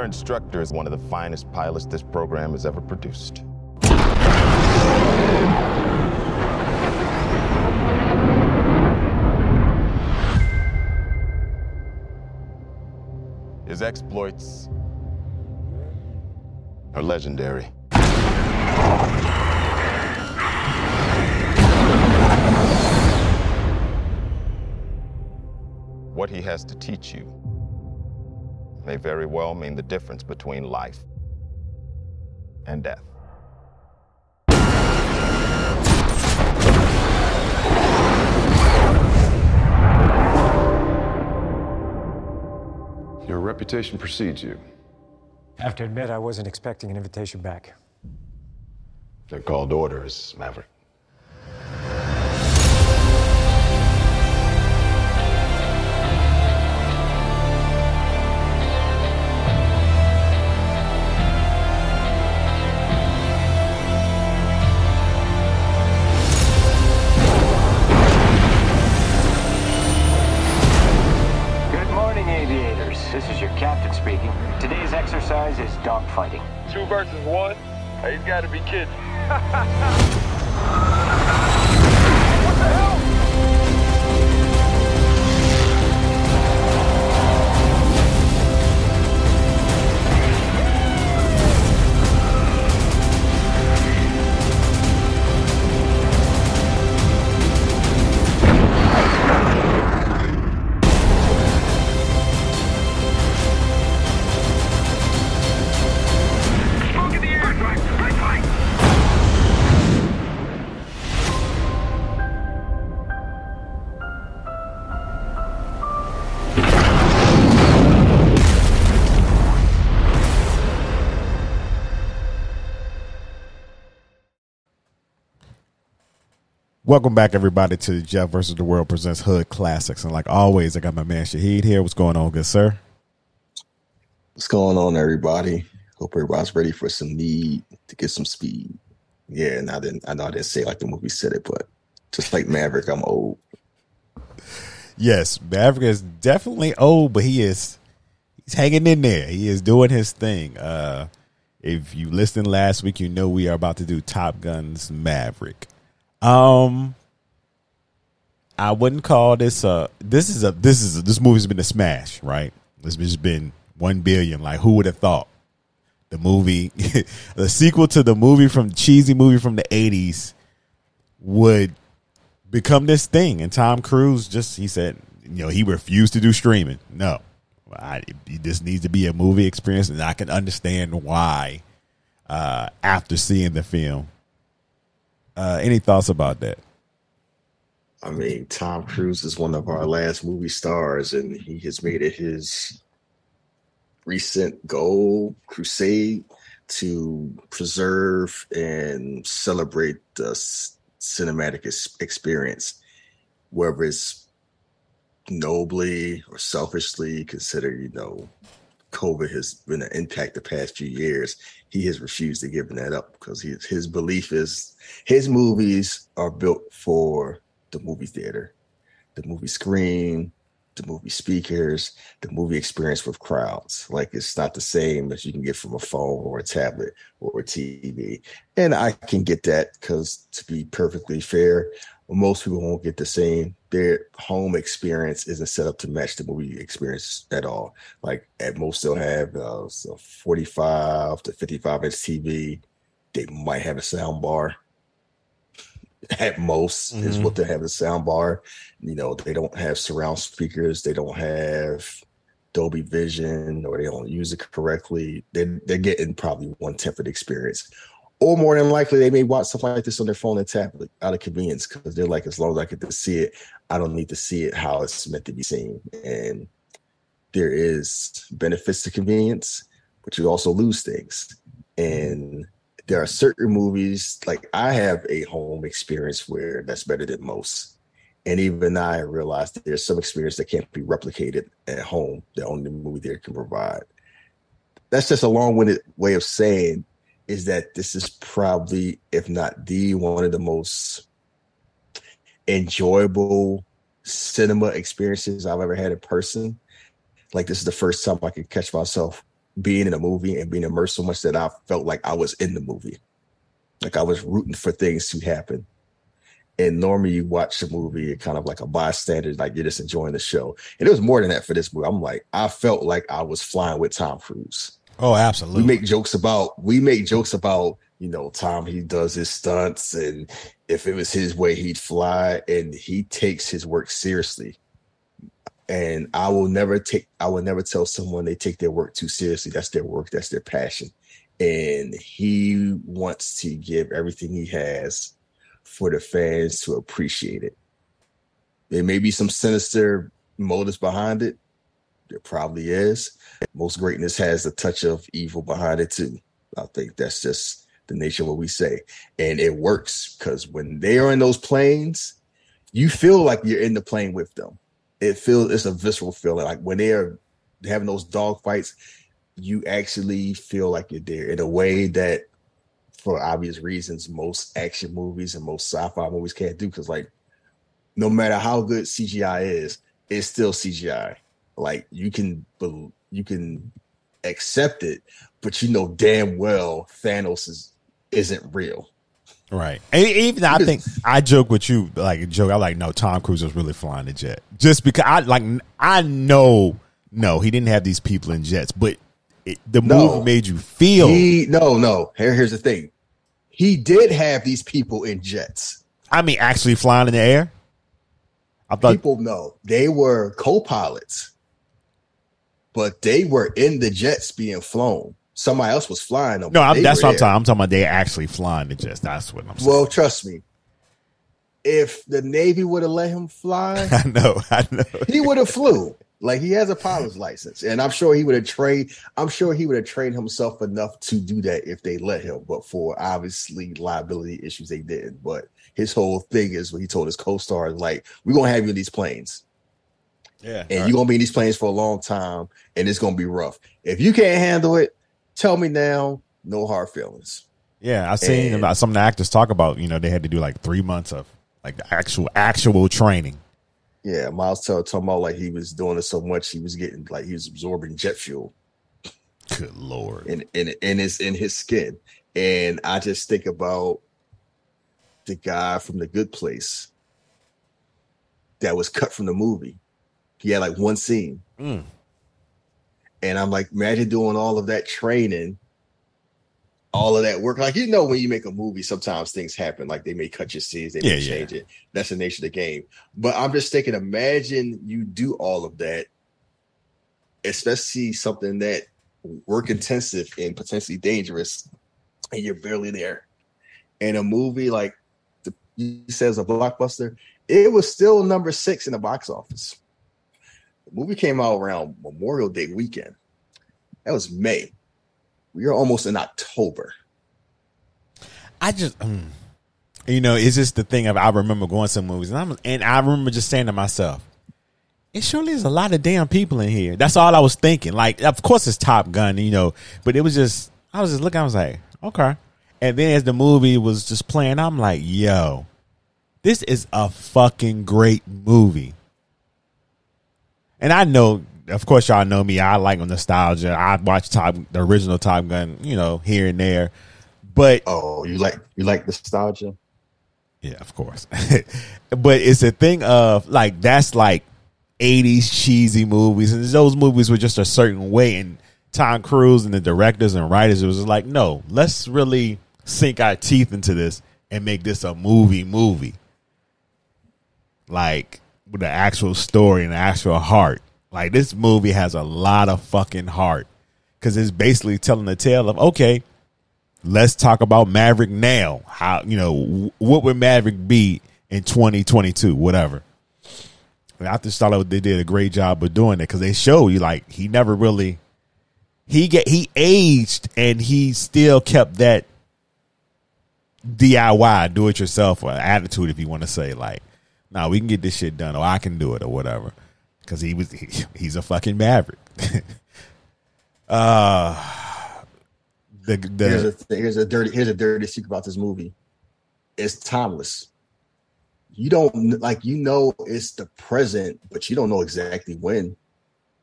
Your instructor is one of the finest pilots this program has ever produced. His exploits are legendary. What he has to teach you may very well mean the difference between life and death. Your reputation precedes you. I have to admit, I wasn't expecting an invitation back. They're called orders, Maverick. Dogfighting. Two versus one? He's got to be kidding. Welcome back, everybody, to Jeff versus the World presents Hood Classics. And like always, I got my man Shahid here. What's going on, good sir? What's going on, everybody? Hope everybody's ready for some need to get some speed. Yeah, and I didn't. I know I didn't say it like the movie said it, but just like Maverick, I'm old. Yes, Maverick is definitely old, but he is he's hanging in there. He is doing his thing. Uh if you listened last week, you know we are about to do Top Gun's Maverick. Um I wouldn't call this a this is a this is a, this movie's been a smash, right? This has been one billion. Like who would have thought? The movie the sequel to the movie from cheesy movie from the eighties would become this thing. And Tom Cruise just he said, you know, he refused to do streaming. No, I, this needs to be a movie experience, and I can understand why uh, after seeing the film. Uh, any thoughts about that? I mean, Tom Cruise is one of our last movie stars, and he has made it his recent goal, crusade, to preserve and celebrate the cinematic ex- experience, whether it's nobly or selfishly consider, you know, COVID has been an impact the past few years. He has refused to give that up because his his belief is his movies are built for the movie theater, the movie screen, the movie speakers, the movie experience with crowds. Like it's not the same as you can get from a phone or a tablet or a TV. And I can get that because to be perfectly fair, most people won't get the same. Their home experience isn't set up to match the movie experience at all. Like at most, they'll have uh, a 45 to 55 inch TV. They might have a sound bar. At most, is Mhm. what they have a sound bar. You know, they don't have surround speakers. They don't have Dolby Vision, or they don't use it correctly. They're, they're getting probably one tenth of the experience or more than likely they may watch stuff like this on their phone and tablet out of convenience because they're like, as long as I get to see it, I don't need to see it how it's meant to be seen. And there is benefits to convenience, but you also lose things. And there are certain movies, like I have a home experience where that's better than most. And even I realized there's some experience that can't be replicated at home that only the movie there can provide. That's just a long-winded way of saying is that this is probably, if not the one of the most enjoyable cinema experiences I've ever had in person. Like this is the first time I could catch myself being in a movie and being immersed so much that I felt like I was in the movie. Like I was rooting for things to happen. And normally you watch a movie kind of like a bystander, like you're just enjoying the show. And it was more than that for this movie. I'm like, I felt like I was flying with Tom Cruise. Oh, absolutely. We make jokes about we make jokes about, you know, Tom, he does his stunts, and if it was his way, he'd fly, and he takes his work seriously. And I will never take I will never tell someone they take their work too seriously. That's their work, that's their passion. And he wants to give everything he has for the fans to appreciate it. There may be some sinister motives behind it. There probably is. Most greatness has a touch of evil behind it too. I think that's just the nature of what we say. And it works because when they are in those planes, you feel like you're in the plane with them. It feels it's a visceral feeling. Like when they're having those dog fights, you actually feel like you're there in a way that for obvious reasons, most action movies and most sci-fi movies can't do because like no matter how good CGI is, it's still CGI. Like you can you can accept it, but you know damn well Thanos is isn't real. Right. And even I think I joke with you, like joke. I like no Tom Cruise was really flying the jet, just because I like I know no he didn't have these people in jets, but it, the No. movie made you feel. He no no. Here here's the thing. He did have these people in jets. I mean, actually flying in the air. I thought People know they were co-pilots, but they were in the jets being flown. Somebody else was flying them. no, I'm, that's what I'm there. talking. I'm talking about they actually flying the jets. That's what I'm saying. Well, trust me. If the Navy would have let him fly, I know, I know. he would have flew. Like he has a pilot's license, and I'm sure he would have trained. I'm sure he would have trained himself enough to do that if they let him. But for obviously liability issues, they didn't. But his whole thing is what he told his co-stars, like, "We're gonna have you in these planes, Yeah, and you're gonna be in these planes for a long time, and it's gonna be rough. If you can't handle it, tell me now. No hard feelings." Yeah, I've seen And- about some of the actors talk about, you know, they had to do like three months of like actual actual training. Yeah, Miles Teller talking about like he was doing it so much he was getting like he was absorbing jet fuel. Good lord. in in in his in his skin. And I just think about the guy from the good place that was cut from the movie. He had like one scene. Mm. And I'm like, imagine doing all of that training, all of that work. Like, you know, when you make a movie, sometimes things happen. Like they may cut your scenes, they may yeah. change it. That's the nature of the game. But I'm just thinking, imagine you do all of that, especially something that work intensive and potentially dangerous, and you're barely there. And a movie like the you says a blockbuster, it was still number six in the box office. The movie came out around Memorial Day weekend. That was May. We are almost in October. I just, mm. you know, it's just the thing of I remember going to some movies and I'm and I remember just saying to myself, it surely is a lot of damn people in here. That's all I was thinking. Like, of course it's Top Gun, you know, but it was just I was just looking. I was like, okay. And then as the movie was just playing, I'm like, yo, this is a fucking great movie. And I know, of course, y'all know me. I like nostalgia. I watch Top, the original Top Gun, you know, here and there. But Oh, you like you like nostalgia? yeah, of course. but it's a thing of like that's like '80s cheesy movies, and those movies were just a certain way. And Tom Cruise and the directors and writers it was like, no, let's really sink our teeth into this and make this a movie movie, like with an actual story and an actual heart. Like this movie has a lot of fucking heart because it's basically telling the tale of okay, let's talk about Maverick now. How you know what would Maverick be in 2022? Whatever. And I just thought they did a great job of doing it because they show you like he never really he get he aged and he still kept that DIY do it yourself attitude if you want to say like, nah, we can get this shit done or I can do it or whatever because he was he, he's a fucking Maverick. uh the the here's a here's a dirty here's a dirty secret about this movie. It's timeless. You don't like you know it's the present, but you don't know exactly when.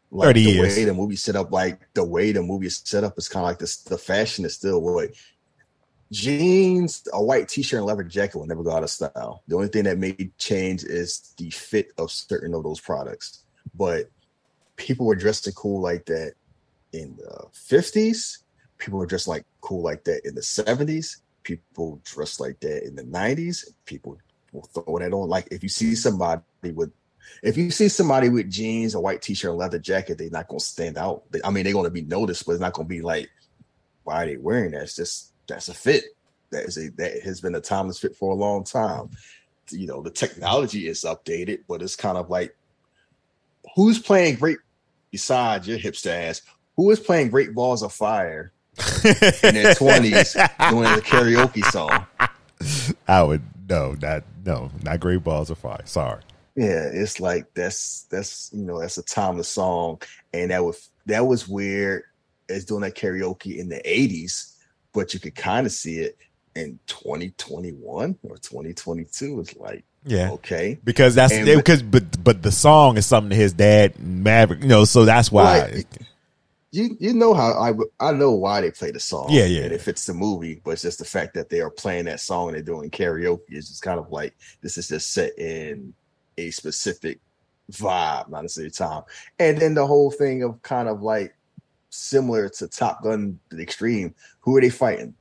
Like 30 the years. way the movie set up, like the way the movie is set up is kind of like this the fashion is still what jeans, a white t-shirt, and leather jacket will never go out of style. The only thing that may change is the fit of certain of those products. But people were dressing cool like that in the 50s. People were dressed like cool like that in the 70s. People dressed like that in the 90s. People will throw that on. Like if you see somebody with if you see somebody with jeans, a white t-shirt, and leather jacket, they're not gonna stand out. I mean, they're gonna be noticed, but it's not gonna be like, why are they wearing that? It's just that's a fit. That is a that has been a timeless fit for a long time. You know, the technology is updated, but it's kind of like who's playing great besides your hipster ass? Who is playing Great Balls of Fire in their twenties doing the karaoke song? I would no, not no, not great balls of fire. Sorry. Yeah, it's like that's that's you know that's a timeless song, and that was that was weird as doing that karaoke in the '80s, but you could kind of see it in 2021 or 2022. It's like Yeah. okay, Because that's And- because but but the song is something his dad Maverick, you know, so that's why Right. you you know how i i know why they play the song. Yeah, yeah. And if it's the movie, but it's just the fact that they are playing that song and they're doing karaoke is just kind of like this is just set in a specific vibe, not necessarily time. And then the whole thing of kind of like similar to Top Gun the Extreme, who are they fighting?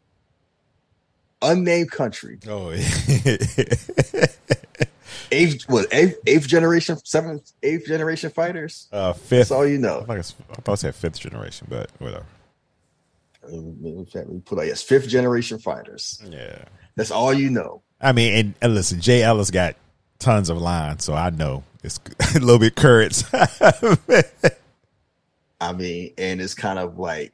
Unnamed country. Oh Eighth what eighth, eighth generation, seventh, eighth generation fighters. uh fifth That's all you know. I thought it said fifth generation, but whatever. We put yes, fifth generation fighters. Yeah. That's all you know. I mean, and, and listen, Jay Ellis got tons of lines, so I know it's a little bit current. I mean, and it's kind of like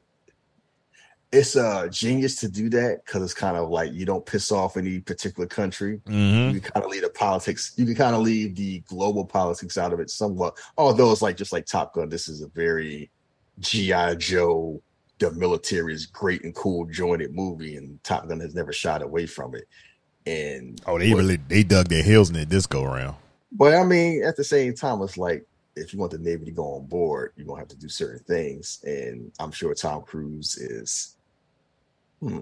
it's a genius to do that because it's kind of like you don't piss off any particular country. Mhm. You kind of leave the politics. You can kind of leave the global politics out of it somewhat. Although it's like just like Top Gun, this is a very GI Joe. The military is great and cool, jointed movie, and Top Gun has never shied away from it. And Oh, they really they dug their heels in it this go around. But I mean, at the same time, it's like if you want the Navy to go on board, you're gonna have to do certain things. And I'm sure Tom Cruise is hmm,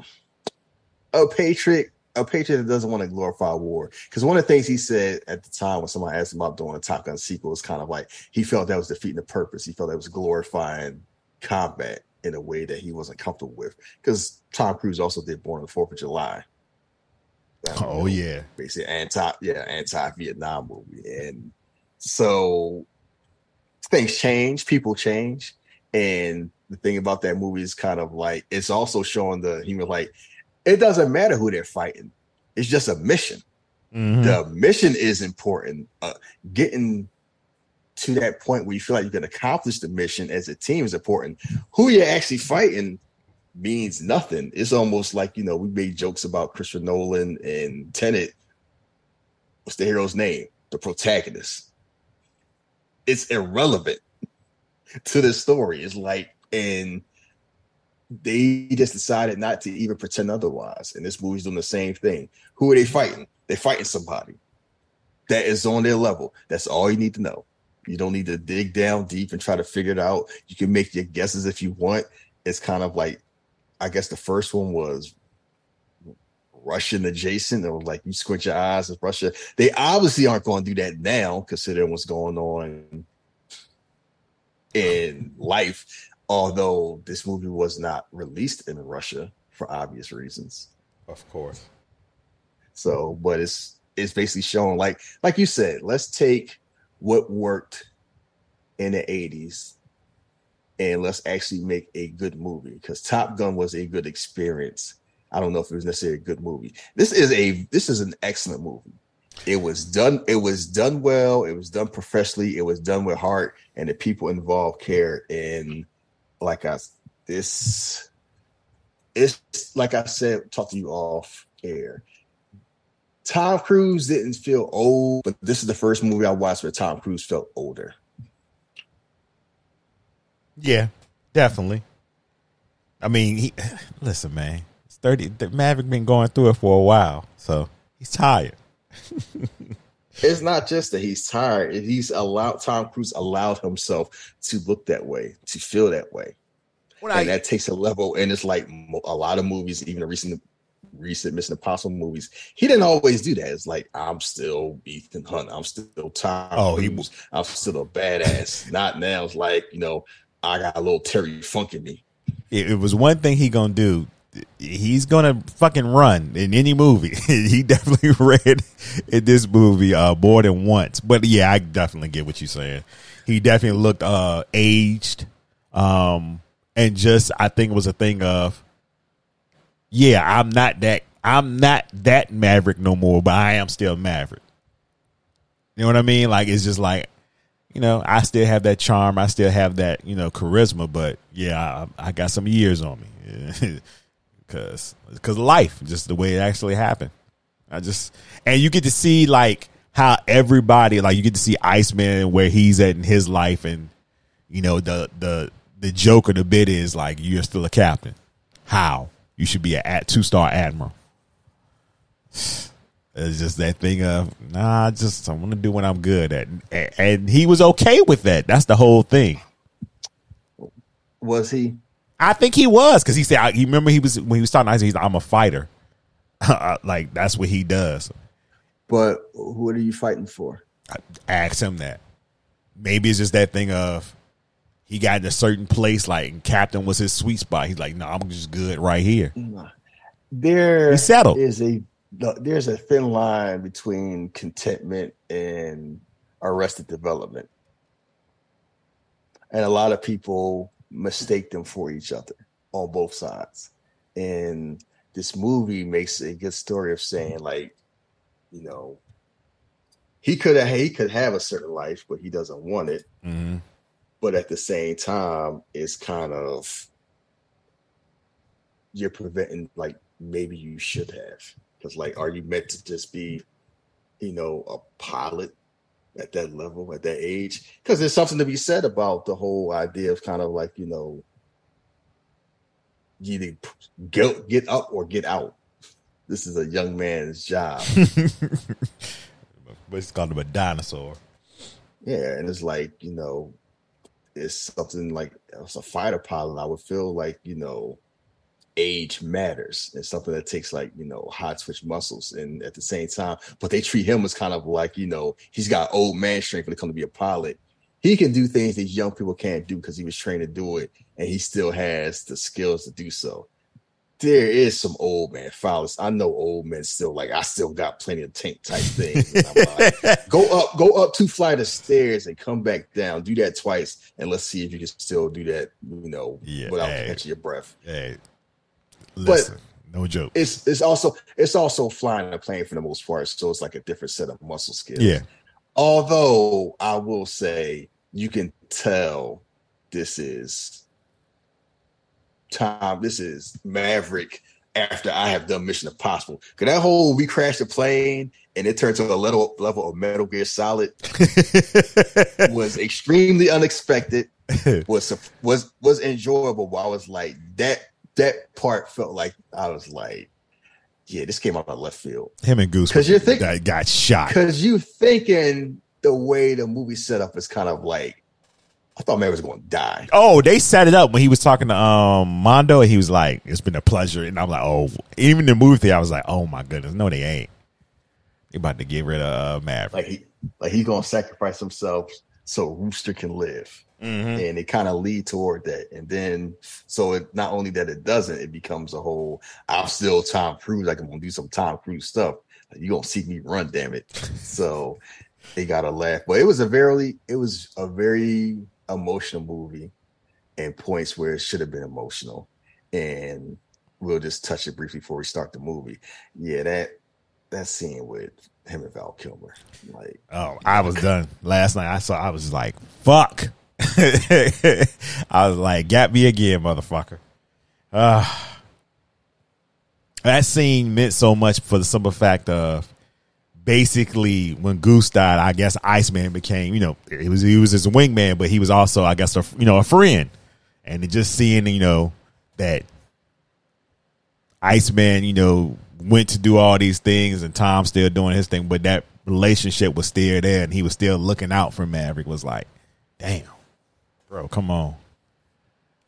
a patriot, a patriot that doesn't want to glorify war. Because one of the things he said at the time when somebody asked him about doing a Top Gun sequel was kind of like he felt that was defeating the purpose. He felt that was glorifying combat in a way that he wasn't comfortable with. Because Tom Cruise also did Born on the Fourth of July. Oh know, yeah. basically anti yeah anti-vietnam movie and so things change people change and the thing about that movie is kind of like it's also showing the human like it doesn't matter who they're fighting it's just a mission. Mhm. the mission is important uh, getting to that point where you feel like you can accomplish the mission as a team is important. Who you're actually fighting means nothing. It's almost like you know we made jokes about christopher nolan and tenet. What's the hero's name? The protagonist it's irrelevant to the story. It's like and they just decided not to even pretend otherwise. And this movie's doing the same thing. Who are they fighting? They're fighting somebody that is on their level. That's all you need to know. You don't need to dig down deep and try to figure it out. You can make your guesses if you want. It's kind of like i guess the first one was russian adjacent or like you squint your eyes at russia they obviously aren't going to do that now considering what's going on in life although this movie was not released in russia for obvious reasons Of course. so, but it's it's basically showing like like you said, let's take what worked in the 80s and let's actually make a good movie because Top Gun was a good experience. I don't know if it was necessarily a good movie. This is a this is an excellent movie. It was done, it was done well, it was done professionally, it was done with heart, and the people involved care. And like I this it's like I said, talk to you off air. Tom Cruise didn't feel old, but this is the first movie I watched where Tom Cruise felt older. Yeah, definitely. I mean, he listen, man. It's thirty. The Maverick been going through it for a while, so he's tired. it's not just that he's tired. He's allowed Tom Cruise allowed himself to look that way, to feel that way, When and I- that takes a level. And it's like a lot of movies, even the recent recent Mission Impossible movies. He didn't always do that. It's like I'm still Ethan Hunt. I'm still Tom. Oh, he- was, I'm still a badass. not now. It's like you know I got a little Terry Funk in me. it, it was one thing he gonna do. He's gonna fucking run in any movie. he definitely read in this movie uh, more than once. But yeah, I definitely get what you're saying. He definitely looked uh, aged, um, and just I think it was a thing of, yeah, I'm not that I'm not that Maverick no more, but I am still Maverick. You know what I mean? Like it's just like you know, I still have that charm. I still have that, you know, charisma. But yeah, I, I got some years on me because because life, just the way it actually happened. I just and you get to see like how everybody like you get to see Iceman where he's at in his life, and you know the the the joke of the bit is like you're still a captain. How you should be a at two star admiral. It's just that thing of nah. I just I want to do what I'm good at, and, and he was okay with that. That's the whole thing. Was he? I think he was because he said. I, you remember he was when he was talking. I said, he's, "I'm a fighter." Uh, like that's what he does. But what are you fighting for? I asked him that. Maybe it's just that thing of he got in a certain place. Like and Captain was his sweet spot. He's like, "No, I'm just good right here." There He settled. is a there's a thin line between contentment and arrested development, and a lot of people mistake them for each other on both sides. And this movie makes a good story of saying, like, you know, he could have he could have a certain life, but he doesn't want it. hmm But at the same time, it's kind of you're preventing like maybe you should have because like are you meant to just be you know a pilot at that level at that age because there's something to be said about the whole idea of kind of like you know you either get, get up or get out this is a young man's job But it's called him a dinosaur. Yeah, and it's like you know, it's something like as a fighter pilot, I would feel like you know, age matters. It's something that takes like you know high twitch muscles, and at the same time, but they treat him as kind of like you know he's got old man strength when it comes to be a pilot. He can do things these young people can't do because he was trained to do it, and he still has the skills to do so. There is some old man fathers. I know old men still like I still got plenty of tank type things. Like, go up, go up two flight of stairs and come back down. Do that twice, and let's see if you can still do that. You know, Yeah, without hey. catching your breath. Hey, listen, no joke. It's it's also it's also flying a plane for the most part, so it's like a different set of muscle skills. Yeah, Although I will say you can tell this is Tom. This is Maverick. After I have done Mission Impossible, because that whole we crashed the plane and it turned to a level level of Metal Gear Solid was extremely unexpected. Was was was enjoyable. While I was like that that part felt like I was like, yeah, this came out of left field. him and Goose because you're think- that got shot. Because you thinking the way the movie set up is kind of like, I thought man was going to die. Oh, they set it up when he was talking to um Hondo, and he was like, "It's been a pleasure," and I'm like, "Oh." Even the movie theater, I was like, "Oh my goodness, no, they ain't. They about to get rid of uh, Maverick." Like he, like he's going to sacrifice himself so Rooster can live, Mhm. and it kind of lead toward that. And then, so it not only that it doesn't, it becomes a whole. I'm still Tom Cruise. Like I'm to do some Tom Cruise stuff. Like, you gonna see me run, damn it. So they got to laugh, but it was a very, it was a very emotional movie, and points where it should have been emotional. And we'll just touch it briefly before we start the movie. Yeah, that that scene with him and Val Kilmer, like Oh, I was done last night. I saw. I was like, "Fuck." I was like, "Got me again, motherfucker." Uh, that scene meant so much for the simple fact of basically when Goose died. I guess Iceman became, you know, he was he was his wingman, but he was also, I guess, a you know, a friend. And just seeing, you know, that Iceman, you know, went to do all these things, and Tom's still doing his thing, but that relationship was still there and he was still looking out for Maverick was like, damn, bro, come on.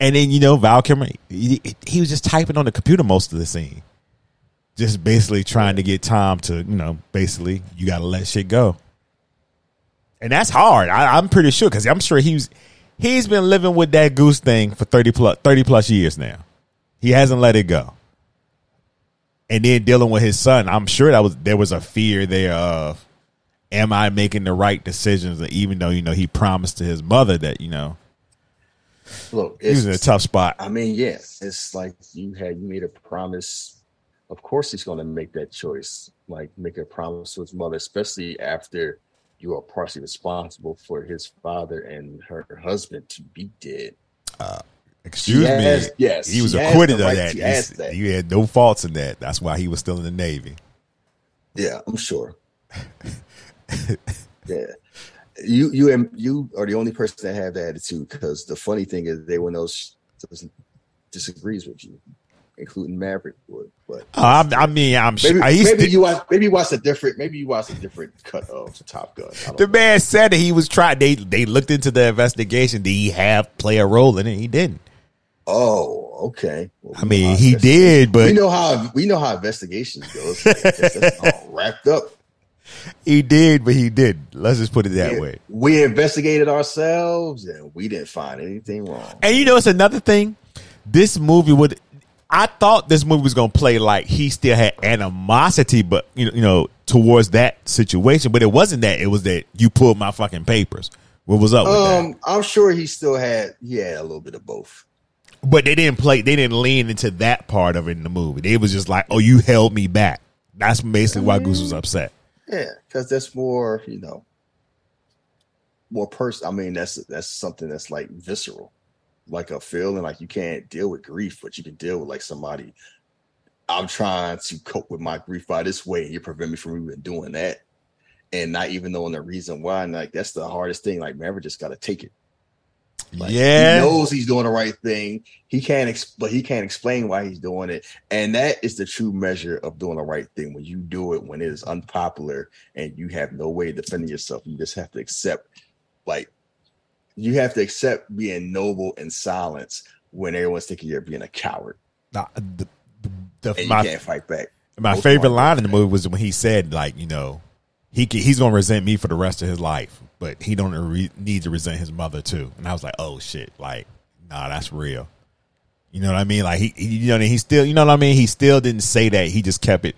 And then you know Val Kilmer, he, he was just typing on the computer most of the scene, just basically trying to get Tom to you know basically you got to let shit go, and that's hard. I, I'm pretty sure because I'm sure he's he's been living with that goose thing for thirty plus thirty plus years now. He hasn't let it go, and then dealing with his son, I'm sure that was there was a fear there of, am I making the right decisions? Even though you know he promised to his mother that you know Look, he was in a tough spot. I mean, yeah, it's like you had you made a promise. Of course, he's going to make that choice, like make a promise to his mother, especially after you are partially responsible for his father and her husband to be dead. Uh, excuse He has- me. yes, he was he acquitted the of right that. that. He had no faults in that. That's why he was still in the Navy. Yeah, I'm sure. yeah, you you and you are the only person that have that attitude because the funny thing is, they everyone else doesn't disagrees with you, including Maverick would. But Oh, I, I mean, I'm sure. maybe, he's maybe the, you watch maybe you watch a different maybe you watch a different cut of Top Gun. The know. man said that he was trying. They they looked into the investigation. Did he have play a role in it? He didn't. Oh, okay. Well, I mean, he did, but we know how we know how investigations goes. Like, that's, that's all wrapped up. He did, but he didn't. Let's just put it that we, way. we investigated ourselves and we didn't find anything wrong. And you know, it's another thing. This movie would. I thought this movie was gonna play like he still had animosity, but you know, you know, towards that situation. But it wasn't that. It was that you pulled my fucking papers. What was up with that? Um, I'm sure he still had he had a little bit of both. But they didn't play. They didn't lean into that part of it in the movie. They was just like, "Oh, you held me back." That's basically why Goose was upset. Yeah, because that's more, you know, more person. I mean, that's that's something that's like visceral, like a feeling. Like you can't deal with grief, but you can deal with like somebody. I'm trying to cope with my grief by this way, and you prevent me from even doing that, and not even knowing the reason why. And like that's the hardest thing. Like Maverick just got to take it. Like, yeah, he knows he's doing the right thing. He can't, ex- but he can't explain why he's doing it, and that is the true measure of doing the right thing. When you do it when it is unpopular and you have no way of defending yourself, you just have to accept, like, you have to accept being noble in silence when everyone's thinking you're being a coward Nah, the, the, and my you can't fight back. my favorite line in the movie was when he said, like, you know, he can, he's gonna resent me for the rest of his life, but he don't re- need to resent his mother too. And I was like, oh shit, like, nah, that's real. You know what I mean? Like he, he you know, he still, you know what I mean? He still didn't say that. He just kept it.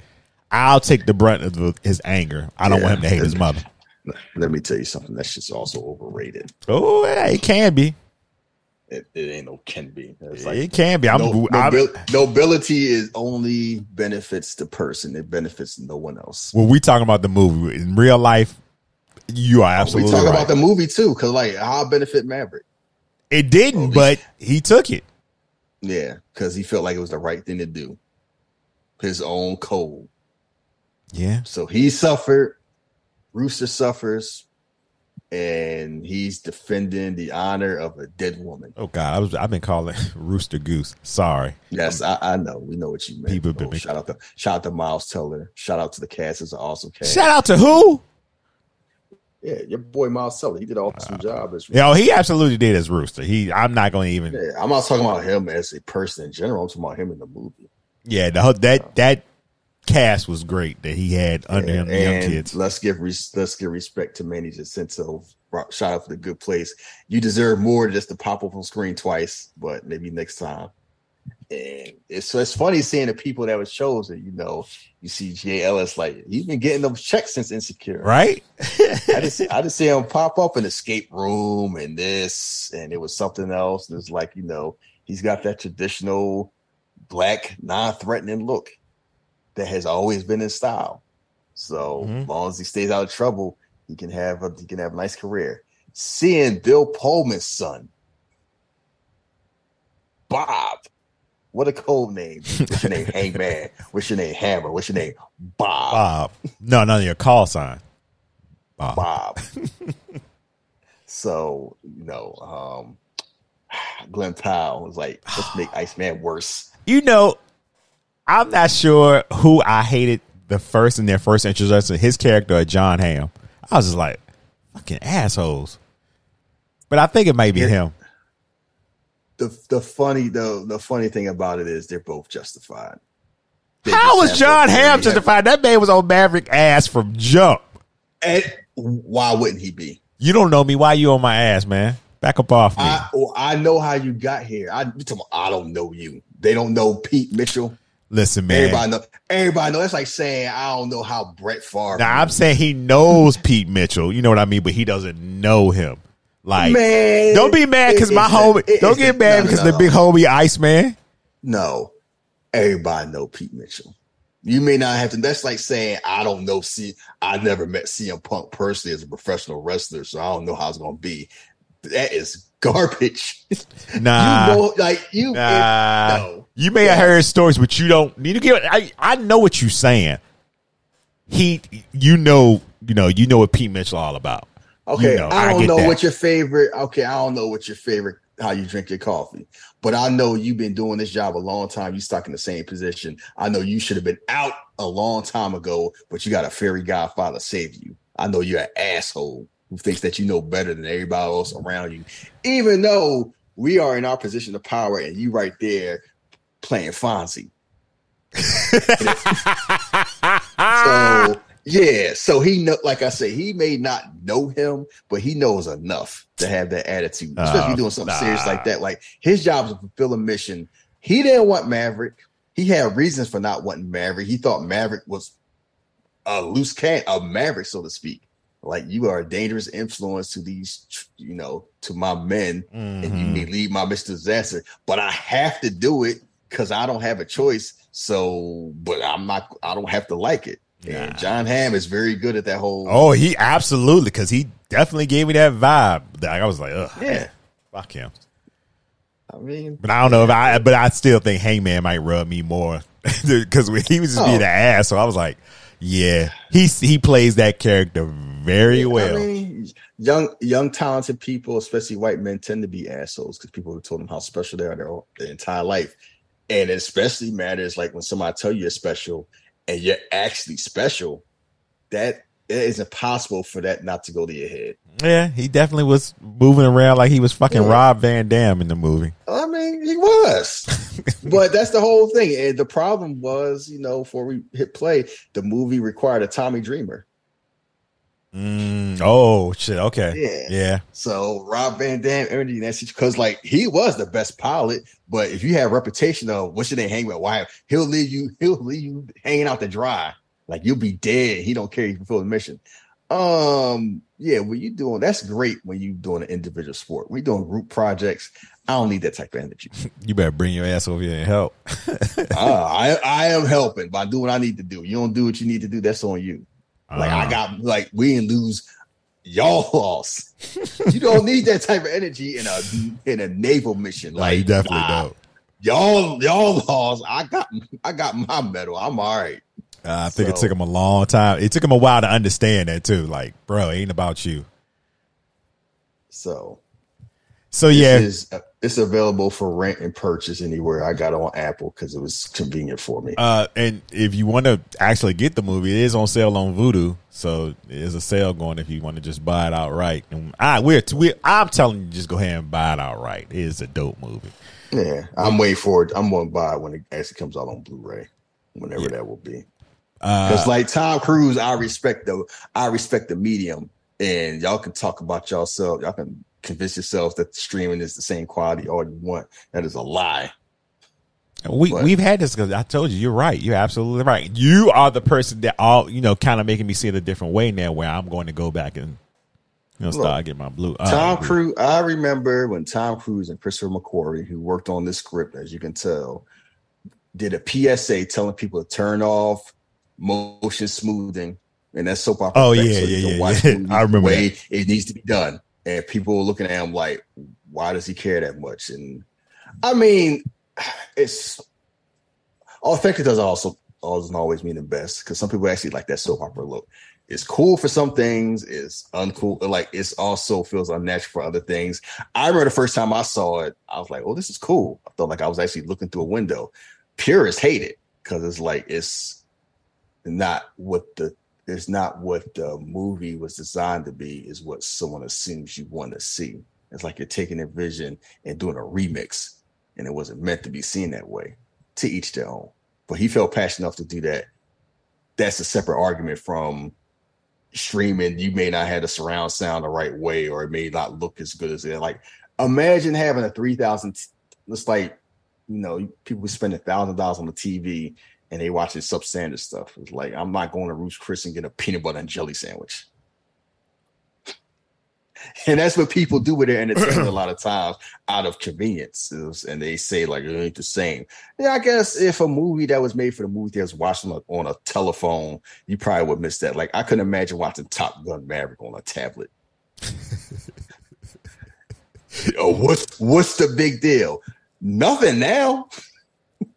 I'll take the brunt of his anger. I don't Yeah. want him to hate his mother. Let me tell you something. That shit's also overrated. Oh, yeah, it can be. It, it ain't no can be. It's it can be. I'm, no, I'm nobil- nobility is only benefits the person. It benefits no one else. when we talking about the movie in real life, you are absolutely we talk right. about the movie too, because like how benefit Maverick. it didn't, oh, but he took it. Yeah, because he felt like it was the right thing to do. His own code. Yeah. So he suffered. Rooster suffers, and he's defending the honor of a dead woman. Oh God, I was I've been calling Rooster Goose. Sorry. Yes, I, I know. We know what you mean. People Oh, shout out to shout out to Miles Teller. Shout out to the cast. It's an awesome cast. Shout out to who? Yeah, your boy Miles Teller. He did an awesome uh, job as Yo, he absolutely did as Rooster. He I'm not going to even Yeah, I'm not talking about him as a person in general. I'm talking about him in the movie. Yeah, the whole, that that cast was great that he had under him, the young kids. let's give res- let's give respect to Manny Jacinto. Shout out for the good place. You deserve more just to pop up on screen twice, but maybe next time. And it's so it's funny seeing the people that was chosen. You know, you see Jay Ellis like he's been getting those checks since Insecure, Right? I just I just see him pop up in escape room and this, and it was something else. And it's like you know he's got that traditional black non-threatening look that has always been his style. So Mhm. as long as he stays out of trouble, he can have a he can have a nice career. Seeing Bill Pullman's son, Bob. What a code name. What's your name? Hangman. What's your name? Hammer. What's your name? Bob. Bob. No, none of your call sign. Bob. Bob. so, you know, um Glen Powell was like, let's make Iceman worse. You know, I'm not sure who I hated the first in their first introduction, his character John Hamm. I was just like, fucking assholes. But I think it might be him. The the funny the the funny thing about it is they're both justified. They How was John Hamm justified? That man was on Maverick ass from jump. And why wouldn't he be? You don't know me. Why you on my ass, man? Back up off me. I I know how you got here. I you talking about, I don't know you. They don't know Pete Mitchell. Listen, man. Everybody know. Everybody know. That's like saying I don't know how Brett Favre. Now I'm saying he knows Pete Mitchell. You know what I mean, but he doesn't know him. Like, man, don't be mad because my homie. it- don't get mad no, because no, the big homie Iceman. No, everybody know Pete Mitchell. You may not have to. That's like saying I don't know. See, I never met CM Punk personally as a professional wrestler, so I don't know how it's going to be. That is garbage. Nah, you know, like you. nah. no. You may have heard stories, but you don't. You get. I I know what you're saying. He, you know, you know, you know what Pete Mitchell all about. Okay, You know, I I don't get know that. what your favorite. Okay, I don't know what your favorite how you drink your coffee, but I know you've been doing this job a long time. You stuck in the same position. I know you should have been out a long time ago, but you got a fairy godfather save you. I know you're an asshole who thinks that you know better than everybody else around you, even though we are in our position of power and you right there playing Fonzie. So yeah, so he know, like I say, he may not know him, but he knows enough to have that attitude, especially Uh, doing something nah. serious like that. Like his job is to fulfill a mission. He didn't want Maverick. He had reasons for not wanting Maverick. He thought Maverick was a loose can, a Maverick, so to speak. Like you are a dangerous influence to these, you know, to my men, and you Mhm. may lead my Mr. Disaster, but I have to do it because I don't have a choice. So, but I'm not, I don't have to like it. And John Hamm is very good at that whole. Oh, he absolutely because he definitely gave me that vibe. That I was like, ugh, yeah. fuck him. I mean, But I don't know if I. But I still think Hangman might rub me more because he was just being Oh. an ass. So I was like, yeah, he he plays that character very well. I mean, young, young, talented people, especially white men, tend to be assholes because people have told them how special they are their, their entire life, and it especially matters like when somebody tell you you're special and you're actually special. That it is impossible for that not to go to your head. yeah, he definitely was moving around like he was fucking Yeah. Rob Van Dam in the movie. I mean, he was, but that's the whole thing. And the problem was, you know, before we hit play, the movie required a Tommy Dreamer. Mm, oh shit. Okay. Yeah. Yeah. So Rob Van Dam, energy that because like he was the best pilot, but if you have reputation of what should they hang with why he'll leave you, he'll leave you hanging out to dry. Like you'll be dead. He don't care you fulfill the mission. Um, yeah, when you doing that's great when you doing an individual sport. We doing group projects. I don't need that type of energy. You better bring your ass over here and help. uh, I I am helping by doing what I need to do. You don't do what you need to do, that's on you. Like I Uh, got like we didn't lose, y'all lost. you don't need that type of energy in a in a naval mission. like you definitely nah, don't. Y'all y'all lost. I got I got my medal. I'm all right. Uh, I think it took him a long time. It took him a while to understand that too. Like, bro, it ain't about you. So So this yeah, is it's available for rent and purchase anywhere. I got it on Apple because it was convenient for me. uh, and if you want to actually get the movie, it is on sale on Vudu. So there's a sale going if you want to just buy it outright. And I we're, we I'm telling you, just go ahead and buy it outright. It is a dope movie. yeah, I'm waiting for it. I'm gonna buy it when it actually comes out on Blu-ray, whenever Yeah. that will be. Uh, Because like Tom Cruise, I respect the I respect the medium, and y'all can talk about yourself. Y'all can convince yourselves that the streaming is the same quality all you want. That is a lie. we But- we've had this because I told you you're right. You're absolutely right. You are the person that all you know, kind of making me see it a different way now. Where I'm going to go back and you know start Look, getting my blue. uh, Tom blue. Cruise. I remember when Tom Cruise and Christopher McQuarrie, who worked on this script, as you can tell, did a PSA telling people to turn off motion smoothing and that soap opera. Oh, effect yeah, you yeah, yeah, watch yeah. I remember the way it needs to be done. And people looking at him like, why does he care that much? And I mean, it's authentic doesn't also doesn't always mean the best because some people actually like that soap opera look. It's cool for some things, it's uncool, like it's also feels unnatural for other things. I remember the first time I saw it, I was like, "Oh, this is cool." I felt like I was actually looking through a window. Purists hate it because it's like it's not what the it's not what the movie was designed to be is what someone assumes you want to see. It's like you're taking a vision and doing a remix and it wasn't meant to be seen that way to each their own. But he felt passionate enough to do that. That's a separate argument from streaming. You may not have the surround sound the right way or it may not look as good as it like imagine having a 3000 it's like you know people spend a thousand dollars on the tv and they watching substandard stuff. It's like i'm not going to Ruth's chris and get a peanut butter and jelly sandwich. And that's what people do with their entertainment a lot of times out of convenience. And they say like it ain't the same. Yeah i guess if a movie that was made for the movie theaters watching on a, on a telephone you probably would miss that. Like i couldn't imagine watching top gun maverick on a tablet. Oh what's what's the big deal? Nothing now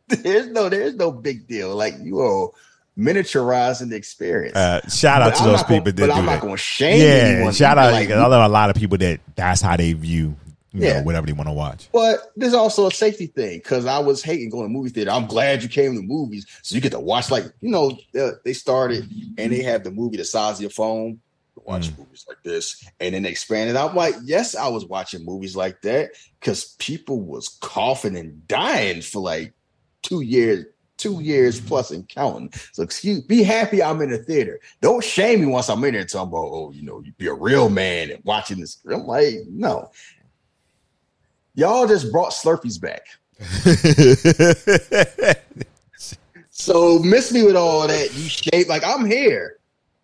there's no there's no big deal like you are miniaturizing the experience. Uh, shout out But to I'm those not gonna- people that but I'm that. not gonna shame yeah, anyone shout out. like, I know a lot of people that that's how they view you Yeah. know whatever they want to watch. But there's also a safety thing because I was hating going to movie theater. I'm glad you came to movies so you get to watch like you know uh, they started and they have the movie the size of your phone. to Watch movies like this, and then they expanded. I'm like, yes, I was watching movies like that because people was coughing and dying for like two years, two years plus and counting. So excuse, be happy I'm in the theater. Don't shame me once I'm in there talking about, oh, you know, you be a real man and watching this. I'm like, no. Y'all just brought Slurpees back. So miss me with all that. You shape like I'm here.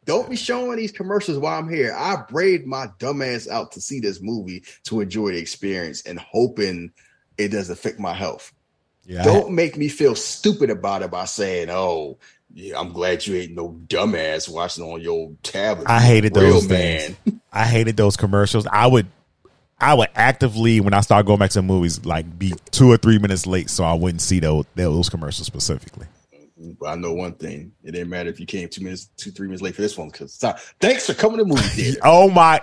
Don't be showing these commercials while I'm here. I braid my dumbass out to see this movie to enjoy the experience and hoping it doesn't affect my health. Yeah, Don't make me feel stupid about it by saying, "Oh, yeah, I'm glad you ain't no dumbass watching on your tablet." I hated those things. man. I hated those commercials. I would, I would actively when I start going back to the movies, like be two or three minutes late, so I wouldn't see those those commercials specifically. But I know one thing: it didn't matter if you came two minutes, two three minutes late for this one. Because thanks for coming to the movie theater. Oh my!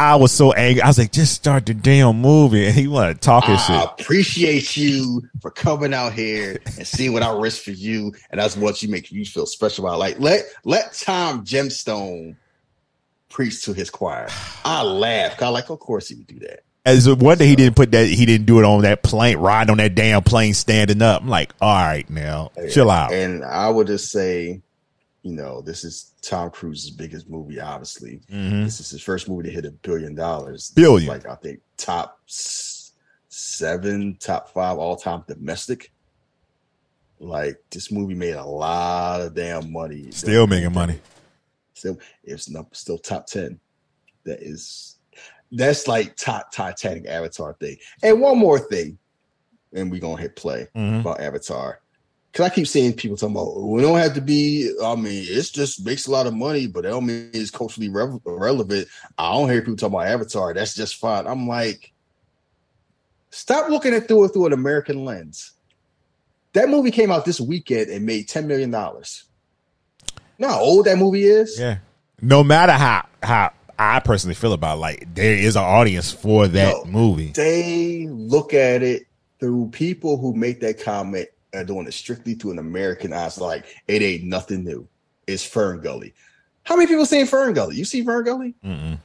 I was so angry. I was like, just start the damn movie, and he wanted to talk his I shit. appreciate you for coming out here and seeing what I risk for you, and that's what you make you feel special about. Like let let Tom Gemstone preach to his choir. I laugh. I like, of course he would do that. As a wonder he didn't put that. He didn't do it on that plane, riding on that damn plane, standing up. I'm like, all right, now chill out. And I would just say, you know, this is Tom Cruise's biggest movie. Obviously, Mhm. this is his first movie to hit a billion dollars. Billion. like I think top seven, top five all time domestic. Like this movie made a lot of damn money. Still making money. Still, it's not still top ten. That is, that's like top Titanic Avatar thing. And one more thing, and we're gonna hit play Mhm. about Avatar. Cause I keep seeing people talking about "Oh, we don't have to be. I mean, it's just makes a lot of money, but it don't mean it's culturally rev- relevant. I don't hear people talking about Avatar. That's just fine. I'm like, stop looking at through it through an American lens. That movie came out this weekend and made ten million dollars. You know how old that movie is? Yeah. No matter how how I personally feel about it, like there is an audience for that No. movie. They look at it through people who make that comment are doing it strictly to an American eyes. Like it ain't nothing new. It's Fern Gully. How many people seen Fern Gully? You see Fern Gully? Mm-mm.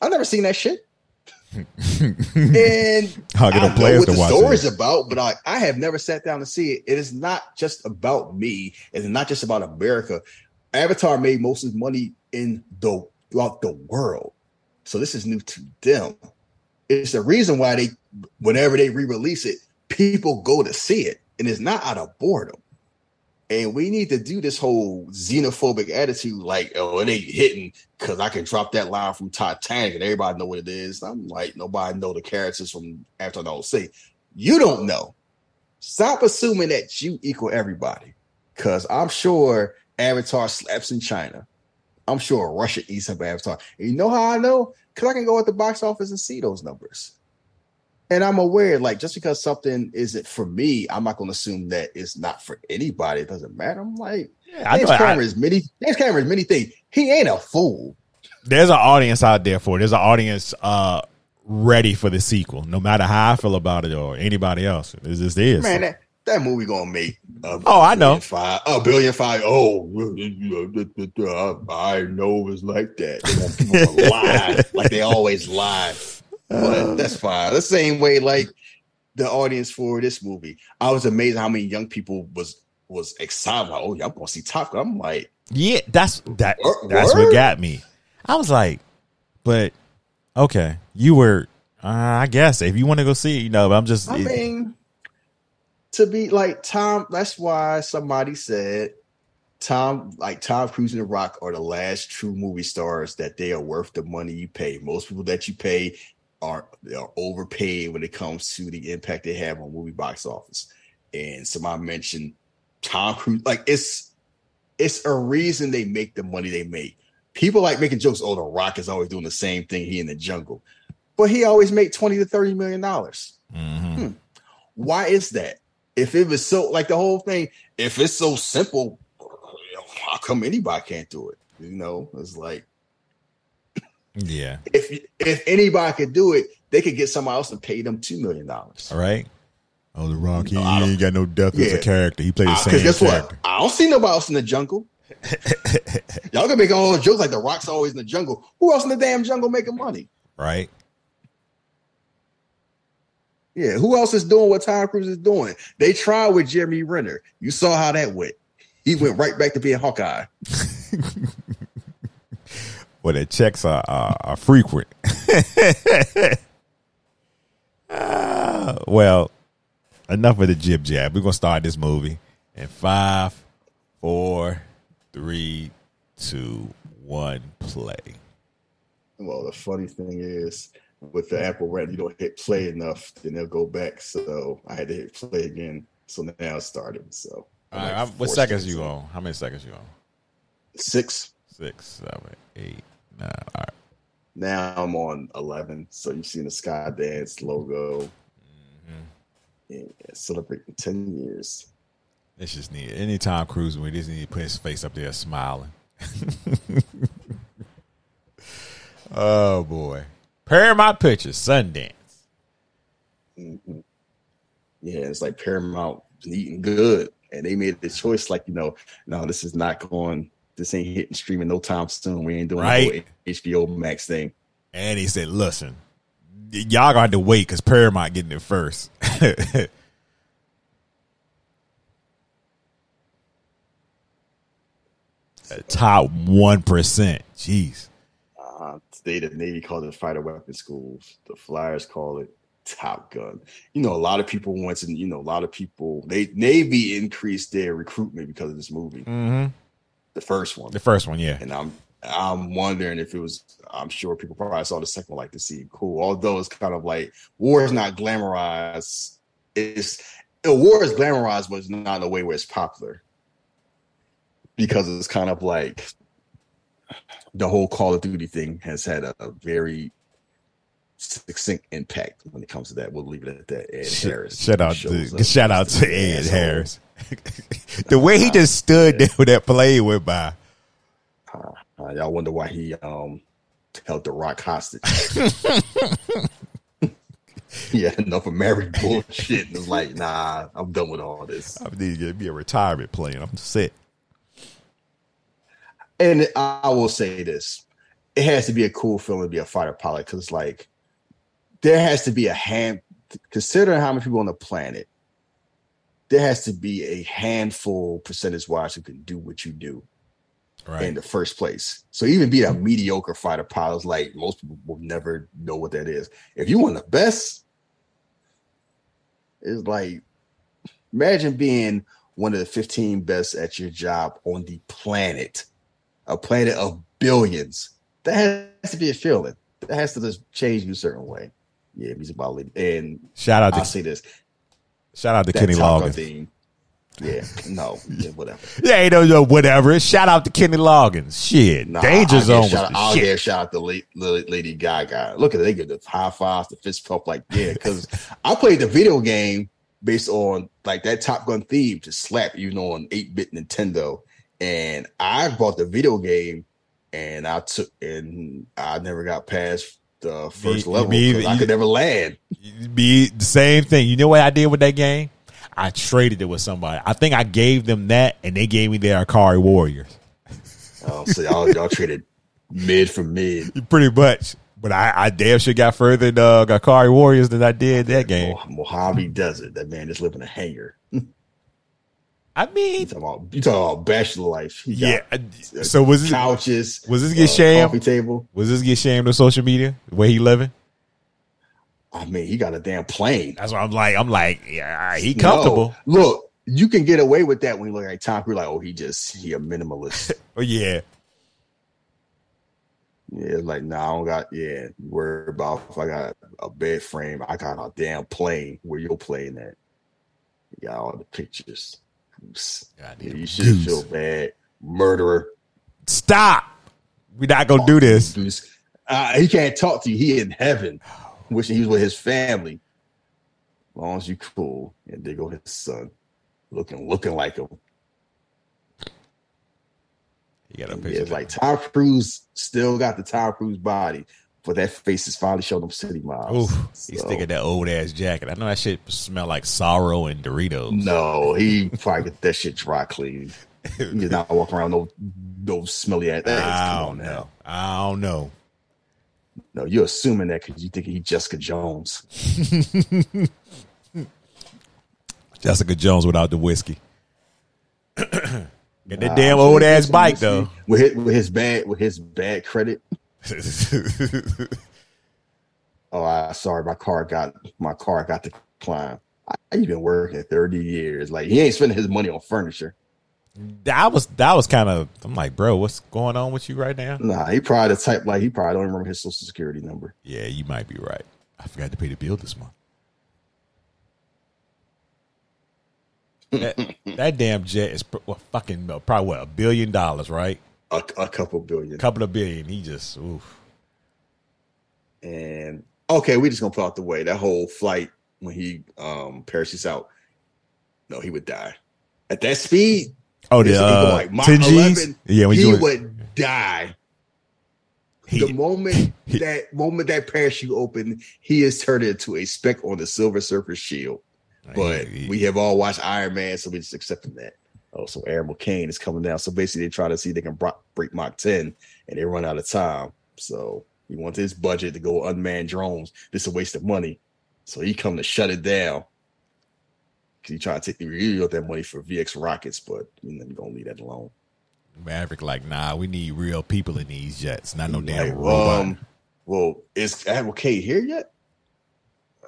I've never seen that shit. and I a know what the story's it. about, but I, I have never sat down to see it. It is not just about me. It's not just about America. Avatar made most of his money in the throughout the world. So this is new to them. It's the reason why they whenever they re-release it, people go to see it. And it's not out of boredom. And we need to do this whole xenophobic attitude, like, oh, it ain't hitting because I can drop that line from Titanic and everybody know what it is. I'm like, nobody know the characters from after the whole say. You don't know. Stop assuming that you equal everybody. Cause I'm sure Avatar slaps in China. I'm sure Russia eats up Avatar. And you know how I know? Because I can go at the box office and see those numbers. And I'm aware, like, just because something isn't for me, I'm not going to assume that it's not for anybody. It doesn't matter. I'm like, I James Cameron is many. James Cameron is many things. He ain't a fool. There's an audience out there for it. There's an audience uh ready for the sequel, no matter how I feel about it or anybody else. It just is. Man, that, that movie gonna make. A Oh, I know. Five, a billion five. Oh, well, you know, I know it was like that. They want people to lie, like they always lie. But that's fine. The same way, like the audience for this movie, I was amazed how many young people was was excited. Like, oh, yeah, I'm gonna see Top Gun. I'm like, Yeah, that's that. Word? That's what got me. I was like, but okay, you were. Uh, I guess if you want to go see it, you know. But I'm just. I it- mean, to be like Tom, that's why somebody said Tom, like Tom Cruise and The Rock, are the last true movie stars that they are worth the money you pay. Most people that you pay are they are overpaid when it comes to the impact they have on movie box office. And somebody mentioned Tom Cruise, like it's it's a reason they make the money they make. People like making jokes. Oh, The Rock is always doing the same thing. He in the jungle, but he always make twenty to thirty million dollars. Mhm. Why is that? If it was so like the whole thing, if it's so simple, how come anybody can't do it? You know, it's like Yeah. if if anybody could do it, they could get somebody else and pay them two million dollars. All right. Oh, the Rock. He, No, he ain't got no depth as a character. He played the uh, same Because guess character. what? I don't see nobody else in the jungle. Y'all gonna make all the jokes like the Rock's always in the jungle. Who else in the damn jungle making money? Right. Yeah, who else is doing what Tom Cruise is doing? They tried with Jeremy Renner. You saw how that went. He went right back to being Hawkeye. Well, the checks are are, are frequent. Ah, well, enough of the jib jab. We're gonna start this movie in five, four, three, two, one, play. Well, the funny thing is, with the Apple Red, you don't hit play enough, then they'll go back. So I had to hit play again. So now it started. So All right, like what seconds seconds you on? How many seconds you on? Six. Six, seven, eight, nine. All right. Now I'm on eleven. So you've seen the Skydance logo. Mm-hmm. Yeah, celebrating ten years. It's just need anytime Cruise we just need to put his face up there smiling. oh boy. Paramount Pictures, Skydance. Mhm. Yeah, it's like Paramount eating good, and they made the choice. Like you know, no, this is not going. This ain't hitting streaming no time soon. We ain't doing Right. whole HBO Max thing. And he said, listen, y'all got to wait because Paramount getting it first. Top 1%. Jeez. Uh, today, the Navy called it fighter weapon schools. The Flyers call it Top Gun. You know, a lot of people went to, you know, a lot of people, they Navy increased their recruitment because of this movie, Mm-hmm. The first one. The first one, yeah. And I'm I'm wondering if it was. I'm sure people probably saw the second one like to see cool. Although it's kind of like war is not glamorized. It's the war is glamorized, but it's not in a way where it's popular because it's kind of like the whole Call of Duty thing has had a, a very succinct impact when it comes to that. We'll leave it at that. Ed Sh- Harris Shout out to shout out to Ed. Harris. the way he just stood there with that play went by. Uh, y'all wonder why he um held the rock hostage. yeah, enough of married bullshit. And it's like, nah, I'm done with all this. I need to get me a retirement plane. I'm set. And I will say this: it has to be a cool feeling to be a fighter pilot because like there has to be a hand. Considering how many people on the planet, there has to be a handful percentage wise who can do what you do. Right. in the first place. So even being a mediocre fighter pilot is like most people will never know what that is. If you want the best, it's like imagine being one of the 15 best at your job on the planet, a planet of billions. That has to be a feeling. That has to just change you a certain way. Yeah, he's about. And shout out I'll to say this. Shout out to Kenny Loggins. Yeah, no, yeah, whatever. Yeah, ain't no, no whatever. Shout out to Kenny Loggins. Shit. Nah, Danger Zone was shout, I'll shit. shout out to late, Lady Gaga. Look at it, they give the high fives, the fist pump, like yeah. Because I played the video game based on like that Top Gun theme to slap, even on eight bit Nintendo, and I bought the video game, and I took and I never got past the first Me- level 'cause I you- could never land. Be the same thing. You know what I did with that game? I traded it with somebody. I think I gave them that, and they gave me their Ikari Warriors. Oh, so y'all y'all traded mid for mid. Pretty much. But I, I damn sure got further than uh, Ikari Warriors than I did that game. Mo- Mojave Desert. That man just living a hangar. I You mean, talking about you talking about bachelor life? He yeah. got So was this couches. was this get uh, shamed? Coffee table. Was this get shamed on social media? Way he living? I mean, he got a damn plane. That's what I'm like. I'm like, yeah, he comfortable. No, look, you can get away with that when you look at Tom Cruise. Like, oh, he just he a minimalist. Oh yeah, yeah, it's like nah, I don't got. Yeah, you worry about if I got a bed frame. I got a damn plane. Where you're playing at? You got all the pictures. Yeah, Goddamn you should goose. feel bad. Murderer. stop. We're not gonna do this. Dude, Uh, he can't talk to you. He in heaven, wishing he was with his family. As long as you cool, and there go his son, looking looking like him. You got a Yeah, picture. it's like Tom Cruise still got the Tom Cruise body, but that face is finally showing them city miles. He's So, sticking that old ass jacket. I know that shit smell like sorrow and Doritos. No, he probably get that shit dry clean. He's not walking around no no smelly ass. I don't know. now. I don't know. No, you're assuming that because you think he Jessica Jones. Jessica Jones without the whiskey. Get that Nah, damn old ass bike though. With his, with his bad with his bad credit. Oh, I sorry, my car got my car got declined. climb. I've been working 30 years. Like he ain't spending his money on furniture. that was that was kind of. I'm like, bro, what's going on with you right now? Nah, he probably the type like he probably don't remember his social security number. Yeah, you might be right. I forgot to pay the bill this month. that, that damn jet is what, fucking uh, probably what a billion dollars, right? A, a couple billion. A couple of billion. He just oof. And okay, we just gonna put out the way that whole flight when he um parachutes out. No, he would die at that speed. Oh, the like uh, Mach 10 G's. 11, Yeah, when he you would die. he, the moment that moment that parachute opened, he is turned into a speck on the Silver Surfer shield. But he- we have all watched Iron Man, so we just accepting that. Oh, so Admiral Cain is coming down. So basically, they try to see if they can break Mach 10, and they run out of time. So he wants his budget to go unmanned drones. This is a waste of money. So he come to shut it down. Cause he trying to take the really of that money for VX rockets, but you know, you're gonna leave that alone. Maverick like, nah, we need real people in these jets, not no Like, damn robot. um, well, is Admiral K here yet?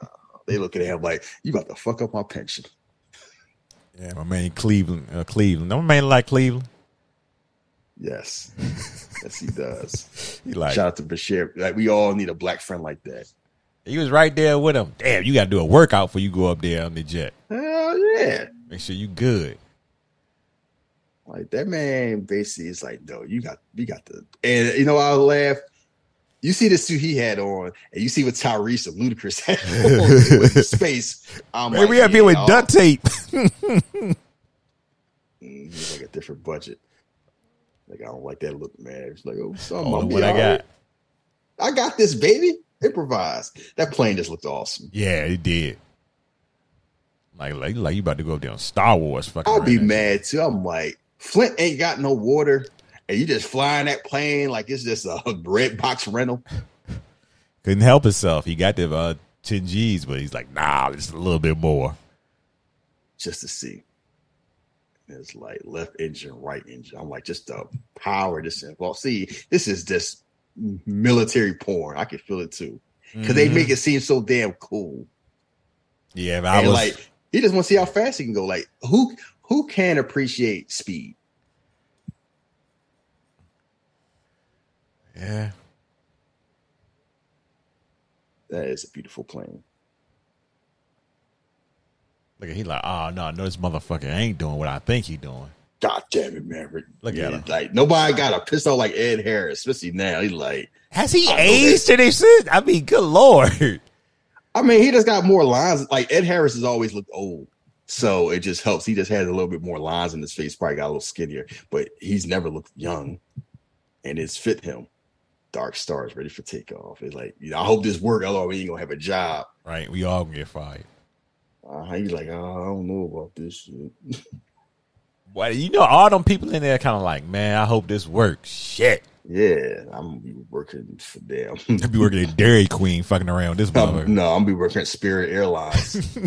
Uh, they look at him like, you about to fuck up my pension. Yeah, my man Cleveland, uh, Cleveland. No man like Cleveland. Yes. yes, he does. He like Shout out to Bashir. Like we all need a black friend like that. he was right there with him. Damn, you got to do a workout before you go up there on the jet. Hell yeah. Make sure you good. Like that man basically is like, no, you got you got the and you know I laugh. You see the suit he had on, and you see what Tyrese and Ludacris had on space. I'm Man, like, we have yeah, here with duct tape. Mm, like a different budget. Like I don't like that look, man. It's like, oh, Oh, what I got? right. I got this, baby. Improvise. That plane just looked awesome. Yeah, it did. Like, like, like you about to go up there on Star Wars. Fucking I'll be around. mad too. I'm like, Flint ain't got no water, and you just flying that plane like it's just a red box rental. Couldn't help himself. He got the uh, 10 G's, but he's like, nah, just a little bit more. just to see. It's like left engine, right engine. I'm like, just the power this. Well, see, this is just military porn. I can feel it too. Because they Mhm. make it seem so damn cool. Yeah, but I was like he just want to see how fast he can go. Like, who who can appreciate speed? Yeah. That is a beautiful plane. Look at he like, ah, oh no, no, this motherfucker ain't doing what I think he doing. God damn it, Maverick. Look at him. Like nobody got a pistol like Ed Harris, especially now. He like, Has he I aged to this shit? I mean, good lord. I mean, he just got more lines. Like Ed Harris has always looked old. So it just helps. He just has a little bit more lines in his face, probably got a little skinnier, but he's never looked young. And it's fit him. Dark Stars ready for takeoff. It's like, you know, I hope this work, otherwise we ain't gonna have a job. Right, we all gonna get fired. Uh, he's like, oh, I don't know about this shit. Well, you know, all them people in there kind of like, man, I hope this works. Shit. Yeah, I'm gonna be working for them. I'll be working at Dairy Queen fucking around this motherfucker. no, I'm gonna be working at Spirit Airlines.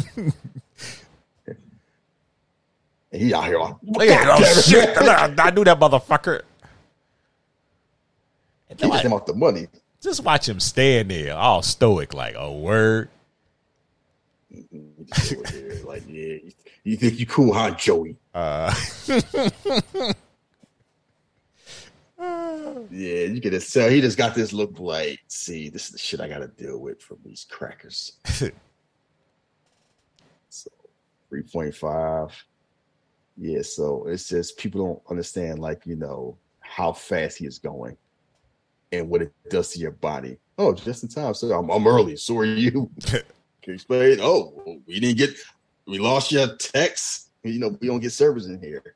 he out here like, at oh, shit. I knew that motherfucker. And He then just like, the money. just watch him stand there, all stoic, like a word. He just over there, like, yeah, you, think you cool, huh, Joey? Uh, Yeah, you can just tell he just got this look like, see, this is the shit I gotta deal with from these crackers. so 3.5. Yeah, so it's just people don't understand, like, you know, how fast he is going and what it does to your body. Oh, just in time. So I'm, I'm early. So are you. Can you explain? Oh, we didn't get, we lost your text. You know, we don't get service in here.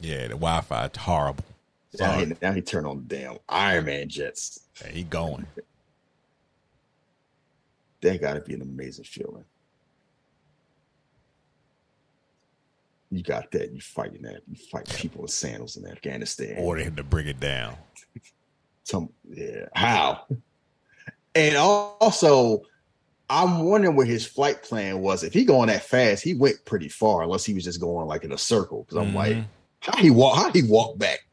yeah, the Wi Fi is horrible. Now he, now he turned on the damn Iron Man jets. Yeah, he going. that got to be an amazing feeling. You got that. You fighting that. You fight people in sandals in Afghanistan. Order him to bring it down. Some, yeah. How? And also, I'm wondering what his flight plan was. If he going that fast, he went pretty far. Unless he was just going like in a circle. Because I'm like, Mhm. how he walk? How he walk back?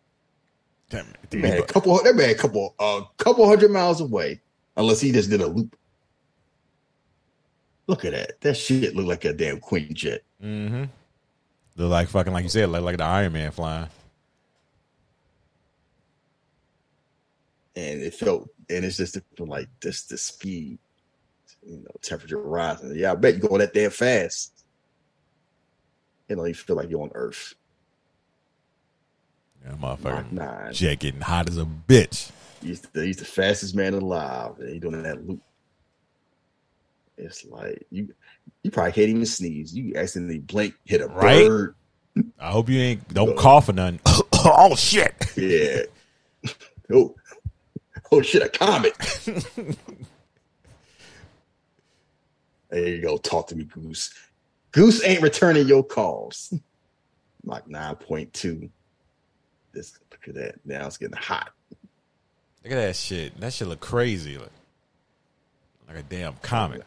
Damn it. That man, a couple. That man, a couple, a couple hundred miles away. Unless he just did a loop. Look at that. That shit look like a damn Quinjet. Mm-hmm. Look like fucking like you said, like like the Iron Man flying. And it felt and it's just like this the speed you know temperature rising yeah i bet you going that damn fast you know you feel like you're on earth Yeah, motherfucker. Jet getting hot as a bitch. he's the, he's the fastest man alive and he's doing that loop it's like you you probably can't even sneeze you accidentally blink hit a Right? bird I hope you ain't don't cough or nothing. oh shit. yeah oh oh shit a comet. There you go. Talk to me goose. Goose ain't returning your calls. Like 9.2 this look at that. Now it's getting hot. Look at that shit. That shit look crazy. Like, like a damn comet.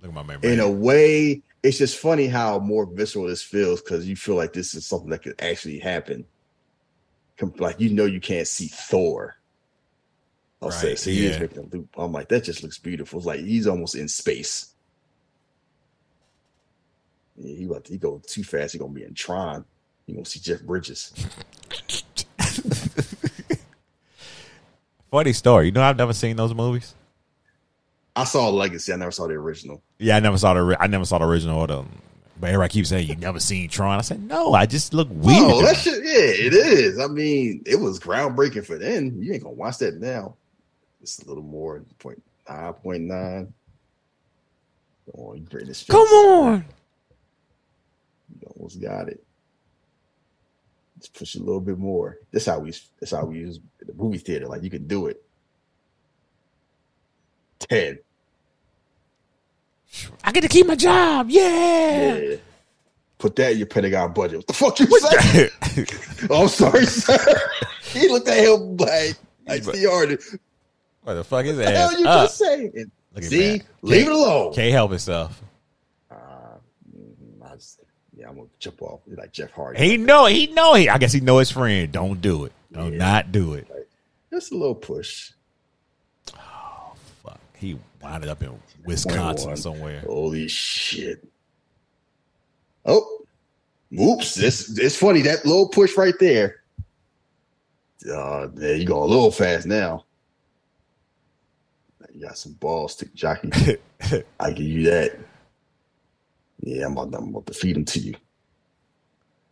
Look at my man. in a way it's just funny how more visceral this feels because you feel like this is something that could actually happen. Like you know you can't see thor I'll say Right, so he is yeah. making a loop i'm like that just looks beautiful it's like he's almost in space yeah, he about to he go too fast he gonna be in tron you gonna see jeff bridges Funny story. You know, I've never seen those movies. i saw legacy i never saw the original Yeah, I never saw the. I never saw the original or the. But everybody keeps saying you never seen Tron. I said no. I just look oh, weird. Oh, that shit, yeah, it is. I mean, it was groundbreaking for then. You ain't gonna watch that now. It's a little more point nine point nine. Come on, you bring this. Come on. you almost got it. Let's push a little bit more. That's how we. That's how we use the movie theater. Like you can do it. Ten. I get to keep my job. Yeah. Yeah. Put that in your Pentagon budget. What the fuck you say? oh, I'm sorry, sir. he looked at him like, like see, already. What the fuck is What the hell you Up. just saying? Look See, leave it alone. Can't help himself. Uh, mm, I just, yeah, I'm gonna jump off like Jeff Hardy. He know. He know. He. I guess he know his friend. Don't do it. Do Yeah. not do it. Just a little push. Fuck. He wound up in Wisconsin 21. somewhere. Holy shit! Oh, oops! This it's funny that little push right there. Uh, there you go a little fast now. You got some balls, to jockey. I give you that. Yeah, I'm about, I'm about to feed them to you.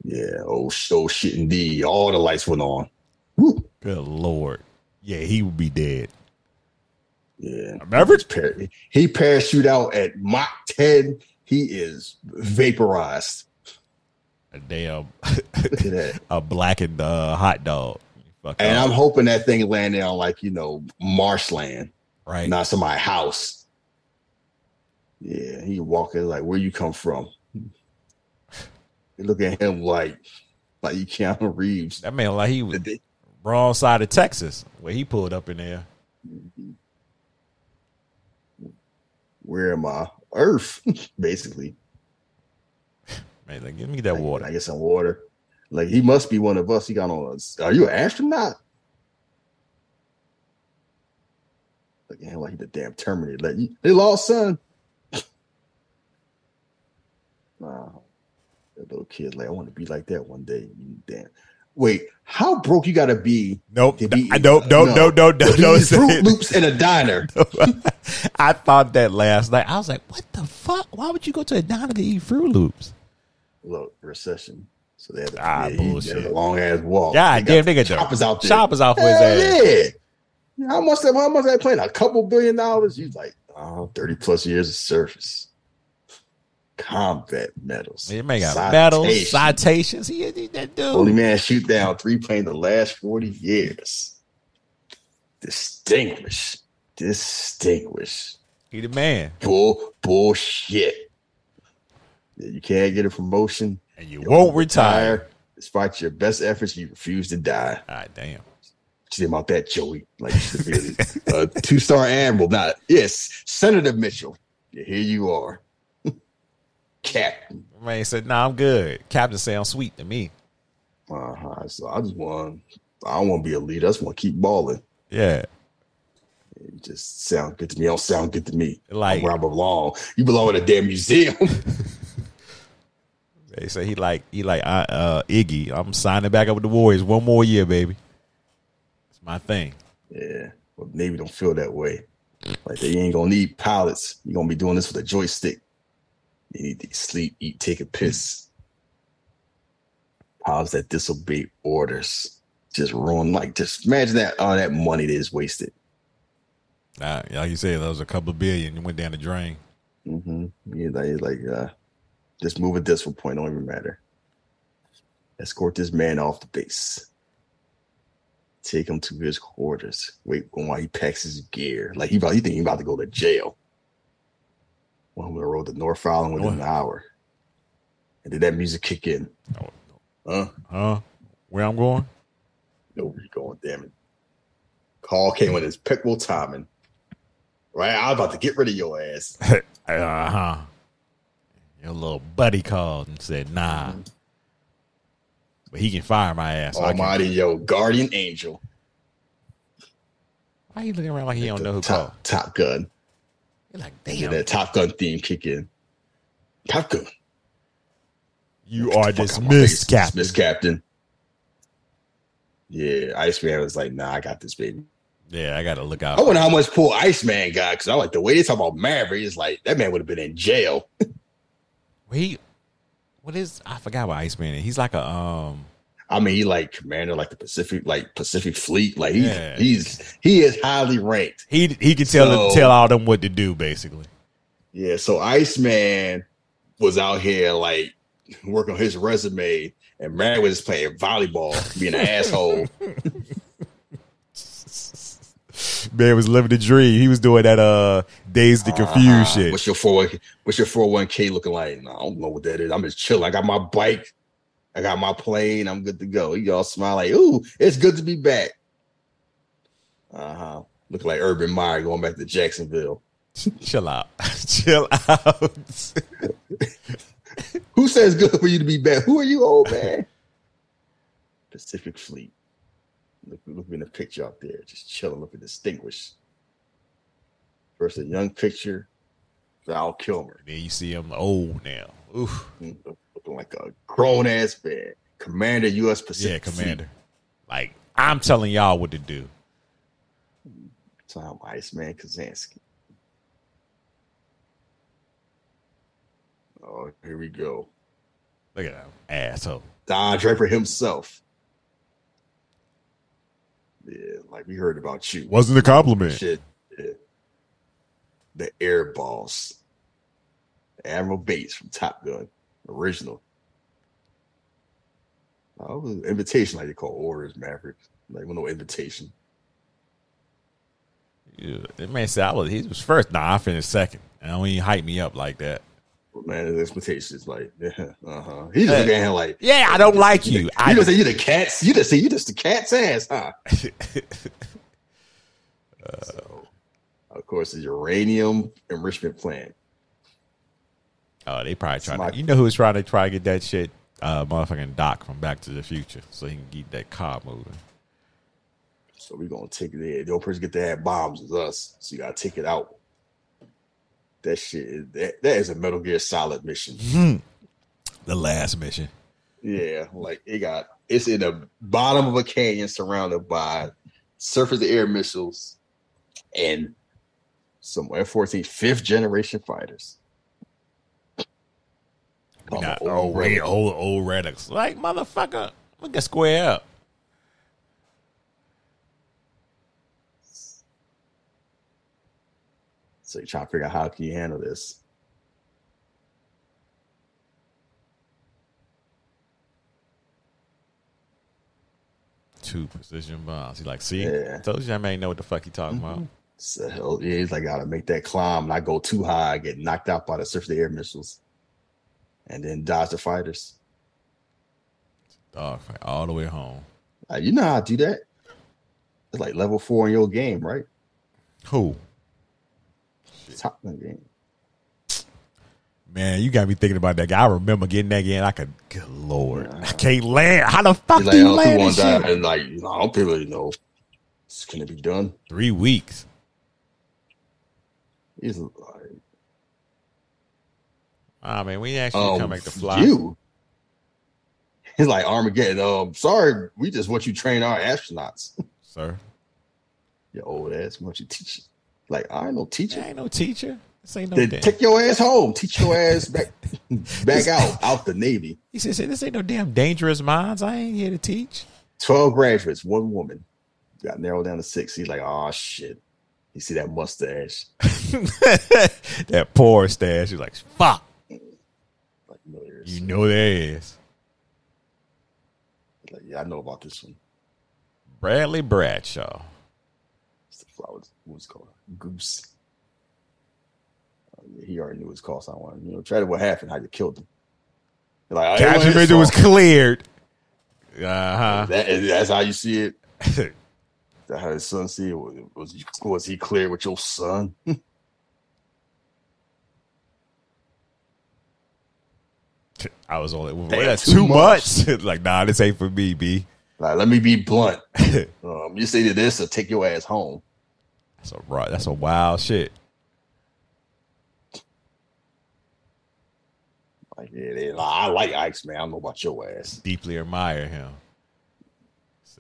Yeah, oh, oh shit, indeed. All the lights went on. Woo. Good lord. Yeah, he would be dead. Yeah. Maverick? Par- he parachute out at Mach 10. He is vaporized. A damn a blackened uh, hot dog. Fuck And off. I'm hoping that thing landed on like, you know, marshland, right. not somebody's house. Yeah, he walking like, where you come from? You look at him like like you Keanu Reeves. That man, like he was they- wrong side of Texas where he pulled up in there. Where am I? Earth, basically. Man, like, give me that Like, water. I get some water. Like he must be one of us. He got on. Are you an astronaut? Like, yeah, like he the damn Terminator. Like, they lost son. Nah, that little kid. Like, I want to be like that one day. Damn. Wait, how broke you got to be? Nope. to be- I don't, don't, no. don't, don't, don't, don't Fruit. Loops in a diner. I thought that last night. I was like, what the fuck? Why would you go to a diner to eat Fruit Loops? Look, recession. So they had to, Ah, yeah, bullshit. had a long ass walk. God They damn, nigga, choppers out there. Choppers off with his ass. Yeah. How much that how much that playing? A couple billion dollars? You like oh, 30 plus years of service. Combat medals. He may got Citation. medals, citations. He, he that dude. Only man shoot down three plane the last 40 years. Distinguished. Distinguished. He the man. Bull bullshit. You can't get a promotion. And you won't retire. Despite your best efforts, you refuse to die. Ah, damn. Think about that, Joey? Like be a two star admiral. Not yes, Senator Mitchell. Yeah, here you are. Captain. Man said, nah, I'm good. Captain sounds sweet to me. Uh-huh. So I just want I don't want to be a leader. I just want to keep balling. Yeah. It just sound good to me. It don't sound good to me. Like- I'm where I belong. You belong in a damn museum. They say he like he like uh, uh Iggy. I'm signing back up with the Warriors one more year, baby. It's my thing. yeah. Well, Navy don't feel that way. Like they ain't gonna need pilots. You're gonna be doing this with a joystick. You need to sleep, eat, take a piss. Pilots that disobey orders just ruin. Like, just imagine that all that money that is wasted. Nah, like you said, that was a couple of billion. You went down the drain. Mm-hmm. Yeah, like, like uh, just move a decimal point. Don't even matter. Escort this man off the base. Take him to his quarters. Wait while he packs his gear. Like he about, he think he about to go to jail. I'm gonna roll the North Island within an hour, and did that music kick in? Oh, Huh? Huh? Where I'm going? Know where you going? Damn it! Call came with his pickle timing. Right, I'm about to get rid of your ass. uh huh. Your little buddy called and said, nah. But he can fire my ass. Almighty, yo, guardian angel. Why are you looking around like he don't know who called? top, Top Gun. You're like, Yeah, damn, that Top Gun theme kick in. Top Gun. you are dismissed, Captain. Dismissed, Captain. Yeah, Iceman was like, nah, I got this, baby. Yeah, I gotta look out. I wonder how much poor Iceman got because I like the way they talk about Maverick. It's like that man would have been in jail. He, what is? I forgot what Iceman is. He's like a um. I mean, he like commander, like the Pacific, like Pacific Fleet. Like he's Yeah. he's he is highly ranked. He he can tell So- tell all them what to do basically. Yeah, so Iceman was out here like working on his resume, and Maverick was playing volleyball, being an asshole. Man was living the dream. He was doing that uh dazed to confused Uh-huh. shit. What's your four? What's your four one k looking like? No, I don't know what that is. I'm just chilling. I got my bike. I got my plane. I'm good to go. You all smile like, ooh, it's good to be back. Uh huh. Looking like Urban Meyer going back to Jacksonville. Chill out. Chill out. Who says good for you to be back? Who are you, old man? Pacific Fleet. Look, look in the picture out there, just chilling, looking distinguished. A young picture, Val Kilmer. then you see him old now. Oof. Mm, looking like a grown ass man. Commander U.S. Pacific. Yeah, commander. Like I'm telling y'all what to do. Tom Iceman Kazansky. Oh, here we go. Look at that asshole. Don Draper himself. Yeah, like we heard about you. Wasn't a compliment. Shit. The Air Boss. Admiral Bates from Top Gun. Original. Oh, it was an invitation, like they call orders, Maverick. Like, with no invitation. Yeah, that man said I was he was first. Nah, I finished second. And don't even hype me up like that. Man, his expectations like, yeah, uh huh. He just looking at him like, Yeah, I don't like you. You I gonna say you the cat's? You just say you just the cat's ass, huh? so, of course, the uranium enrichment plant. Oh, they probably trying to. You know who's trying to try to get that shit? Uh, motherfucking Doc from Back to the Future, so he can keep that car moving. So we gonna take it there. The only person get to have bombs is us. So you gotta take it out. That shit is that, that is a Metal Gear Solid mission. The last mission. Yeah, like it got it's in the bottom of a canyon surrounded by surface air missiles and some F 14 fifth generation fighters. We Oh, old old, old, old. Like motherfucker, we can square up. So you're trying to figure out how can you handle this. Two precision bombs. He like, see, Yeah. I told you I may know what the fuck he talking mm-hmm. about. So hell, yeah, he's like gotta make that climb, not go too high, I get knocked out by the surface to air missiles, and then dodge the fighters. Dog fight all the way home. Uh, you know how to do that. It's like level four in your game, right? Who? Top gun game. Man, you got me thinking about that guy. I remember getting that game. I could, good lord, I can't land. How the fuck He's do like, you oh, land this shit? and like, I don't really know. It's gonna be done. Three weeks. He's like, Ah man, we actually um, come back to fly. you. He's like Armageddon. Um, sorry, we just want you to train our astronauts. sir. Your old ass, want you teach. Like I ain't no teacher. I ain't no teacher. This ain't no Then damn. take your ass home. Teach your ass back, back out, out the Navy. he said, "This ain't no damn dangerous minds. I ain't here to teach." Twelve graduates, one woman. Got narrowed down to six. He's like, oh shit. You see that mustache? that poor stash. He's like, "Fuck." Like, you know, there's- You know there is like, yeah, I know about this one. Bradley Bradshaw. It's the flowers. What's it called? Goose. Uh, yeah, he already knew his call sign. One. You know, try to what happened, how you killed him. You're Like, oh, it Captain wasn't his Midget was cleared. Uh That is, that's how you see it. That's how his son see it. Was, he, was he clear with your son? I was only Damn, that's too too much. much. like, nah, this ain't for me, B. Like, let me be blunt. Um, you say to this or take your ass home. That's a right. That's a wild shit. Like, yeah, they, like, I like Ice, man. I don't know about your ass. Deeply admire him.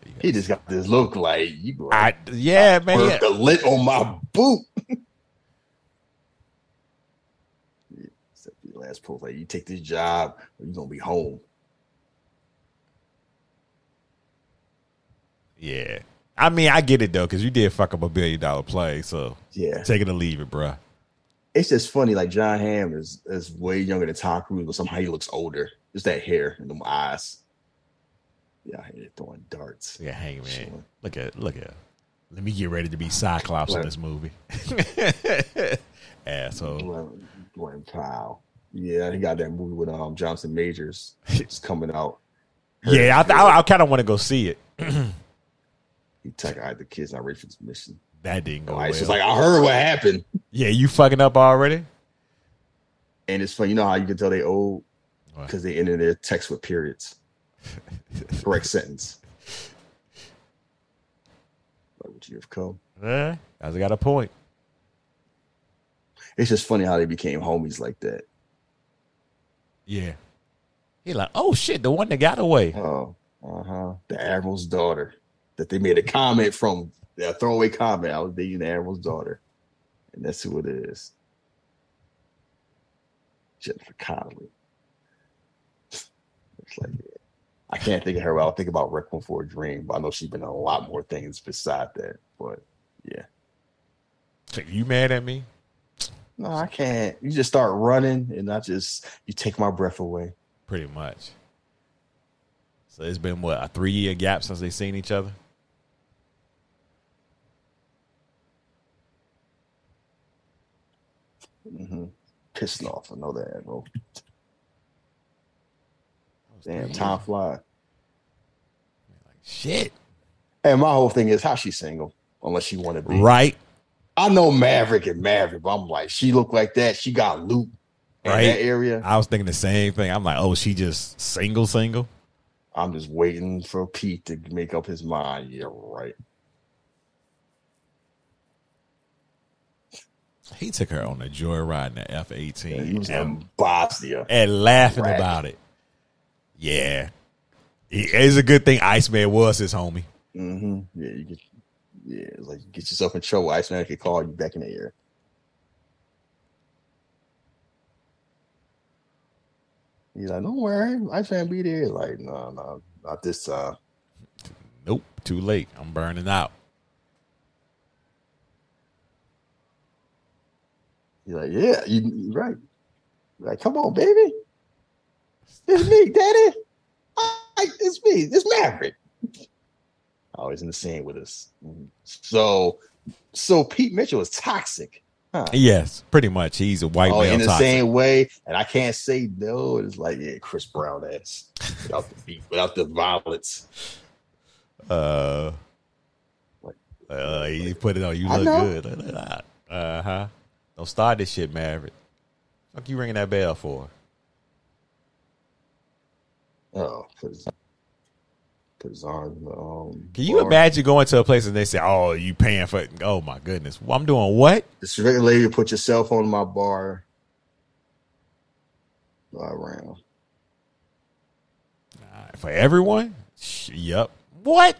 So you He just got this look like you. Like, I, yeah, man. burnt yeah. the lint on my boot. Yeah, Except the last post, like you take this job, or you gonna be home. Yeah. I mean, I get it though, because you did fuck up a billion dollar play. So Yeah, take it or leave it, bro. it's just funny. Like John Hamm is is way younger than Tom Cruise, but somehow he looks older. Just that hair and them eyes. Yeah, I here throwing darts. Yeah, hangman. Sure. Look at look at. Let me get ready to be Cyclops in this movie. Asshole. Glen, Glen Powell. Yeah, he got that movie with um Jonathan Majors. It's coming out. Yeah, I, I, I kind of want to go see it. He took out the kids not ready for this mission. That didn't go well. just like I heard what happened. yeah, you fucking up already. And it's funny, you know how you can tell they old because they ended their text with periods. Correct sentence. Like would you have come? Yeah, I got a point. It's just funny how they became homies like that. Yeah. He like, oh shit, the one that got away. Oh, uh huh. The admiral's daughter. That they made a comment from a throwaway comment. I was dating the admiral's daughter, and that's who it is. Jennifer Connelly. It's like yeah. I can't think of her. Well, I'll think about Requiem for a Dream, but I know she's been in a lot more things beside that. But yeah, You mad at me? no, I can't. You just start running, and I just you take my breath away. Pretty much. So it's been what a three year gap since they seen each other. Mm-hmm. pissing off. I know that, bro. Damn, time fly. Shit. And my whole thing is how she's single, unless she wanted to be. Right. I know Maverick and Maverick, but I'm like, she looked like that. She got loot in Right. that area. I was thinking the same thing. I'm like, oh, she just single, single. I'm just waiting for Pete to make up his mind. Yeah, right. He took her on a joyride in the F And he eighteen was and, in Bosnia. and laughing about it. Yeah, It- it's a good thing Iceman was his homie. hmm Yeah, you get yeah, it's like get yourself in trouble. Iceman could call you back in the air. He's like, don't worry, Iceman be there. Like, no, no, not this time. Nope, too late. I'm burning out. He's like, yeah, you, you right. Like, come on, baby. It's me, daddy. I, it's me. It's Maverick. Always in the scene with us. So, so Pete Mitchell is toxic. Huh? Yes, pretty much. He's a white oh, male in the toxic. same way, and I can't say no. It's like yeah, Chris Brown ass without the beat, without the violence. Uh, uh, he put it on. You look good. Uh huh. Don't start this shit, Maverick. Fuck you ringing that bell for? Oh, because on um. Can you bar. imagine going to a place and they say, "Oh, you paying for?" it? Oh my goodness, well, I'm doing what? This lady put your cell phone in my bar. Around. For everyone? Yep. What?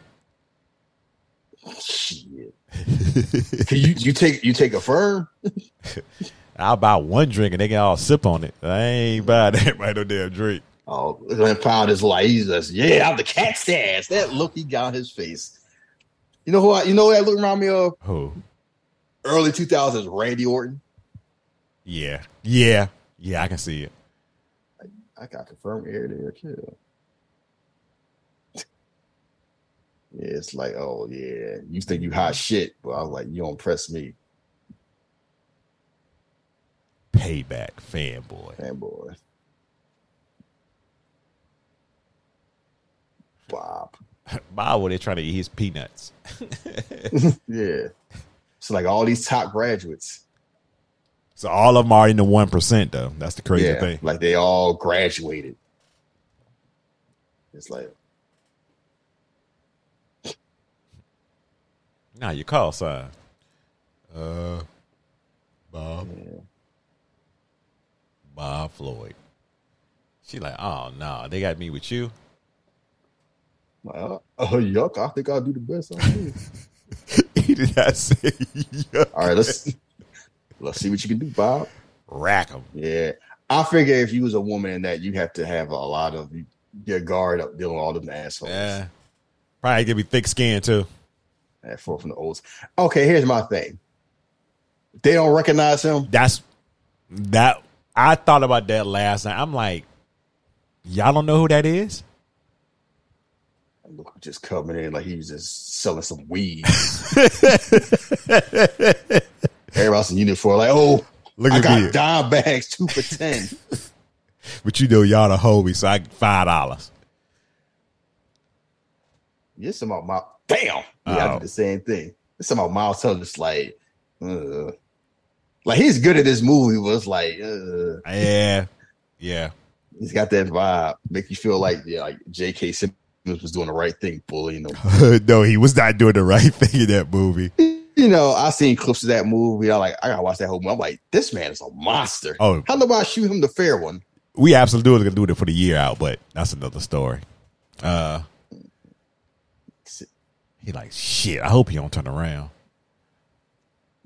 Shit. Can you you take you take a firm? I'll buy one drink and they can all sip on it. I ain't buying everybody no damn drink. Oh, Glen found his like he's just yeah, I'm the cat's ass. That look he got on his face. You know who? I, you know that look remind me of? Who? Early 2000s, Randy Orton. Yeah. Yeah. Yeah, I can see it. I got confirmed air there too. Yeah, it's like, oh yeah, you think you hot shit, but I was like, you don't press me, Payback fanboy. fanboy. Bob. Bob, they trying to eat his peanuts. Yeah. So like all these top graduates. So all of them are in the one percent though. That's the crazy yeah, thing. like they all graduated. It's like Now your call sign. Uh, Bob. yeah. Bob Floyd. She like, oh no, they got me with you. Like, oh, oh, yuck! I think I'll do the best I can. he did not say yuck. All right, let's let's see what you can do, Bob. rack him. Yeah, I figure if you was a woman in that, you have to have a lot of your guard up dealing with all them assholes. Yeah. Probably give me thick skin too. That four from the olds. Okay, here's my thing. They don't recognize him. That's that. I thought about that last night. I'm like, y'all don't know who that is? Look, just coming in like he was just selling some weed. Everybody's in uniform, like, oh, Look at that. I got me. dime bags two for ten. But you know y'all the homie, so I five dollars. Yes, some about my damn. Yeah, I Oh. did the same thing. It's some about Miles Teller, just like, uh, like he's good at this movie, but it's like, uh, Yeah. Yeah. he's got that vibe, make you feel like, yeah, like J.K. Simmons was doing the right thing, bullying him. no, he was not doing the right thing in that movie. you know, I seen clips of that movie. I like, I gotta watch that whole movie. I'm like, this man is a monster. Oh. how about I shoot him the fair one? We absolutely gonna do it for the year out, but that's another story. Uh he like shit. I hope he don't turn around.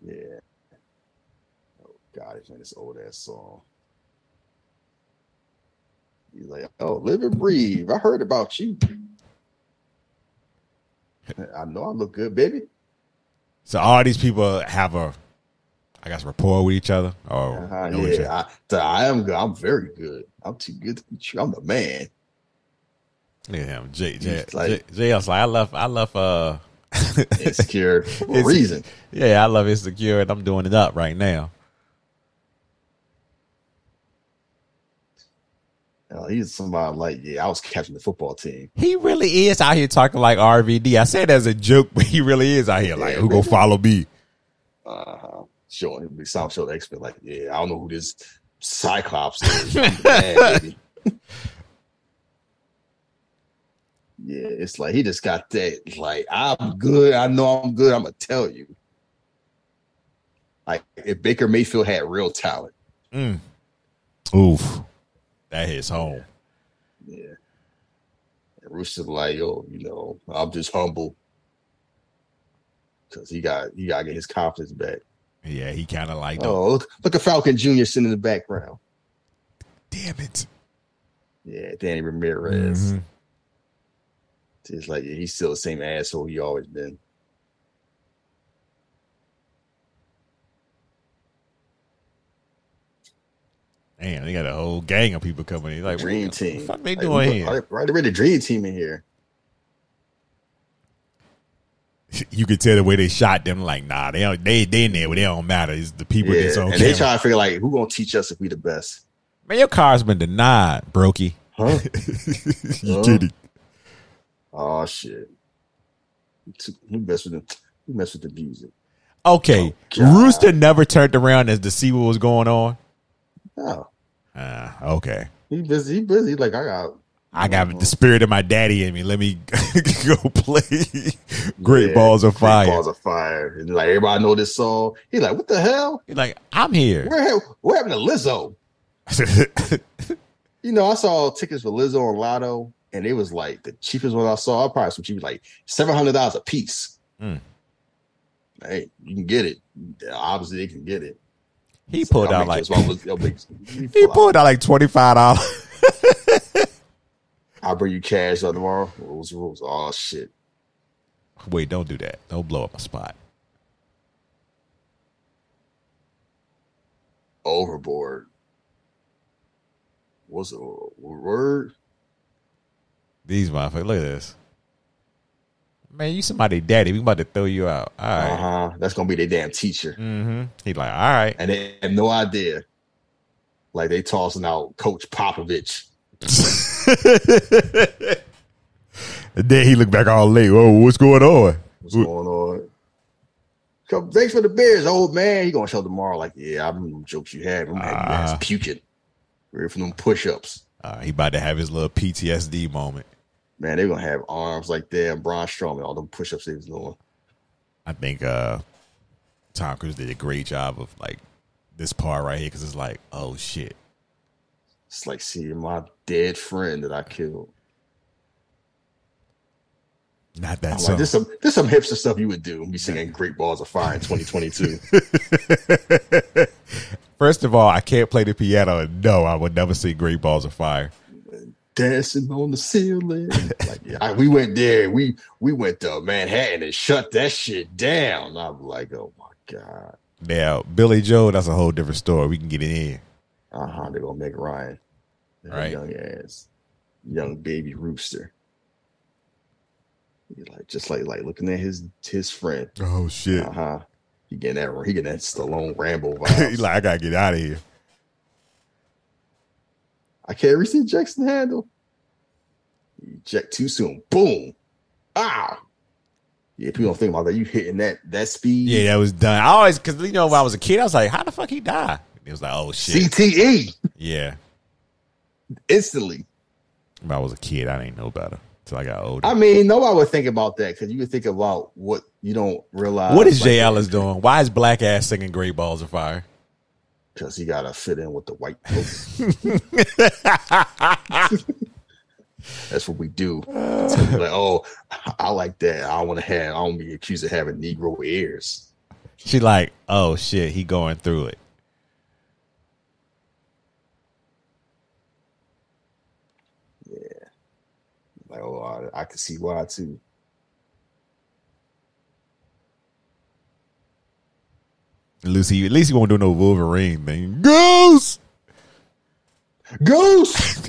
Yeah. Oh God, he's playing this old ass song. He's like, oh, live and breathe. I heard about you. I know I look good, baby. So all these people have a, I guess, rapport with each other. Or Uh-huh, know each other. yeah, I, I am good. I'm very good. I'm too good to be true. I'm the man. Look at him, J J like- J. J. I was like, I love, I love. uh Insecure for a reason. Yeah, I love insecure, and I'm doing it up right now. Uh, he's somebody like, yeah, I was catching the football team. He really is out here talking like RVD. I said as a joke, but he really is out here like, Yeah, who gonna follow me? Uh-huh. Showing him, some show the expert like, yeah, I don't know who this Cyclops is. Yeah, it's like he just got that. Like, I'm good. I know I'm good. I'm gonna tell you. Like, if Baker Mayfield had real talent, Mm. Oof. That hits home. yeah. And Rooster's like, yo, you know, I'm just humble because he got he got to get his confidence back. Yeah, he kind of like, Oh, look, look at Falcon Jr. sitting in the background. damn it. Yeah, Danny Ramirez. Mhm. It's like yeah, he's still the same asshole he always been. Damn, they got a whole gang of people coming in. Like, Dream what the team. fuck they Like, doing here? Right, right, they the dream team in here. You could tell the way they shot them. Like, nah, they don't, they they in there, but they don't matter. It's the people Yeah, that's on and camera. they try to figure like who gonna teach us if we the best. Man, your car's been denied, Brokey. Huh? you Huh? kidding? oh shit. Who mess with them? Who mess with the music? Okay, Oh, Rooster never turned around as to see what was going on. Oh, Ah, okay. he busy. He busy. Like I got. I got the spirit of my daddy in me. Let me go play Great Yeah, Balls of Fire. Great Fire. Balls of fire. And like everybody know this song. He like, what the hell? Like, I'm here. Where ha- what happened to Lizzo? You know, I saw tickets for Lizzo and Latto, and it was like the cheapest one I saw. I probably some cheap, like seven hundred dollars a piece. Mm. Hey, you can get it. Obviously, they can get it. He pulled out like I'll he pulled out like twenty five dollars. I'll bring you cash on tomorrow. Rules, rules. Oh shit. Wait, don't do that. Don't blow up my spot. Overboard. What's a word? These motherfuckers. Look at this. Man, you somebody daddy. We about to throw you out. All right. Uh huh. That's gonna be their damn teacher, Mm-hmm. He like, all right. and they have no idea. Like they tossing out Coach Popovich. and then he looked back all late. Oh, what's going on? What's going on? Come, thanks for the beers, old man. He gonna show tomorrow. Like, yeah, I remember them jokes you had. Remember having you Ah. puking. Ready for them push-ups. Uh, he about to have his little PTSD moment. Man, they're gonna have arms like that. And Braun Strowman, all them push-ups they was doing. I think uh Tom Cruise did a great job of like this part right here because it's like, oh shit. It's like seeing my dead friend that I killed. Not that I'm song. like, this some this some hipster stuff you would do. Be singing "Great Balls of Fire" in 2022. First of all, I can't play the piano, and no, I would never sing Great Balls of Fire. Dancing on the ceiling. Like, yeah, I- we went there. We we went to Manhattan and shut that shit down. I'm like, oh my god. Now, Billy Joel, that's a whole different story. We can get it in. Uh huh. They're gonna make Ryan, Right. Young ass, young baby rooster. He like just like like looking at his his friend. Oh shit. Uh huh. He getting that he getting that Stallone Rambo He's vibes. like, I gotta get out of here. I can't reach the ejection handle. You eject too soon. Boom. Ah. Yeah, people don't think about that. You hitting that that speed. Yeah, that was done. I always because you know when I was a kid, I was like, how the fuck he die? It was like, oh shit. CTE Yeah. instantly. When I was a kid, I didn't know better until I got older. I mean, nobody would think about that because you would think about what you don't realize. what is Jay Ellis doing? Why is Black Ass singing Great Balls of Fire? Because he gotta fit in with the white folks. That's what we do. It's like, oh, I like that. I want to have. I don't want to be accused of having Negro ears. She like, oh shit, he going through it. Yeah. Like, oh, I, I can see why too. Lucy, at least he won't do no Wolverine thing. Goose. Goose.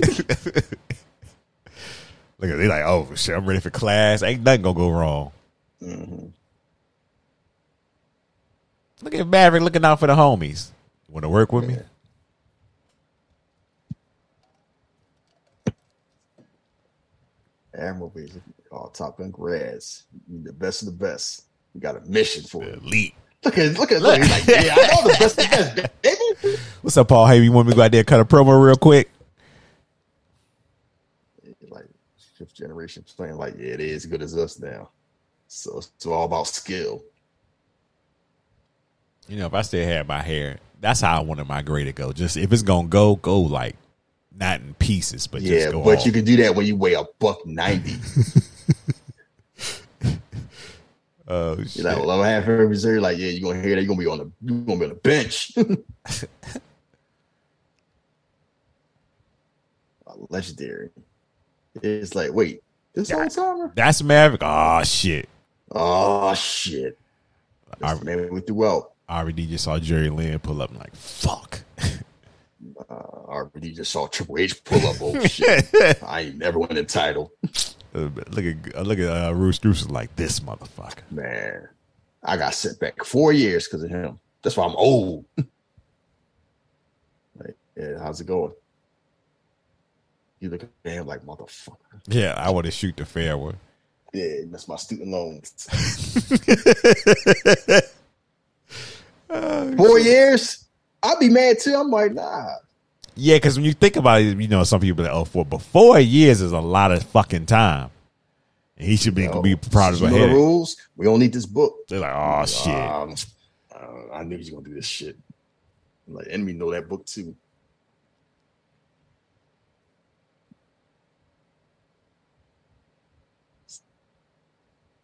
Look at they like, oh shit, I'm ready for class. Ain't nothing gonna go wrong. Mhm. Look at Maverick looking out for the homies. Want to work with me? Admiral Basic. all Top Gun grads. The best of the best. You got a mission for it. Elite. Look at look at look. He's like, yeah, I know the best of best, baby. What's up, Paul? Hey, you want me to go out there and cut a promo real quick? Like fifth generation playing like, yeah, it is as good as us now. So it's all about skill. You know, if I still had my hair, that's how I wanted my gray to go. Just if it's gonna go, go like not in pieces, but Yeah, just go but all- you can do that when you weigh a buck ninety. Oh shit! You're like, well, I'm half every reserve. Like, yeah, you're gonna hear that. You're gonna be on the you're gonna be on the bench. Oh, legendary. It's like, wait, this whole timer? that's Maverick. Oh shit! Oh shit! I, This man we threw out. I already just saw Jerry Lynn pull up. and like, fuck. Uh, RVD just saw Triple H pull up. Oh shit! I ain't never won a title, Uh, look at uh, look at uh, Roos Roos is like this motherfucker. man. I got set back four years because of him. That's why I'm old. like, yeah, how's it going? You look at him like motherfucker. Yeah, I want to shoot the fair one. Yeah, that's my student loans. Four years? I'd be mad too. I'm like, nah. Yeah, because when you think about it, you know, some people are like, oh, for but four years is a lot of fucking time. And he should be Yo, be proud of his know the rules. We don't need this book. They're like, oh shit. Um, uh, I knew he's gonna do this shit. I'm like, enemy know that book too.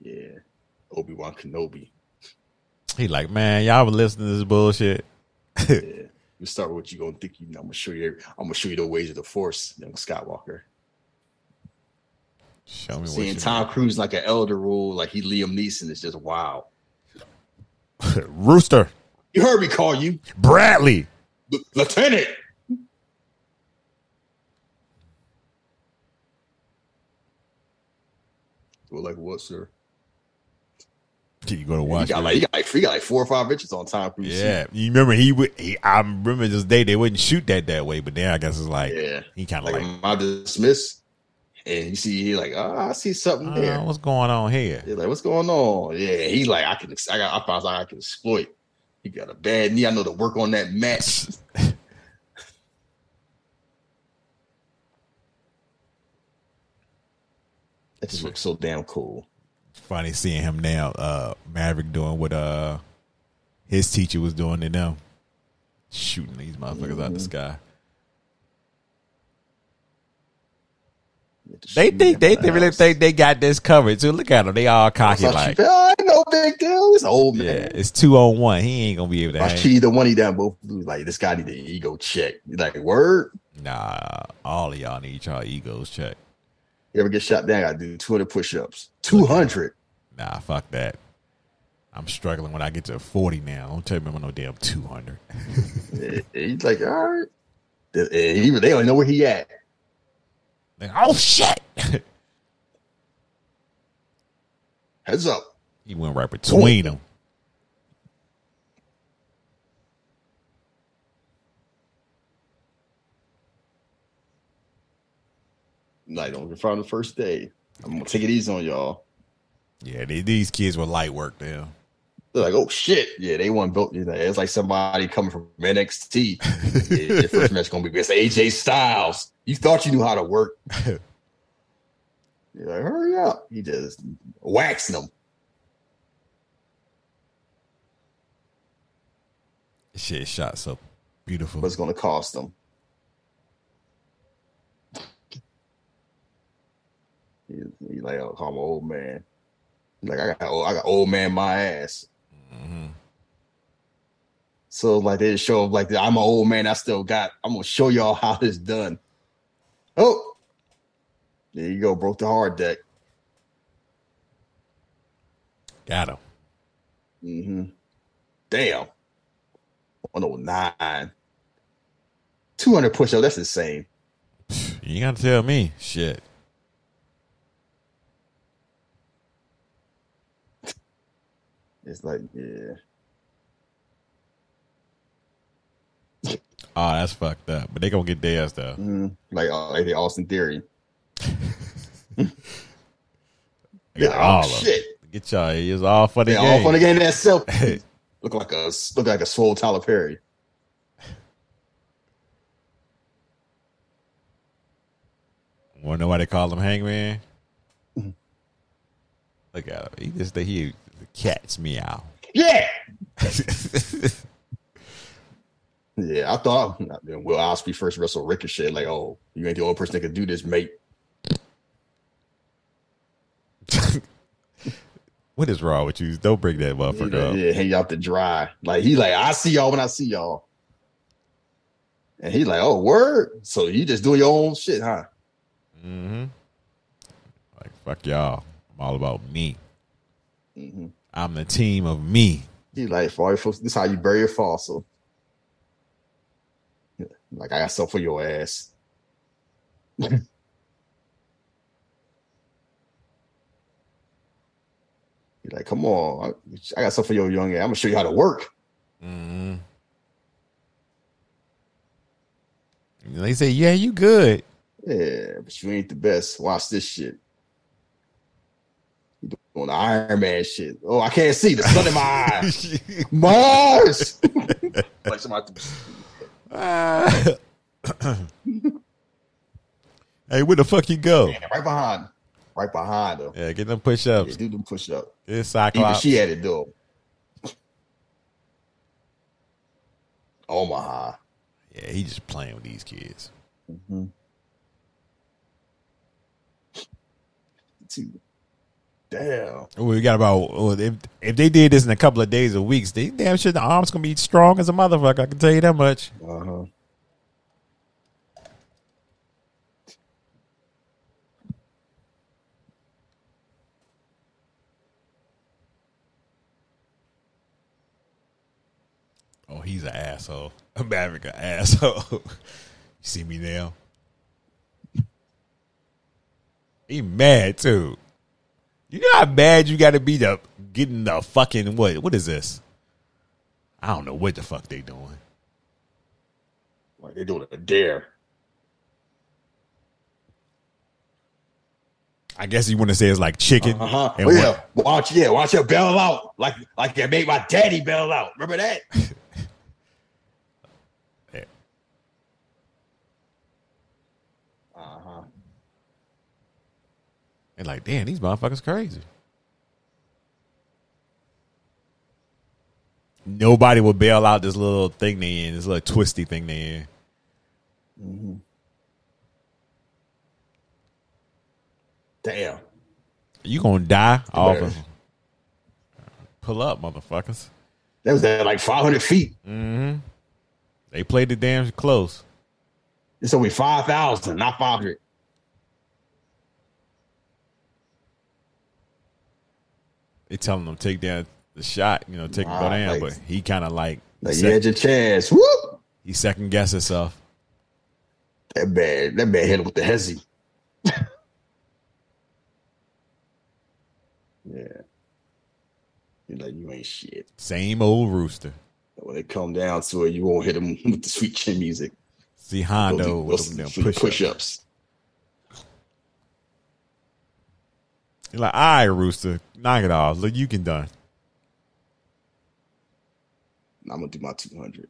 Yeah, Obi Wan Kenobi. He like, man, y'all been listening to this bullshit. Yeah, you start with what you gonna think. You, I'm gonna show you. I'm gonna show you the ways of the Force, young Skywalker. Show me what Seeing Tom Cruise like an elder rule, like he Liam Neeson is just wow. Rooster You heard me call you Bradley. L- Lieutenant. Well, like what, sir? You go to He watch. got like he got like he got like four or five inches on Tom Cruise. yeah, you remember he would. He, I remember this day they wouldn't shoot that that way, but then I guess it's like yeah. he kind of Like, like, I dismiss, and you see he like, oh, I see something there. "Uh, what's going on here? He's like, what's going on? Yeah, he like, I can, I got, I found out I can exploit. He got a bad knee. I know to work on that match. That just looks so damn cool. Funny seeing him now, uh, Maverick doing what uh his teacher was doing to them, shooting these motherfuckers out the Mm-hmm. sky. You have to They think they, they really think they got this covered. So look at them, they all cocky like, oh, no big deal. It's old man. yeah, it's two on one. He ain't gonna be able to. I cheated the one he done both like this guy need an ego check. Like, word. Nah, all of y'all need y'all egos checked. You ever get shot down? I do 200 push-ups. 200. Nah, fuck that. I'm struggling when I get to 40 now. Don't tell me I'm no damn 200. Eh, He's like, all right. Eh, eh, They don't know where he at. Like, oh shit! Heads up. he went right between them. Like, from the first day. I'm gonna take it easy on y'all. Yeah, they, these kids were light work now. They're like, oh shit, yeah, they want built. You know, it's like somebody coming from NXT. yeah, your first match is gonna be against AJ Styles. You thought you knew how to work. You're like, hurry up. He just waxing them. Shit shot so beautiful. What's gonna cost them? He, he like, oh, call him old man. He's Like I got, old, I got old man my ass. So like they show like I'm an old man. I still got. I'm gonna show y'all how this done. Oh, there you go. Broke the hard deck. Got him. Mm-hmm. Damn. 109. 200 push up. That's insane. You gotta tell me. Shit. It's like, yeah. Oh, that's fucked up. But they gonna get theirs though. Mhm. Like, uh, like the Austin Theory. Yeah, all oh, shit. Get y'all. It's all for the Yeah, game. all for the game that self. look like a look like a swole Tyler Perry. Want to know why they call him Hangman? Mm-hmm. Look at him. He just he cat's meow. Yeah. Yeah, I thought Will Ospreay first wrestled Ricochet. Like, oh, you ain't the only person that can do this, mate. What is wrong with you? Don't bring that Yeah, motherfucker up. yeah, hang out to dry. Like he like, I see y'all when I see y'all. And he like, oh, word. So you just doing your own shit, huh? Mm-hmm. Like fuck y'all. I'm all about me. hmm I'm the team of me. He like, your folks, this is how you bury a fossil. Like I got stuff for your ass. He like, come on, I, I got stuff for your young ass. I'm gonna show you how to work. Mm-hmm. They say, yeah, you good. Yeah, but you ain't the best. Watch this shit. You doing the Iron Man shit. Oh, I can't see the sun in my eyes. Mars. like somebody. Ah. hey, where the fuck you go? Right behind. Right behind her. Yeah, get them push Yeah, ups. do them push up. Get Even Cyclops. she had it though. Omaha. Yeah, he just playing with these kids. Mm-hmm. Damn. We got about oh, if if they did this in a couple of days or weeks, they damn sure the arms gonna be strong as a motherfucker. I can tell you that much. Uh-huh. Oh, he's an asshole. A Maverick, an asshole. you see me now? He mad too. You know how bad you got to be to getting the fucking what? What is this? I don't know what the fuck they doing. Like they doing a dare. I guess you want to say it's like chicken. Uh-huh. and Well, yeah. Watch, yeah, watch her bail out. Like like they made my daddy bail out. Remember that? And like, damn, these motherfuckers crazy. Nobody will bail out this little thing they in, this little twisty thing they in. Mm-hmm. Damn. You gonna die off of pull up, motherfuckers. That was at like 500 feet. Mm-hmm. They played it damn close. It's only 5,000, not 500. They telling them take down the shot, you know, take Wow, go down, like- but he kind of like, Like, sec- you had your chance. Whoop! he second guess himself. That man, that man hit him with the hezzy. yeah. You're like, you ain't shit. Same old rooster. When it come down to it, you won't hit him with the sweet chin music. See Hondo are- with those them are damn push, push ups. ups. You're like, all right, rooster, knock it off. Look, you can done. I'm gonna do my 200.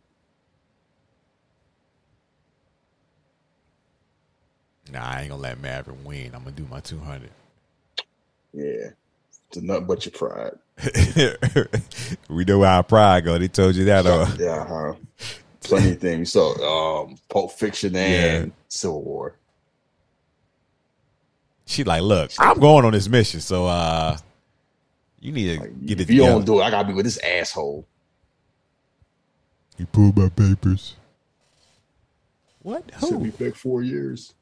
Nah, I ain't gonna let Maverick win. I'm gonna do my 200. Yeah. It's nothing but your pride. we know how our pride go. They told you that. Uh, Yeah, huh? Plenty of things. So, um, Pulp Fiction and Civil War. She like, look, I'm going on this mission, so uh, you need to get it If you together. don't do it, I gotta be with this asshole. You pulled my papers. What? Send Who? me back four years.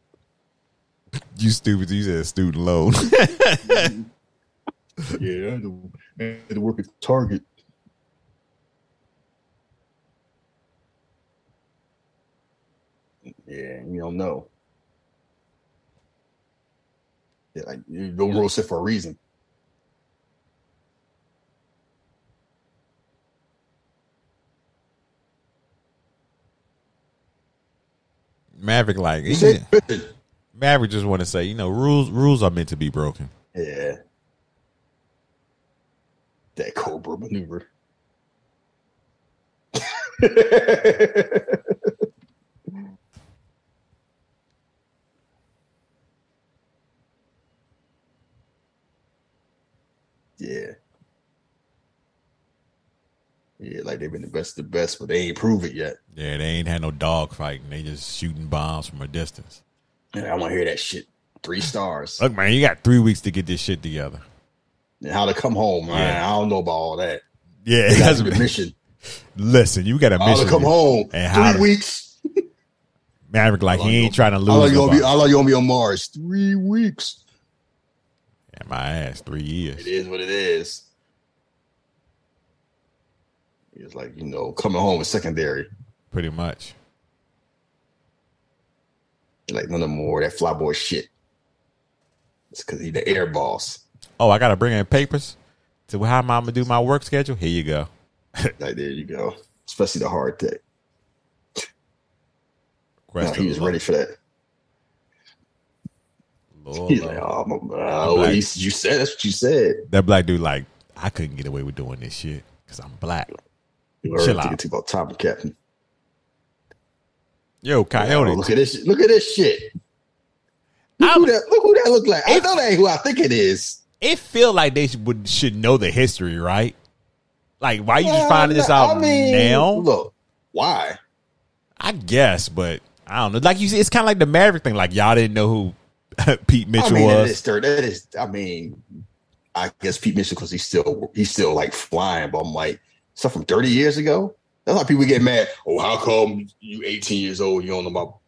You stupid. You said student loan. Yeah, I had to, I had to work at Target. Yeah, you don't know. Yeah, like you don't roll sit for a reason. Maverick like he, Maverick just want to say, you know, rules rules are meant to be broken. Yeah. That Cobra maneuver. yeah. Yeah, like they've been the best of the best, but they ain't prove it yet. Yeah, they ain't had no dog fighting. They just shooting bombs from a distance. And I want to hear that shit. Three stars. Look, man, you got three weeks to get this shit together. And how to come home, man. Yeah. I don't know about all that. Yeah, They that's a mission. Listen, you got a mission. How to come home. And Three to- weeks. Maverick, like he ain't trying to lose. you gonna be? nobody. How you gonna be on Mars? Three weeks. Yeah, my ass, three years. It is what it is. It's like you know, coming home is secondary. Pretty much. Like none of more that flyboy shit. It's because he the air boss. Oh, I gotta bring in papers to how am I gonna do my work schedule? Here you go. Like there you go. Especially the hard deck. No, he was ready for that. Lord, He's like, oh, my, well, Black. you, you said that's what you said. that black dude, like, I couldn't get away with doing this shit because I'm black. You Chill out. too about Tom Captain. Yo, Coyote. Oh, look at this! shit- Look at this shit. Look I'm- who, that, look who that look like. I know that ain't who I think it is. it feel like they should, would, should know the history, right? Like, why you just finding this out I mean, now? Look, why? I guess, but I don't know. Like you see, it's kind of like the Maverick thing. Like y'all didn't know who Pete Mitchell I mean, was. is third. That is. I mean, I guess Pete Mitchell because he's still he's still like flying. But I'm like stuff from 30 years ago. That's why people get mad. Oh, how come you 18 years old? You don't know about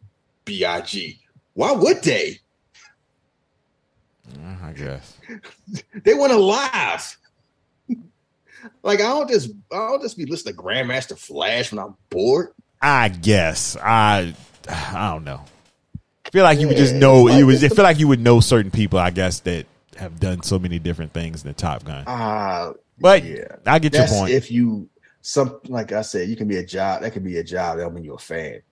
Big? Why would they? Mm, I guess. They weren't alive. like I don't just I don't just be listening to Grandmaster Flash when I'm bored. I guess. I I don't know. Feel like you would just know it would. I feel like you would know certain people. I guess that have done so many different things in the Top Gun. Uh But yeah. I get your point. if you some like I said, you can be a job. That can be a job. That mean you're a fan.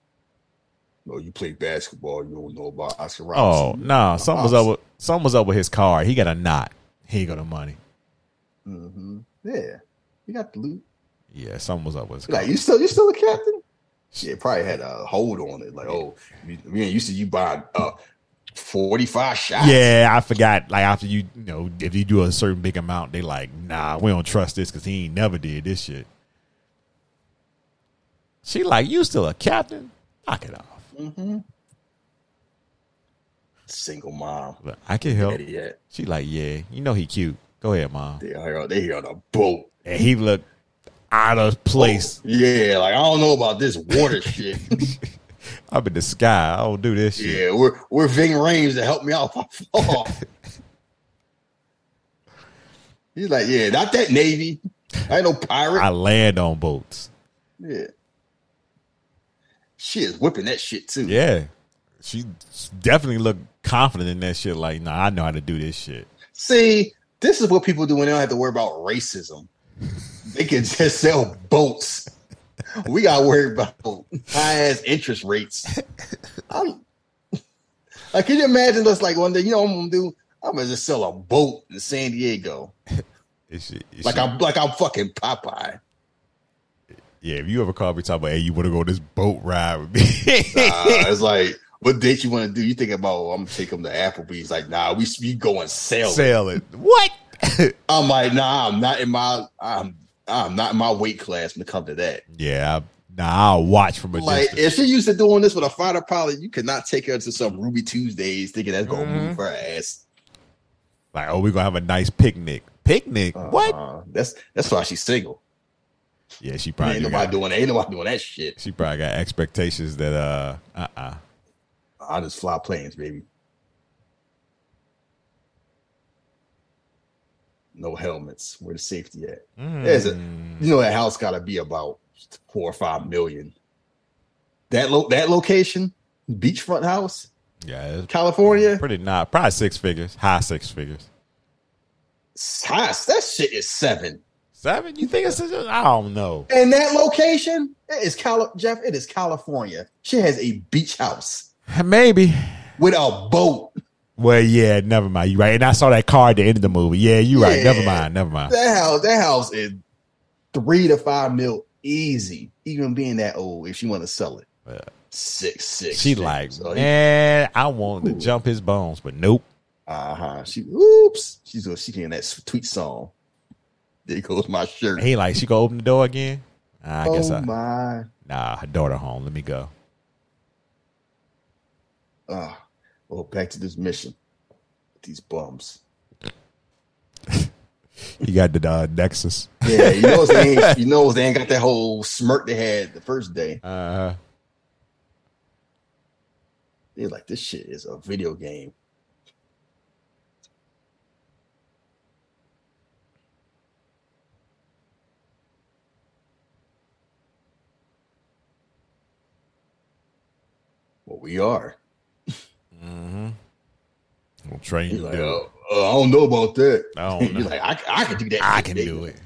No, you play basketball. You don't know about Oscar oh Robertson. no, something was up with something was up with his car. He got a knot. He got the money. Mm-hmm. Yeah, you got the loot. Yeah, something was up with his car. Like you still, you still a captain? Yeah, probably had a hold on it. Like, oh, man, you said you buy uh forty five shots. Yeah, I forgot. Like after you, you know, if you do a certain big amount, they like, nah, we don't trust this because he ain't never did this shit. She like, you still a captain? Knock it off. single mom. Look, I can help. Idiot. She like, yeah, you know he cute. Go ahead, mom. They here on a boat. And he looked out of oh, place. Yeah, like I don't know about this water shit. Up in the sky. I don't do this shit. Yeah, we're we're Ving Rhames to help me out if I fall. He's like, yeah, not that Navy. I ain't no pirate. I land on boats. yeah. She is whipping that shit too. Yeah. She definitely looked confident in that shit. Like, nah, I know how to do this shit. See, this is what people do when they don't have to worry about racism. They can just sell boats. We got worried about high ass interest rates. I'm, like, can you imagine us like one day? You know what I'm gonna do? I'm gonna just sell a boat in San Diego, It's it's like. I'm like I'm fucking Popeye. Yeah, if you ever call me talk about, hey, you want to go on this boat ride with me? Uh, it's like, what date you want to do? You think about? Oh, I'm gonna take them to Applebee's. Like, nah, we we going sailing. Sell it. What? I'm like, nah, I'm not in my I'm I'm not in my weight class when it comes to that. yeah, I, nah, I'll watch from a Like, distance. if she used to doing this with a fighter pilot, you could not take her to some Ruby Tuesdays thinking that's gonna Mm-hmm. move her ass. Like, oh, we're gonna have a nice picnic. Picnic? what? Uh, that's that's why she's single. Yeah, she probably ain't nobody got, doing ain't nobody doing that shit. she probably got expectations that uh uh uh I just fly planes, baby. No helmets. Where the safety at? There's a, you mm. know that house got to be about four or five million. That lo- that location, beachfront house, yeah, California. pretty not probably six figures, high six figures. House, that shit is seven. Seven? You think it's? I don't know. And that location, it is Cal- Jeff. It is California. She has a beach house Maybe. with a boat. Well, yeah, never mind. You right. And I saw that car at the end of the movie. Yeah, you right. Never mind. Never mind. That house, that house is three to five mil easy, even being that old. If she want to sell it, Yeah. six six. She like, so, man, I want to jump his bones, but nope. uh huh. She oops. She's she can that tweet song. There goes my shirt. He like, she go open the door again. I guess oh I, my. nah, her daughter home. Let me go. Uh, well, back to this mission. These bums. you got the uh, Nexus. Yeah, you know they ain't, you know they ain't got that whole smirk they had the first day. Uh, They're like, this shit is a video game. Well, we are. We'll train you. like, uh, uh, I don't know about that. I don't You're know. like, I, I can do that. I can baby. do it.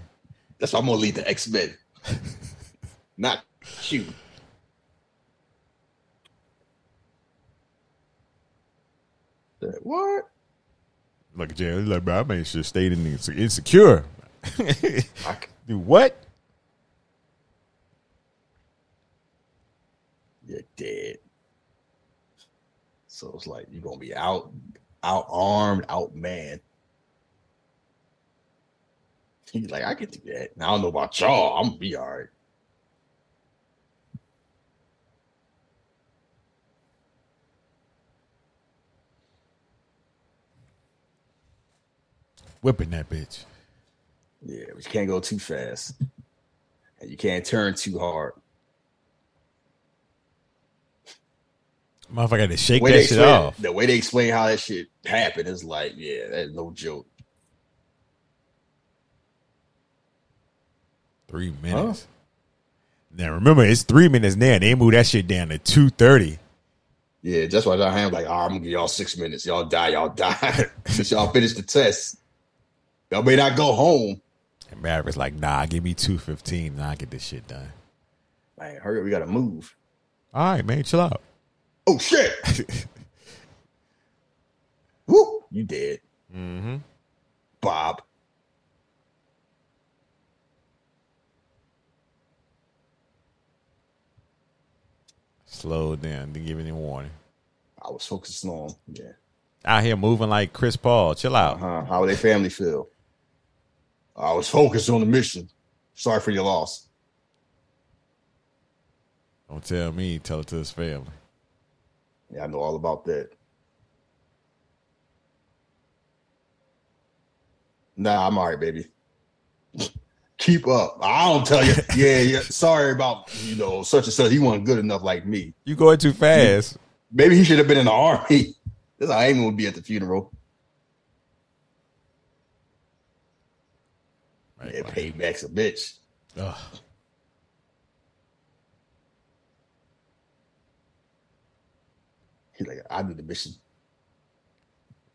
That's why I'm gonna lead the X Men, not you. That- What? Look at Jay. Like, bro, I made sure stayed in the insecure. Do what? You're dead. So it's like you're gonna be out, out armed, out man. He's like, I can do that. I don't know about y'all. I'm gonna be all right. Whipping that bitch. Yeah, but you can't go too fast. And you can't turn too hard. Motherfucker had to shake that shit explain, off. The way they explain how that shit happened is like, yeah, that's no joke. Three minutes. Now remember, it's three minutes now. They moved that shit down to two thirty. Yeah, that's why I am like, ah, oh, I'm gonna give y'all six minutes. Y'all die, y'all die. Since y'all finish the test. Y'all may not go home. And Maverick's like, nah, give me two fifteen, and I get this shit done. Man, hurry up, we gotta move. All right, man, chill out. Oh shit. Whoop, you dead. Mm-hmm. Bob. Slow down, didn't give any warning. I was focusing on, yeah. Out here moving like Chris Paul. Chill out. Uh-huh. How would their family feel? I was focused on the mission. Sorry for your loss. Don't tell me, tell it to his family. Yeah, I know all about that. Nah, I'm all right, baby. Keep up. I don't tell you. Yeah, yeah. Sorry about you know such and such. He wasn't good enough like me. You going too fast. Maybe he should have been in the army. This I ain't gonna be at the funeral. Right, Yeah, payback's a bitch. Ugh. Like, I do the mission.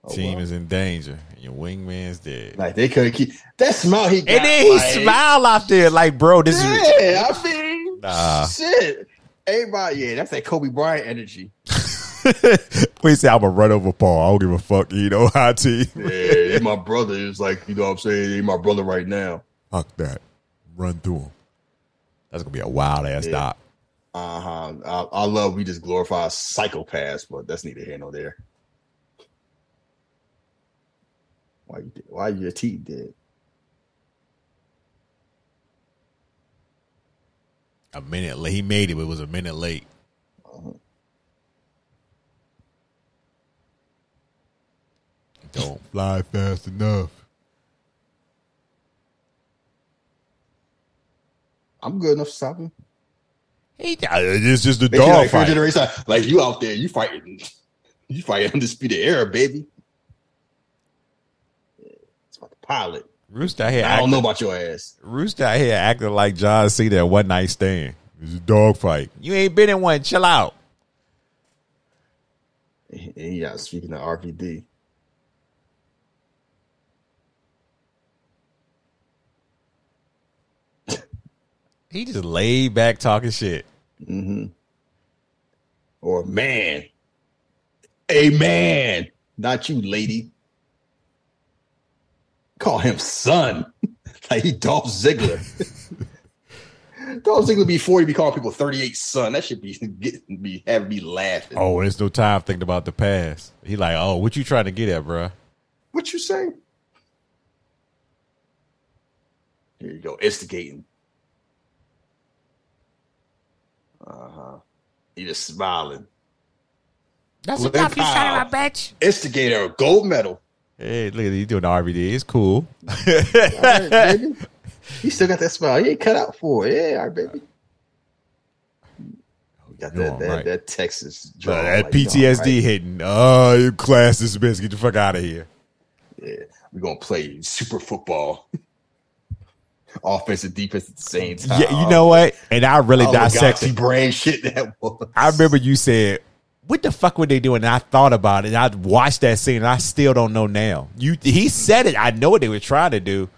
Oh, Team well. is in danger. And your wingman's dead. like they couldn't keep that smile he got. and then he like, smiled out there like, bro, this is Yeah, I mean, Nah. shit. Everybody, yeah, that's that Kobe Bryant energy. we say I'm gonna run over Paul. I don't give a fuck. You know how team. Yeah, they my brother. It's like you know what I'm saying. They my brother right now. Fuck that. Run through him. That's gonna be a wild ass Yeah. doc. Uh huh. I, I love we just glorify psychopaths, but that's neither here nor there. Why you did, why your teeth did? A minute late. He made it, but it was a minute late. Uh-huh. Don't fly fast enough. I'm good enough to stop him. He, it's just a They dog like, fight. generation, like you out there, you fighting, you fighting undisputed era, baby. It's about the pilot. Rooster out here, I don't know about your ass. Rooster out here acting like John Cena at one night stand. It's a dog fight. You ain't been in one. Chill out. Yeah, speaking of RVD, He just laid back talking shit. Hmm or man, a man, not you, lady. Call him son, like he Dolph Ziggler. things would be 40 be calling people 38 son. That should be getting be having me laughing. Oh, there's no time thinking about the past. He like, oh, what you trying to get at, bruh? What you say? Here you go, instigating. Uh-huh. He just smiling. That's Look enough, you son of a bitch. Instigator, gold medal. Hey, look at you doing the RVD. It's cool. All right, baby. He still got that smile. He ain't cut out for it. Yeah, all right, baby. We got that all that, right. that Texas Uh, that like, you know, PTSD right? hitting. Oh, you class dismissed. Get the fuck out of here. Yeah, we're gonna play super football. Offense and defense at the same time. Yeah, you know what? And I really Oh, dissected. Brain shit that was. I remember you said, "What the fuck were they doing?" And I thought about it. I watched that scene, and I still don't know now. You, he said it. I know what they were trying to do.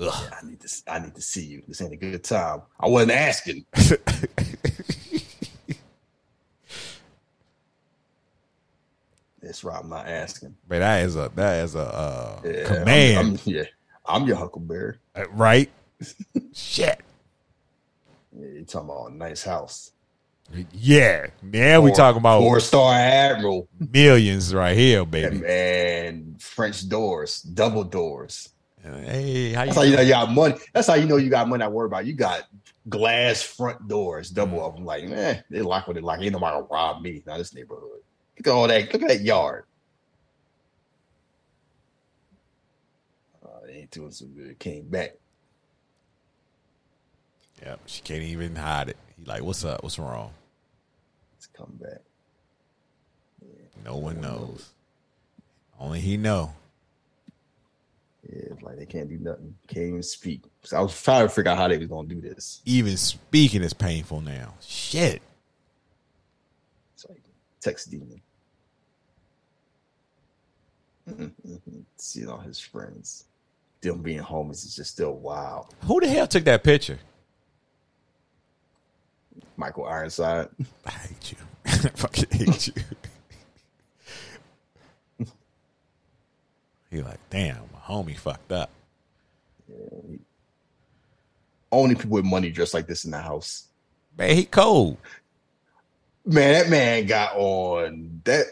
I need to. I need to see you. This ain't a good time. I wasn't asking. That's right. I'm not asking. But that is a that is a uh, Yeah, I'm- command, I'm, yeah, I'm your Huckleberry. Uh, right? Shit. You talking about a nice house? Yeah. Now we talking about four star admiral millions right here, baby. and French doors, double doors. Hey, how you? That's how you know you got money. That's how you know you got money. I worry about you got glass front doors, double of them. Like man, they lock what they like. Ain't nobody gonna rob me. Now this neighborhood. Look at all that. Look at that yard. Doing so good. Came back. Yep, she can't even hide it. He like, what's up? What's wrong? Let's come back. No one knows. Only he know. Yeah, it's like they can't do nothing. Can't even speak. So I was trying to figure out how they was gonna do this. Even speaking is painful now. Shit. It's like text demon. Mhm. Seeing all his friends, them being homies is just still wild. Who the hell took that picture? Michael Ironside. I hate you. I fucking hate you. he like, damn, my homie fucked up. Only people with money dress like this in the house. Man, he cold. Man, that man got on that.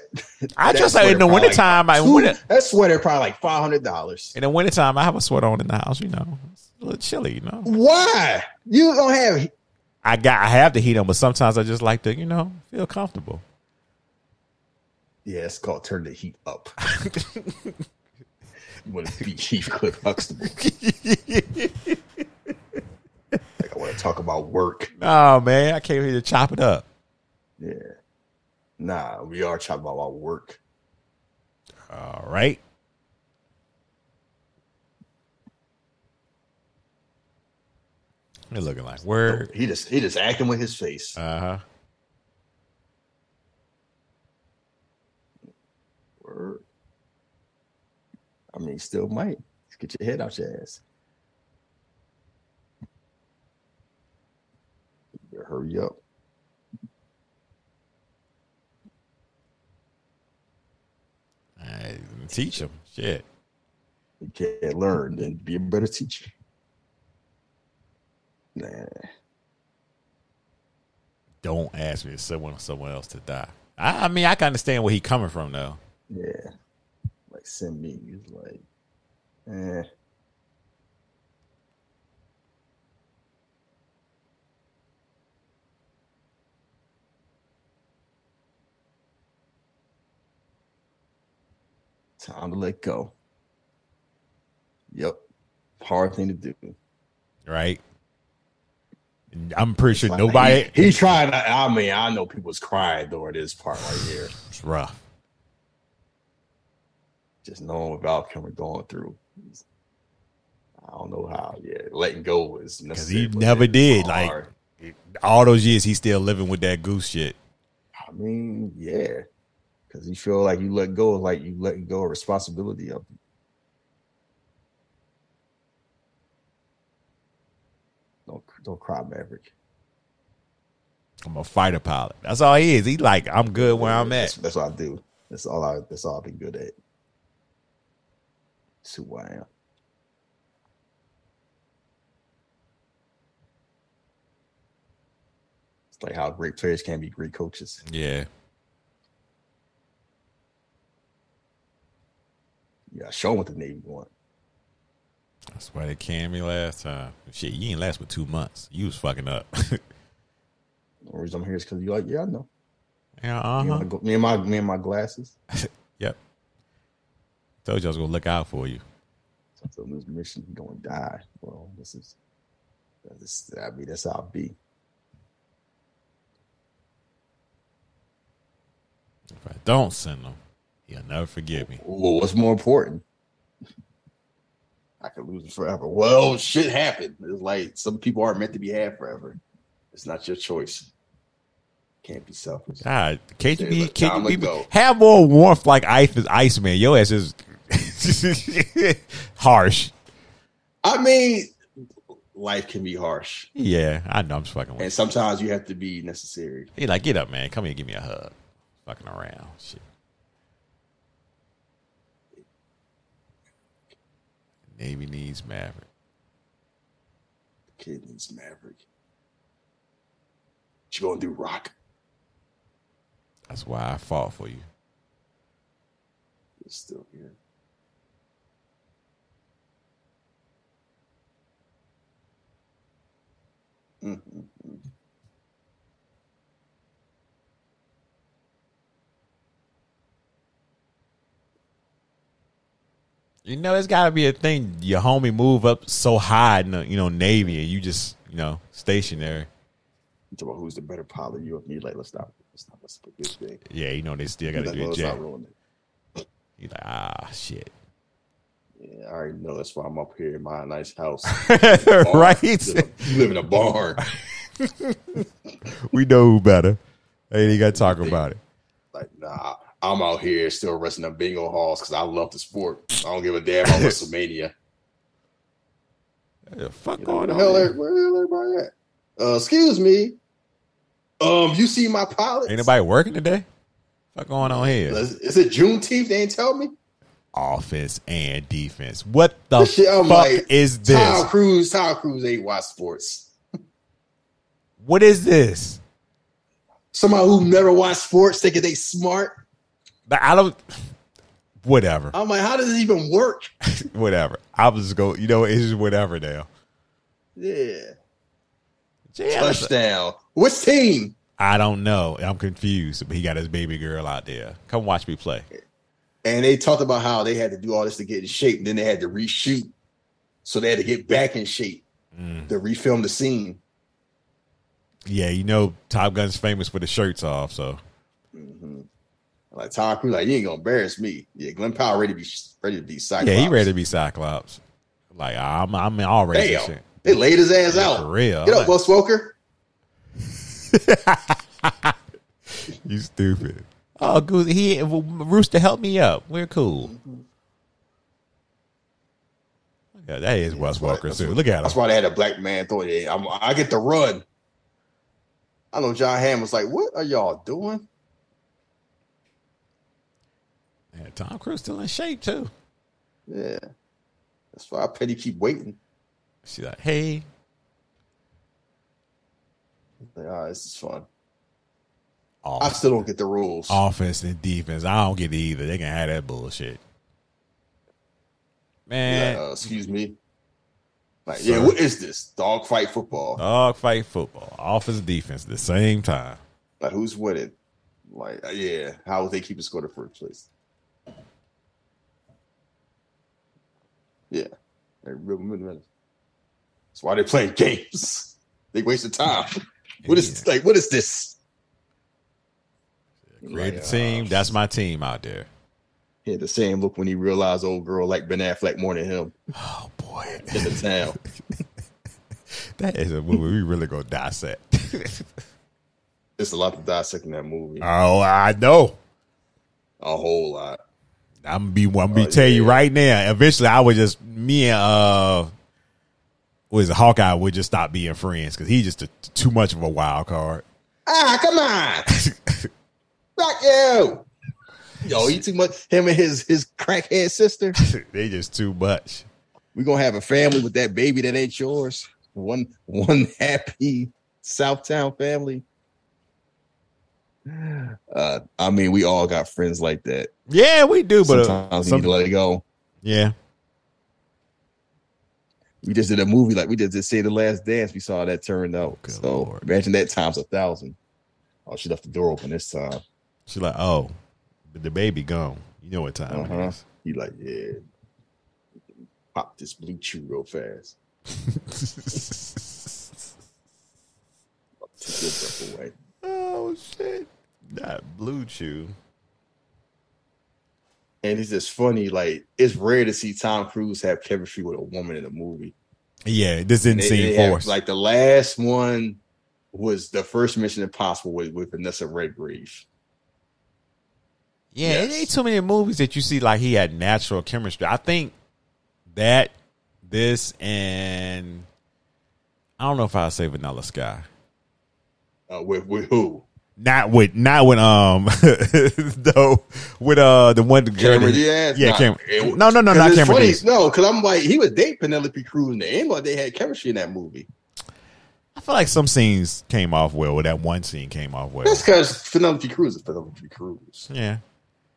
I that just like in the wintertime, like I winter- that sweater probably like five hundred dollars. In the wintertime, I have a sweater on in the house, you know. It's a little chilly, you know. Why you don't have? I got I have the heat on, but sometimes I just like to, you know, feel comfortable. Yeah, it's called turn the heat up. you want to beat Heathcliff Huxtable? like I want to talk about work. Oh man, I came here to chop it up. Yeah, nah, we are talking about our work. All right. It looking like word. He just he just acting with his face. Uh huh. Word. I mean, still might get your head out your ass. You hurry up. Teach them. Shit. You can't learn, then be a better teacher. Nah. Don't ask me to someone someone else to die. I, I mean, I can understand where he coming from though. Yeah. Like send me. He's like, eh. Time to let go. Yep. Hard thing to do. Right. I'm pretty sure Like, nobody. He, he tried. I mean, I know people's crying during this part right here. It's rough. Just knowing what Val Kilmer going through. I don't know how. Yeah, letting go is Because he never did. hard. Like all those years, he's still living with that goose shit. I mean, yeah, because you feel like you let go, like you letting go of responsibility of. Don't don't cry, Maverick. I'm a fighter pilot. That's all he is. He like, I'm good where I'm at. that's what I do. That's all I. That's all I've been good at. That's who I am. It's like how great players can be great coaches. Yeah. Yeah, show them what the Navy want. That's why they canned me last time. Shit, you ain't last for two months. You was fucking up. The reason I'm here is because you're like, yeah, I know. yeah, Me, uh and my, me and my me and my glasses. Yep. Told you I was gonna look out for you. So this mission he gonna die. Well, this is this I mean that's how it be. If I don't send them, he'll never forgive me. Well, what's more important? I could lose it forever. Well, shit happened. It's like some people aren't meant to be had forever. It's not your choice. Can't be selfish. God, can't you be? "Look, Can't you be? Have more warmth like ice is Iceman. Your ass is harsh. I mean, life can be harsh, Yeah, I know. I'm just fucking with. and sometimes you have to be necessary. He like, get up, man. Come here, give me a hug. Fucking around, shit. Navy needs Maverick. Kid needs Maverick. What you gonna do, Rock? That's why I fought for you. He's still here. Mhm. You know, it's got to be a thing. Your homie move up so high in the you know Navy, and you just you know stationary. You talk about who's the better pilot, you me. Like, let's stop. Let's stop. Let's put this thing. Yeah, you know they still got to Like, do a let's jet. it. He's like, ah, shit. Yeah, I already know that's why I'm up here in my nice house. right? You live- you in a barn. we know who better. Hey, you got to talk about it. Like, nah, I'm out here still wrestling the bingo halls because I love the sport. I don't give a damn about WrestleMania. The fuck Where going the on? hell, here? are- where the hell everybody at? Uh, excuse me. Um, you see my pilot? Ain't nobody working today? Fuck going on here? Is, is it Juneteenth? They ain't tell me. Offense and defense. What the shit, fuck like, is Tom this? Cruise, Tom Cruise ain't watch sports. What is this? Somebody who never watched sports thinking they smart. But I don't. Whatever. I'm like, how does it even work? whatever. I'll just go. You know, it's just whatever now. Yeah. Yeah, Touchdown. Which team? I don't know. I'm confused. But he got his baby girl out there. Come watch me play. And they talked about how they had to do all this to get in shape, and then they had to reshoot. So they had to get back in shape Mm. to refilm the scene. Yeah, you know, Top Gun's famous for the shirts off. So Mhm. Like Tom Cruise, like you ain't gonna embarrass me. Yeah, Glen Powell ready to be ready to be Cyclops. yeah, he ready to be Cyclops. Like I'm, I'm already. Damn, they laid his ass Yeah, out. for real. Get I'm up, Bus Smoker. You stupid. Oh, good. He well, Rooster, help me up. We're cool. Yeah, that is Wes why- Walker too. Look at him. That's why they had a black man throwing it. I get to run. I know John Hamm was like, "What are y'all doing?" Yeah, Tom Cruise still in shape too. Yeah, that's why I petty keep waiting. She's like, hey, Like, oh, this is fun. I still don't get the rules. offense and defense. I don't get it either. They can have that bullshit. Man, Yeah, uh, excuse me. Like, yeah, what is this? Dog fight football. dog fight football, offense and defense at the same time. Like, who's winning? Like, uh, yeah, how would they keep a score to first place? Yeah, they real minutes. That's why they're playing games. They wasted time. What is like? What is this? Great a Like, team. That's my team out there. He had the same look when he realized old girl like Ben Affleck more than him Oh boy, in the town. that is a movie we really gonna dissect. There's a lot to dissect in that movie. oh, I know. A whole lot. I'm be I'm be Oh, tell you yeah. right now. Eventually, I would just me and uh, was? Hawkeye would just stop being friends because he's just a, too much of a wild card. Ah, come on. Fuck you. Yo, he too much. Him and his his crackhead sister. they just too much. we gonna have a family with that baby that ain't yours. One one happy Southtown family. Uh, I mean, we all got friends like that. Yeah, we do, but uh, Sometimes you need to let it go. yeah, We just did a movie like we just did say the last dance. We saw that turned out. Good so Lord. imagine that times a thousand. Oh, she left the door open this time. she's like, oh, but the baby gone. You know what time it Uh-huh. is. He like, yeah. Pop this BlueChew real fast. Take your breath away. Oh shit, that BlueChew. And it's just funny, like it's rare to see Tom Cruise have chemistry with a woman in a movie. Yeah, this didn't They- seem they have- forced. like the last one was the first Mission Impossible with, with Vanessa Redgrave. Yeah, it ain't too many movies that you see like he had natural chemistry. I think that this and I don't know if I'll say Vanilla Sky. Uh, with with who? Not with not with um though with uh the one the Cameron Diaz? Yeah, Nah, Cam- it- no, no, no, not Cameron funny- Diaz. No, because I'm like he was dating Penelope Cruz, and they ain't like they had chemistry in that movie. I feel like some scenes came off well. Or that one scene came off well. That's because Penelope Cruz is Penelope Cruz. Yeah,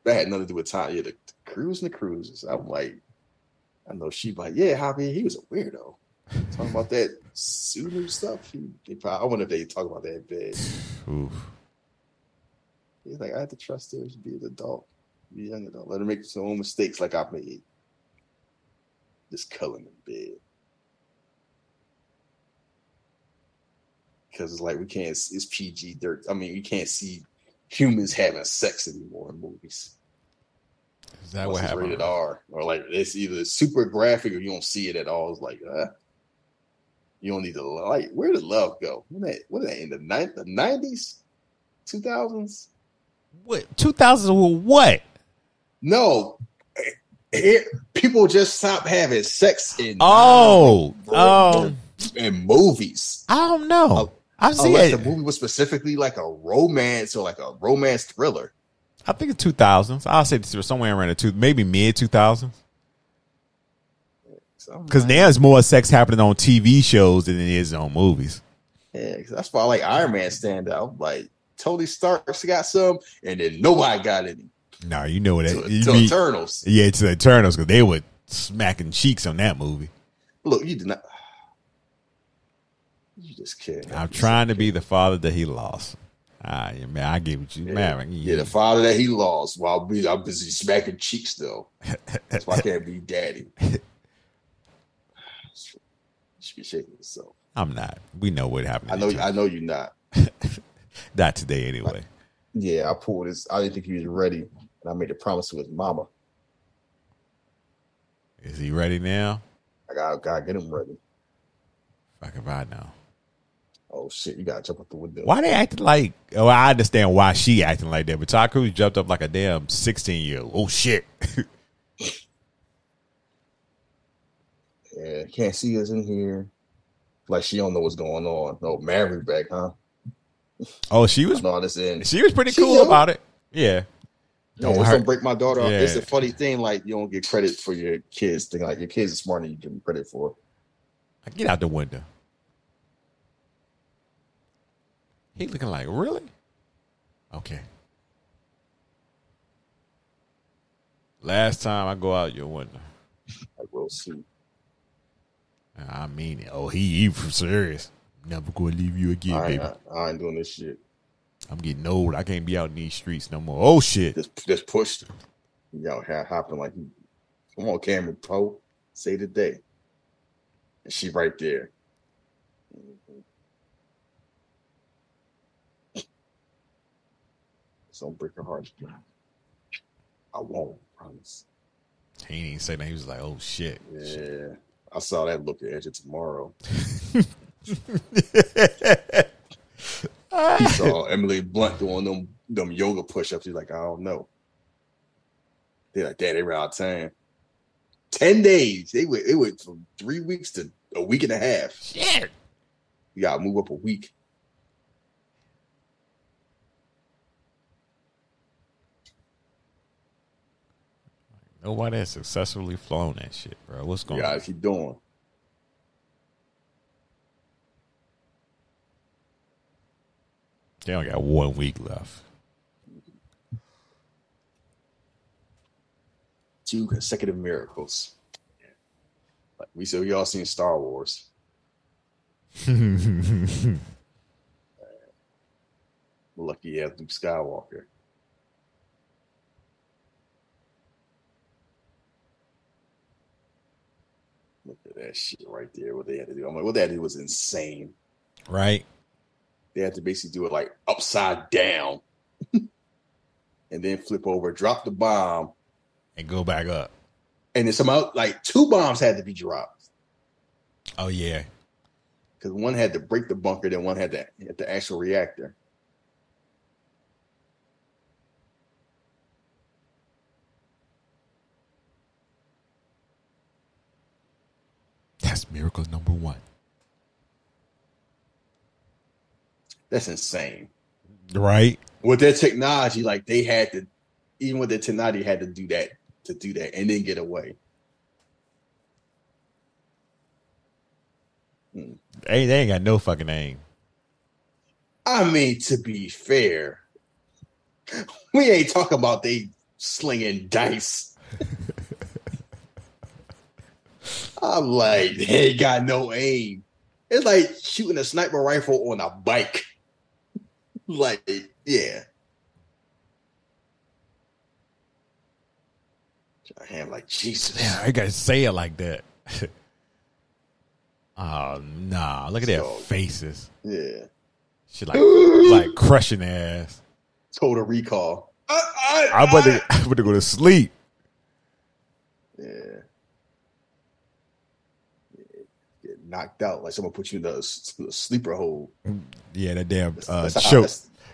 That had nothing to do with time. Yeah, the, the Cruz and the Cruises. I'm like, I know she like, yeah, Javi, he was a weirdo. Talking about that Sulu stuff. He, they probably, I wonder if they talk about that bed. Oof. He's like, I have to trust her to be an adult, be a young adult. Let her make some own mistakes like I've made. Just culling in bed. Because it's like we can't. It's PG dirt. I mean, we can't see humans having sex anymore in movies. Is that Unless what happened? rated R, or like it's either super graphic or you don't see it at all. It's like, uh, you don't need to like. Where did love go? When that? When that in the ninth, the nineties, two thousands? What two thousand? What? No, it, people just stopped having sex in Oh, um, in movies. I don't know. I've seen it. the movie was specifically like a romance or like a romance thriller. I think it's two thousands. I'll say this was somewhere around the two, maybe mid two thousands. So Because now it's more sex happening on TV shows than it is on movies. yeah, that's why I like Iron Man stand out. Like Tony Stark's got some, and then nobody got any. No, you know what To, you to Eternals. Yeah, to the Eternals because they were smacking cheeks on that movie. Look, you did not. You just can't. I'm yourself, trying to be the father that he lost. Ah, yeah, man, I give it you, Yeah, man. yeah, the father that he lost while be, I'm busy smacking cheeks though. That's why I can't be daddy. Should shaking yourself. I'm not. We know what happened. I know. I know you're not. not today anyway. Yeah, I pulled this. I didn't think he was ready, and I made a promise to his mama. Is he ready now? I gotta, gotta get him ready. Fuck if I know. Oh shit, you gotta jump up the window. Why they acting like? Oh, I understand why she acting like that, but Todd Cruz jumped up like a damn sixteen year old. Oh shit! Yeah, can't see us in here. Like she don't know what's going on. No, Mary back, huh? oh, she was No, this in. she was pretty She cool about it. Yeah. Yeah, Don't gonna break my daughter. off. It's a funny thing. Like you don't get credit for your kids. Thing like your kids are smarter than you give them credit for. I get out the window. He looking like really? Okay. Last time I go out your window. Like we'll see. I mean it. Oh, he, he for serious. Never gonna leave you again, I, baby. I, I ain't doing this shit. I'm getting old. I can't be out in these streets no more. Oh shit. Just just pushed. Y'all hopping like. Come on, Cameron Poe. Say the day. And she right there. So don't break her heart. I won't, promise. He didn't even say that. He was like, oh shit. Yeah. I saw that look at Edge of Tomorrow. he saw Emily Blunt doing them them yoga push-ups. He's like, I don't know. They're like, Dad, they were out of time. Ten days. They went it went from three weeks to a week and a half. Shit. You gotta move up a week. Nobody has successfully flown that shit, bro. What's going? Yeah, on? you doing? They only got one week left. Two consecutive miracles. Like we said, we all seen Star Wars. Lucky Adam Skywalker. That shit right there. What they had to do. I'm like, what they had to do was insane. right? They had to basically do it like upside down. and then flip over, drop the bomb, And go back up. and then somehow like two bombs had to be dropped. Oh yeah. Because one had to break the bunker, then one had to hit the actual reactor. That's miracle number one. That's insane. Right? With their technology, like they had to, even with their technology, had to do that to do that and then get away. Hmm. They, they ain't got no fucking aim. I mean, to be fair, we ain't talking about they slinging dice. I'm like, they ain't got no aim. It's like shooting a sniper rifle on a bike. like, yeah. I'm like, Jesus. Yeah, I gotta say it like that. oh nah, look at their faces. Yeah. Shit like like crushing ass. Total recall. Uh, uh, I'm about to uh. I'm about to go to sleep. Yeah. Get knocked out like someone put you in the the sleeper hole. Yeah, that damn uh, That's choke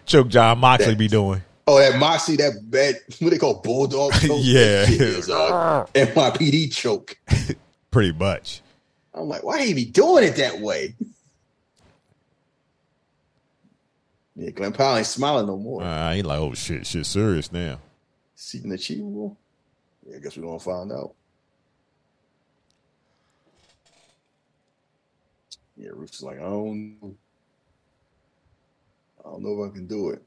choke Jon Moxley that- be doing. Oh, that Moxie, that bad, what they call bulldog choke? Yeah. Is a NYPD choke. Pretty much. I'm like, why he be doing it that way? Yeah, Glen Powell ain't smiling no more. Uh, he like, oh shit, shit serious now. Seeking achievable? Yeah, I guess we're gonna find out. Yeah, Rooster's like, I don't know. I don't know if I can do it.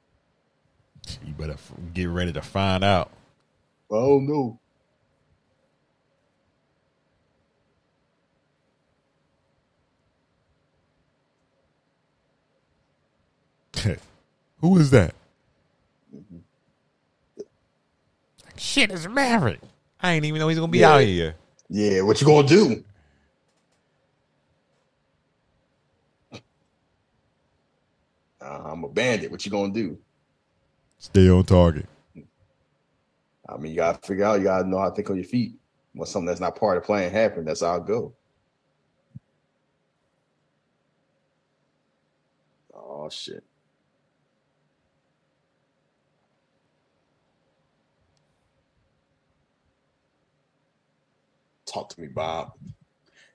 You better get ready to find out. I don't know. Who is that? Mm-hmm. Shit, it's Maverick. I ain't even know he's gonna be Yeah. out here. Yeah, what you gonna do? Uh, I'm a bandit. What you gonna do? Stay on target. I mean, you gotta figure out. You gotta know how to think on your feet. When something that's not part of the plan happen, that's how it go. Oh shit! Talk to me, Bob.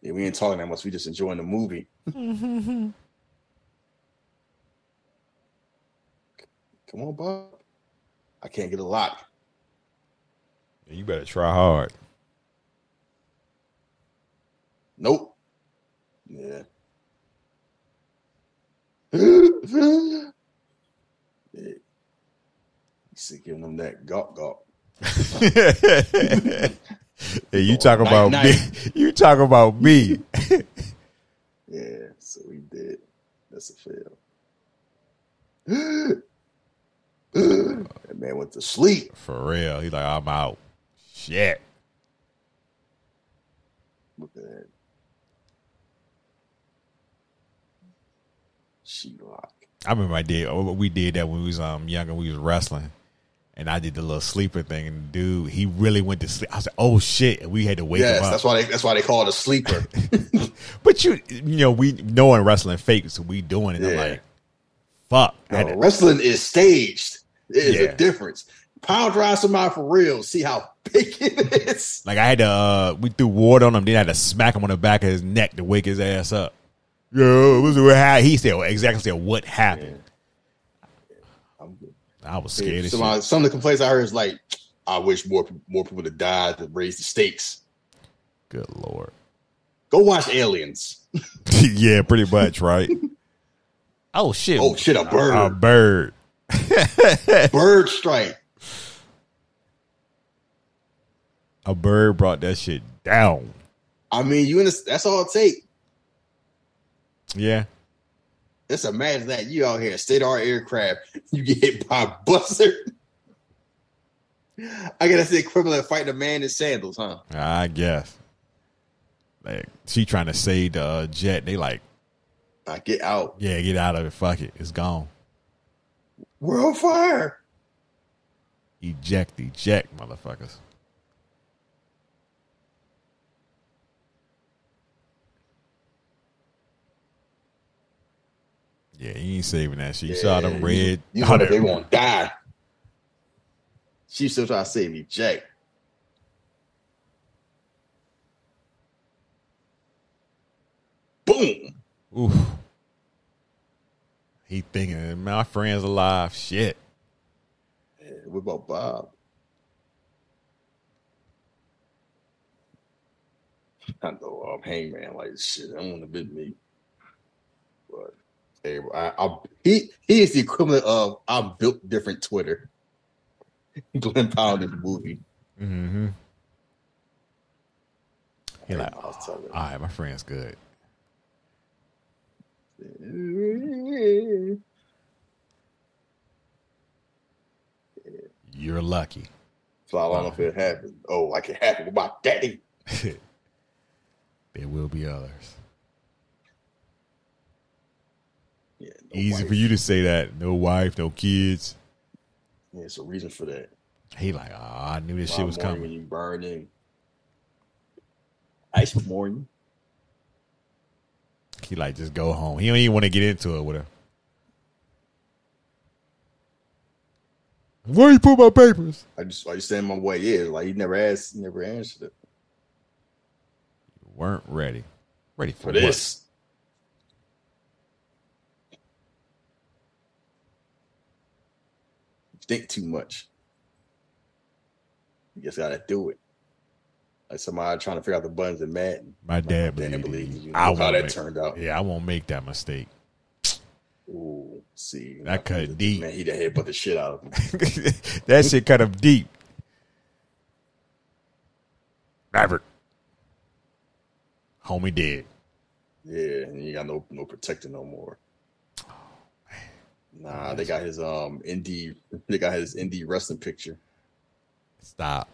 Yeah, we ain't talking that much. We just enjoying the movie. Come on, Bob. I can't get a lock. You better try hard. Nope. Yeah. yeah. He's giving them that gawk gawk. Hey, you talk Night, about night. me. You talk about me. Yeah, so we did. That's a fail. that man went to sleep. For real. He's like, I'm out. Shit. Look at that. She-Lock. I remember I did. oh, We did that when we was um younger. We was wrestling, and I did the little sleeper thing. And dude, he really went to sleep. I was like, "Oh shit!" And we had to wake Yes, him up. that's why they that's why they call it a sleeper. But you, you know, we knowing wrestling fake, so we doing it. I'm like, fuck. No, wrestling is staged. There's Yeah. a difference. Power drive somebody for real. See how big it is. like I had to. uh We threw water on him. Then I had to smack him on the back of his neck to wake his ass up. Yo, what's what happened? He said well, exactly said what happened. I'm. I was scared as some, some of the complaints I heard is like, I wish more more people to die to raise the stakes. Good lord. Go watch Aliens. yeah, pretty much, right? oh shit! Oh shit, a bird. A bird. bird strike. A bird brought that shit down. I mean, you in this, that's all it take. Yeah. Just imagine that you out here, state art aircraft, you get hit by a buster. I guess that's the equivalent of fighting a man in sandals, huh? I guess. Like she trying to save the uh, jet. They like, I get out. yeah, get out of it. Fuck it. It's gone. We're on fire. Eject, eject, motherfuckers. Yeah, he ain't saving that shit. You saw them red. You, you know they won't die. She still trying to save me, Jack. Boom. Oof. He thinking, my friend's alive. Shit. Yeah, what about Bob? I know I'm um, Hangman like shit. I don't want to be me, but hey, I, I, he he is the equivalent of I'm built different. Twitter. Glen Powell in the movie. Mm-hmm. He like, all right, my friend's good. You. You're lucky. So I don't know if it happened. Oh, like it happened with my daddy. there will be others. Yeah, no Easy wife. for you to say that. No wife, no kids. Yeah, it's a reason for that. He like, oh, I knew this shit was coming. When you burn in ice morning. He like, just go home. He don't even want to get into it with her. Where you put my papers? I just I just stand my way. Yeah, like he never asked, he never answered it Weren't ready. Ready for, for this. Think too much. You just gotta do it. Like somebody trying to figure out the buttons in Madden. My dad Dad believed. you. I Look how that make- turned out. Yeah, I won't make that mistake. Ooh, see, That cut deep. Man, he done headbutt the shit out of him. that shit cut him deep. Maverick. Homie dead. Yeah, and you got no no protector no more. Nah, they got his um indie. They got his indie wrestling picture. Stop.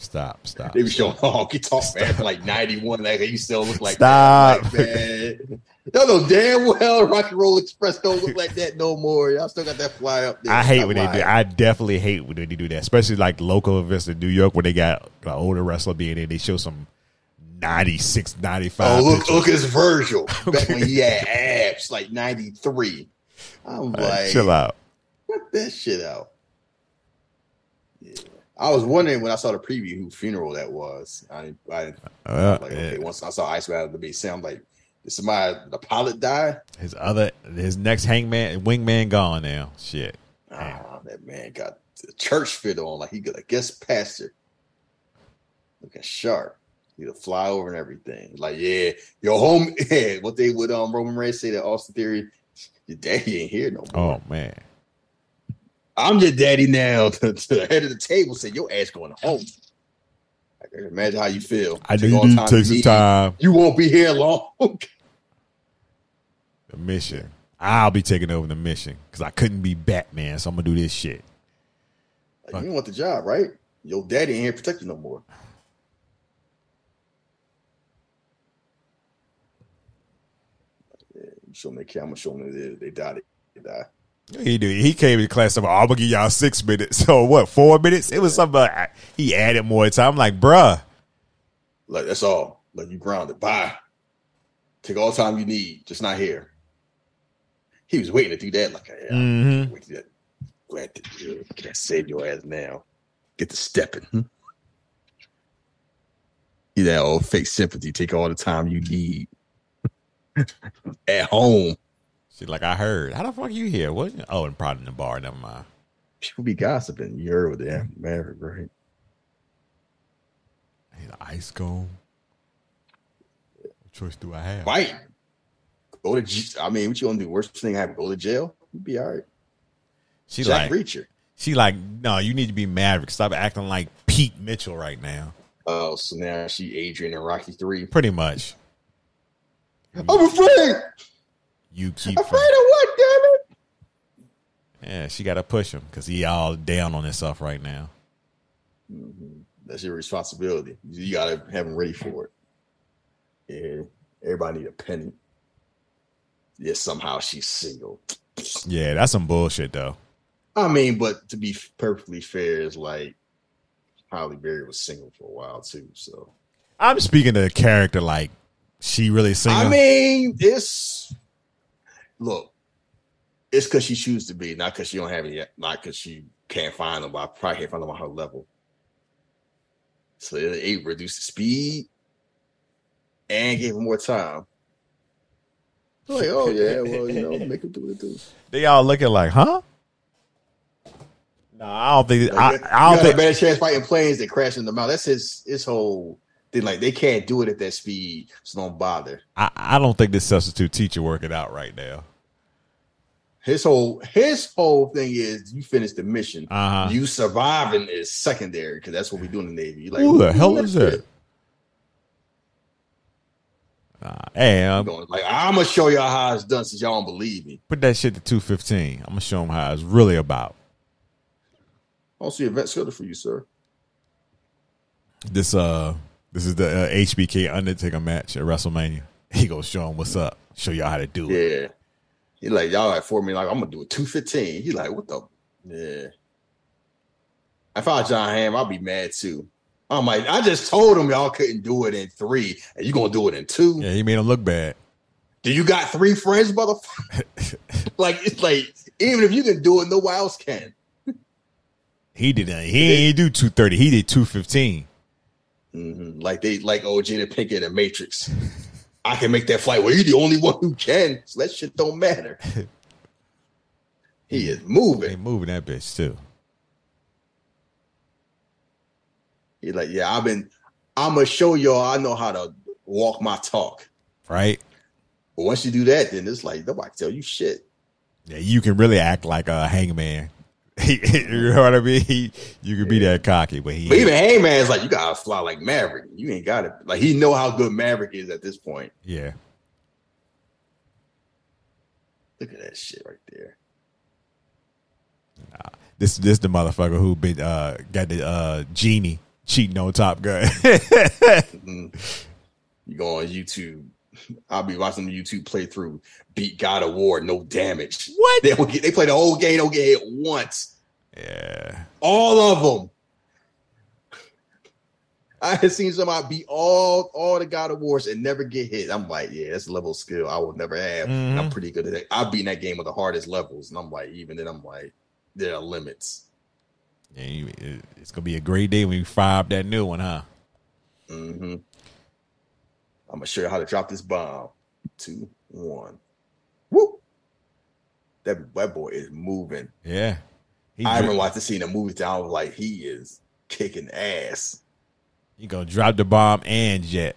Stop. Stop. They was showing Honky Tonk Man from like ninety one. Like he still look like Stop. That. Like, man. Y'all know damn well Rock and Roll Express don't look like that no more. Y'all still got that fly up there. I hate Stop when they do. I definitely hate when they do that, especially like local events in New York where they got an older wrestler being there. They show some 96, 95. Oh look, pictures. look at this Virgil back when he had abs like ninety three. I'm Like, like, chill out. Cut that shit out. Yeah. I was wondering when I saw the preview who funeral that was. I, I Uh, like okay. Once I saw Iceman at the beat, sound like did somebody the pilot die? His other, his next hangman, wingman gone now. Shit. Ah, that man got the church fit on like he got a guest pastor. Looking sharp. He'd fly over and everything. Like, yeah, your home. Yeah, what they would um Roman Reigns say that Austin Theory, your daddy ain't here no more. Oh man. I'm your daddy now. To, to the head of the table, said your ass going home. I can imagine how you feel. I know Take you need time to take some time. You won't be here long. The mission. I'll be taking over the mission because I couldn't be Batman, so I'm gonna do this shit. Like, you want the job, right? Your daddy ain't here to protect you no more. Yeah, show them the camera, show them they, they died. They died. He do. He came to class. I'm I'm gonna give y'all six minutes. So what? Four minutes? It was something. Like, he added more time. I'm like, bruh. Like that's all. Like you grounded. Bye. Take all the time you need. Just not here. He was waiting to do that. Like, yeah, Mhm. wait to do that. Glad to do it. Can I save your ass now. Get to stepping. Hmm? You that old fake sympathy. Take all the time you need. At home. She like, I heard. How the fuck you here? What? Oh, and probably in the bar. Never mind. People be gossiping. You heard with they married, right? He's like, ice cone. What choice do I have? Fight. Go to. I mean, what you gonna do? Worst thing happen? Go to jail. You be all right. She Jack like, Reacher. she like, no, you need to be Maverick. Stop acting like Pete Mitchell right now. Oh, so now she Adrian and Rocky three. Pretty much. Oh, I'm afraid. You keep. Afraid of what? Damn it! Yeah, she got to push him because he all down on himself right now. Mm-hmm. That's your responsibility. You gotta have him ready for it. Yeah, everybody need a penny. Yeah, somehow she's single. Yeah, that's some bullshit though. I mean, but to be perfectly fair, is like Halle Berry was single for a while too. So I'm speaking to the character like she really single. I mean, it's look, it's because she chooses to be, not because she don't have it yet, not because she can't find them. But I probably can't find them on her level. So it reduced the speed and gave her more time. Like, oh yeah, well, you know, make him do what it do. they all looking like, huh? No, I don't think. I, Like, I you don't think. a better chance fighting planes that crash in the mouth. That's his his whole thing. Like they can't do it at that speed, so don't bother. I, I don't think this substitute teacher working out right now. His whole his whole thing is you finish the mission. Uh-huh. You surviving is secondary because that's what we do in the Navy. Like Who the hell is that? it." Uh, hey, I'm um, going, like I'm gonna show y'all how it's done since y'all don't believe me. put that shit to two fifteen. I'm gonna show them how it's really about. I don't see a vet schedule for you, sir. This uh, this is the uh, HBK Undertaker match at WrestleMania. He goes show him what's up, show y'all how to do it. Yeah. He like y'all at four million. Like I'm gonna do a two fifteen. He like what the yeah. If I was John Hamm, I'd be mad too. I'm like, I just told him y'all couldn't do it in three, and you gonna do it in two. Yeah, he made him look bad. Do you got three friends, motherfucker? like it's like even if you can do it, nobody else can. He did. not He ain't do two thirty. He did two fifteen. Mhm. Like they like OJ the Pinkett in the Matrix. I can make that flight. Well, you're the only one who can. So that shit don't matter. he is They moving. moving that bitch too. He's like, yeah, I've been. I'm gonna show y'all I know how to walk my talk. Right? But once you do that, then it's like nobody can tell you shit. Yeah, you can really act like a hangman. you know what I mean? He, you can be that cocky, but he But even Hangman's like, you gotta fly like Maverick. You ain't got it. Like he know how good Maverick is at this point. yeah. Look at that shit right there. This this the motherfucker who been uh got the uh genie cheating on Top Gun. Mhm. You go on YouTube. I'll be watching the YouTube playthrough. Beat God of War, no damage. What? They get. They play the whole game. Don't get hit once. yeah. All of them. I had seen somebody beat all all the God of Wars and never get hit. I'm like, yeah, that's a level of skill I will never have. And I'm pretty good at it. I've been in that game with the hardest levels, and I'm like, even then, I'm like, there are limits. Yeah, it's gonna be a great day when you fire up that new one, huh? hmm I'm gonna show you how to drop this bomb. Two, one. Whoop. That web boy is moving. Yeah. He, I remember watching scene a movie down. I was like, he is kicking ass. he gonna drop the bomb and jet.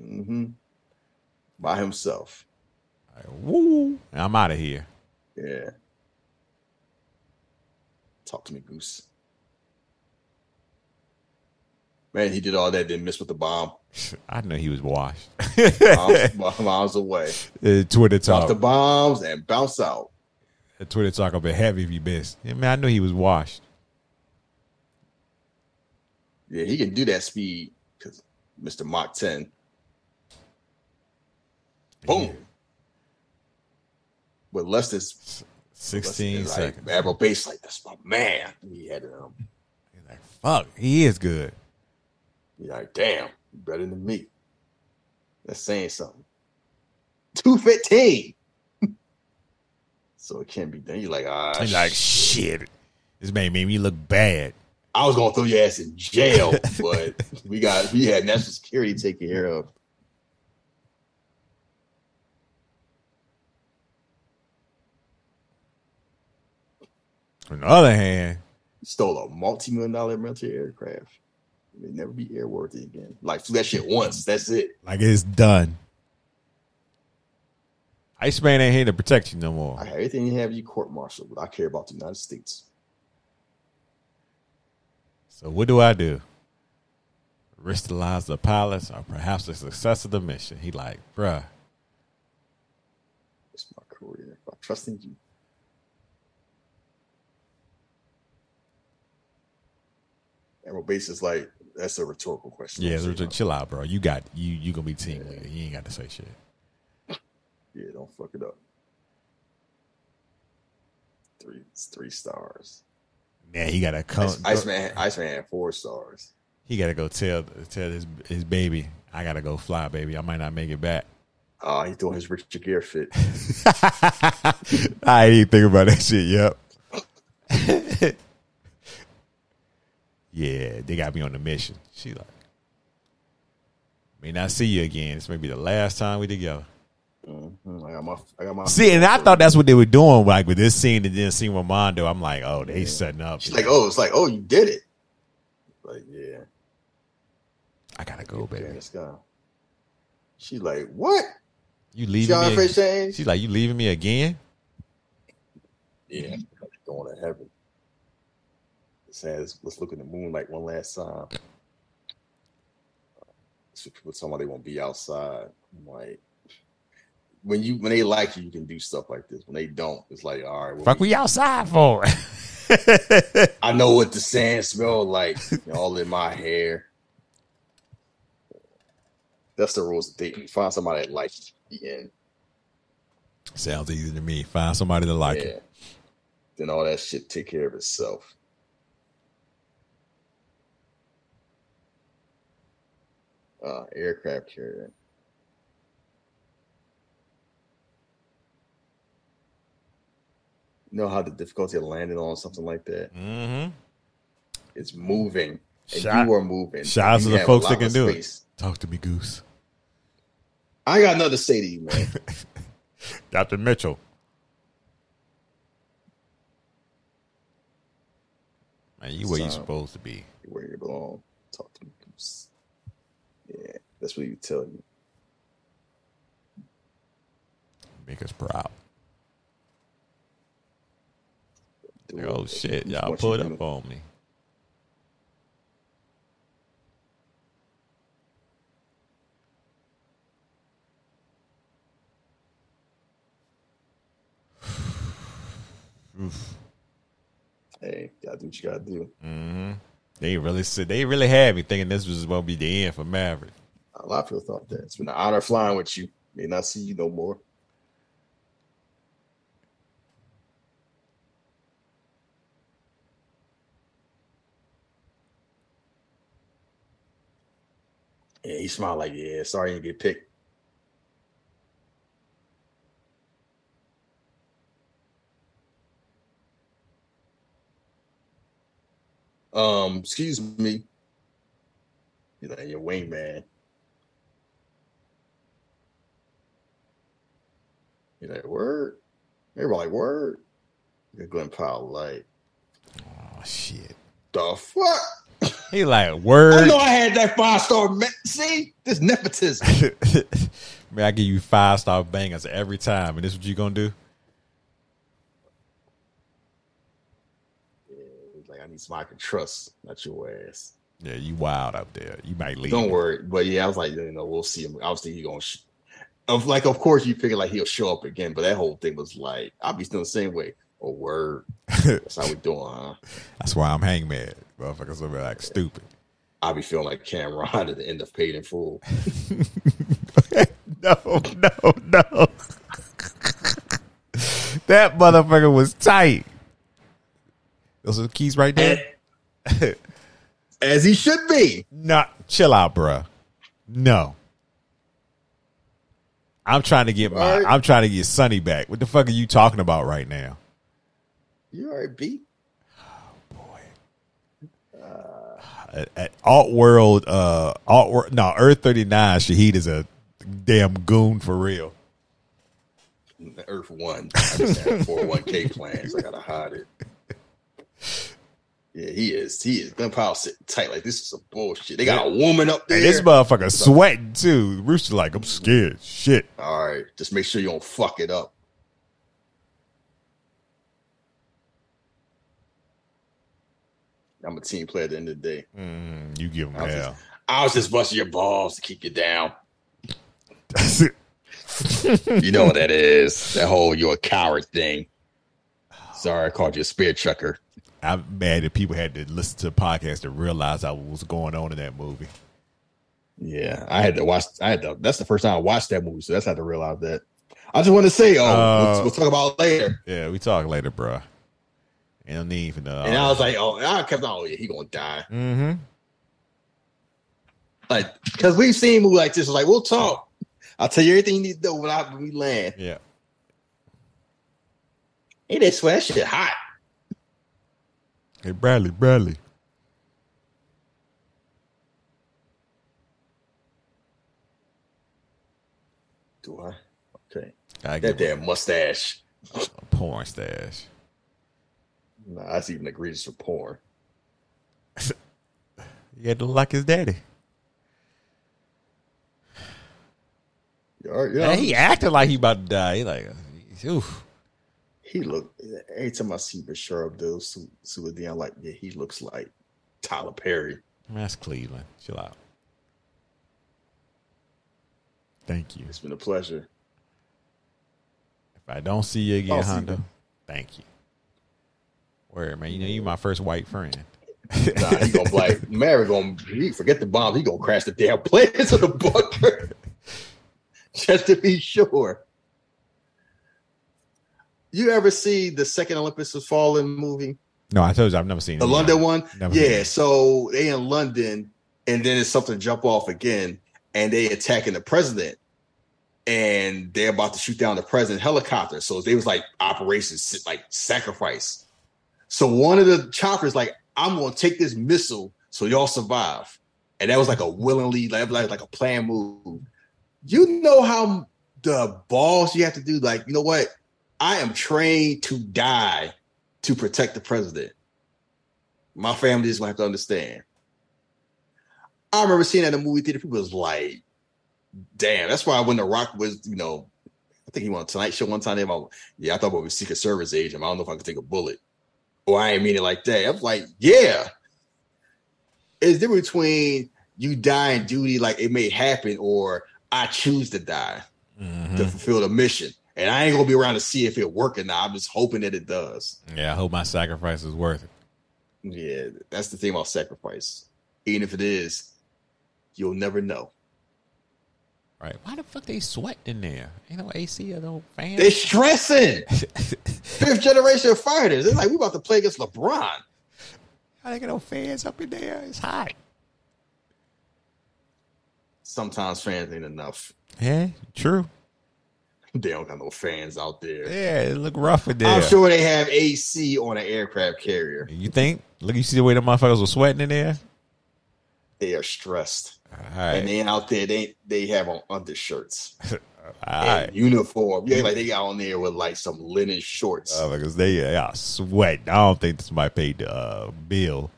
Mm-hmm. By himself. Woo! I'm out of here. Yeah. Talk to me, Goose. Man, he did all that, didn't miss with the bomb. I know he was washed. Miles, miles away. Uh, Twitter Drop talk. the bombs and bounce out. The Twitter talk a bit heavy if you missed. Yeah, man, I know he was washed. Yeah, he can do that speed because Mr. Mach 10. Boom. Yeah. With less than less 16 than, like, seconds. Admiral Base, like, that's my man. He had um, He's like, fuck, he is good. You're like, damn, better than me. That's saying something. 215. so it can't be done. You're like, ah, He's like, shit. This man made me look bad. I was gonna throw your ass in jail, but we got we had national security taken care of. On the other hand, stole a multi-million dollar military aircraft. It may never be airworthy again. Like flew that shit once. That's it. like it's done. Iceman ain't here to protect you no more. I have everything you have you court martial, but I care about the United States. So what do I do? risk the lives of the pilots or perhaps the success of the mission. He like, bruh, It's my career. I'm trusting you. Admiral Base is like, that's a rhetorical question. yeah, just nothing. chill out, bro. You got you you gonna be team leader. You ain't got to say shit. Yeah, don't fuck it up. Three, three stars. Man, he gotta come. Ice, Iceman, Iceman had four stars. He gotta go tell tell his his baby, I gotta go fly, baby. I might not make it back. Oh, he doing his Richard Gere fit. I ain't even think about that shit. Yep. yeah, they got me on the mission. She like, may not see you again. This may be the last time we together. Mhm, I got my, I got my. See, and I thought that's what they were doing. Like with this scene and then scene with Hondo, I'm like, oh, they setting up. She's like, oh, it's like, oh, you did it. Like, yeah, I gotta go, yeah, baby. She's like, what? You She leaving her me? She's like, you leaving me again? yeah, going to heaven. Says, let's look at the moon like one last time. So people talking about they won't be outside. I'm like, when you when they like you, you can do stuff like this. When they don't, it's like, all right, Fuck, we outside for? I know what the sand smell like, all in my hair. That's the rules of dating. Find somebody that likes you. Yeah, Sounds easy to me. Find somebody that like yeah. it. Then all that shit take care of itself. Uh, aircraft carrier. You know how the difficulty of landing on something like that? Mm-hmm. It's moving. And Shout- you are moving. shout out to the folks that can do it. space. Talk to me, Goose. I got nothing to say to you, man. Dr. Mitchell. Man, you where you supposed to be. where you belong. Talk to me. Yeah, that's what you tell you. Make us proud. Do Oh shit, y'all put up on me. Hey, gotta do what you gotta do. Mm-hmm. They really said they really had me thinking this was gonna be the end for Maverick. A lot of people thought that. It's been an honor flying with you. May not see you no more. Yeah, he smiled like, yeah, sorry you didn't get picked. Um, excuse me. You know, your wingman. You're like, word? Like, word? You're Glen Powell, like, Oh shit. the fuck? He like word. I know I had that five star. Me- See, this nepotism. Man, I give you five star bangers every time, and this what you gonna do? Like, I need somebody I can trust, not your ass. Yeah, you wild out there. You might leave. Don't worry. But yeah, I was like, you know, we'll see him. Obviously, he gonna. Sh- of like, of course, you figure like he'll show up again, but that whole thing was like, I'll be still the same way. Oh, word. That's how we doing, huh? That's why I'm hangman. Motherfuckers will be like stupid. I'll be feeling like Cameron at the end of Paid in Full. no, no, no. that motherfucker was tight. Those are the keys right there. As he should be. Not chill out, bruh. No. I'm trying to get my All right. I'm trying to get Sonny back. What the fuck are you talking about right now? You all right, B? At, at Alt World, uh, Alt World, no, Earth 39, Shahid is a damn goon for real. Earth One. I just had 401k plans. I gotta hide it. Yeah, he is. He is. Glen Powell sitting tight like this is some bullshit. They got a woman up there. And this motherfucker sweating too. Rooster like, I'm scared. Shit. All right, just make sure you don't fuck it up. I'm a team player at the end of the day. Mm, you give him I was hell. I was just busting your balls to keep you down. You know what that is? That whole "you're a coward" thing. Sorry, I called you a spear chucker. I'm mad that people had to listen to the podcast to realize what was going on in that movie. Yeah, I had to watch. I had to. That's the first time I watched that movie, so that's how to realize that. I just want to say, oh, Uh, we'll, we'll talk about it later. Yeah, we talk later, bro. Ain't no need for no. And I was like, oh, I kept on. Oh, yeah, he gonna die. mm-hmm. Like, because we've seen movies like this. It's like we'll talk. I'll tell you everything you need to know when, I, when we land. Yeah. Hey, that sweat that shit hot. Hey, Bradley, Bradley. Do I? Okay. I That damn mustache. a porn stash. Nah, that's even egregious for porn. He had to look like his daddy. You all right, yeah. He acted like he about to die. He like, uh, oof. He look every time I see Bashar Abdul Suleiman, I'm like, yeah, he looks like Tyler Perry. That's Cleveland. Chill out. Thank you. It's been a pleasure. If I don't see you again, Hondo, you. thank you. Word, man. You know you my first white friend. Nah, he gonna like Mary gonna he forget the bomb. He gonna crash the damn plane into the bunker just to be sure. You ever see the second Olympus Has Fallen movie? No, I told you I've never seen The it. London one? Never yeah, so they in London and then it's something jump off again and they attacking the president and they're about to shoot down the president helicopter. So they was like operations like sacrifice. So one of the choppers like, I'm gonna take this missile so y'all survive. And that was like a willingly like, like, like a plan move. You know how the balls you have to do, like, you know what? I am trained to die to protect the president. My family is gonna have to understand. I remember seeing that in the movie theater. People was like, "Damn!" That's why when The Rock was, you know, I think he went won Tonight Show one time. Yeah, I thought about was Secret Service agent. I don't know if I could take a bullet. Or I ain't mean it like that. I was like, yeah. It's different between you dying duty, like it may happen, or I choose to die Mm-hmm. to fulfill the mission. And I ain't gonna be around to see if it work or not. I'm just hoping that it does. Yeah, I hope my sacrifice is worth it. Yeah, that's the thing about sacrifice. Even if it is, you'll never know. Right? Why the fuck they sweating in there? Ain't no AC or no fan. They stressing. Fifth generation fighters. They're like, we about to play against LeBron. How they got no fans up in there? It's hot. Sometimes fans ain't enough. Yeah, true. They don't got no fans out there. Yeah, it look rough in there. I'm sure they have AC on an aircraft carrier. You think? Look, you see the way the motherfuckers were sweating in there. They are stressed. And then out there, they they have on undershirts right. uniform. Yeah, like they got on there with like some linen shorts. Uh, because they, they are sweating. I don't think somebody paid the uh, bill.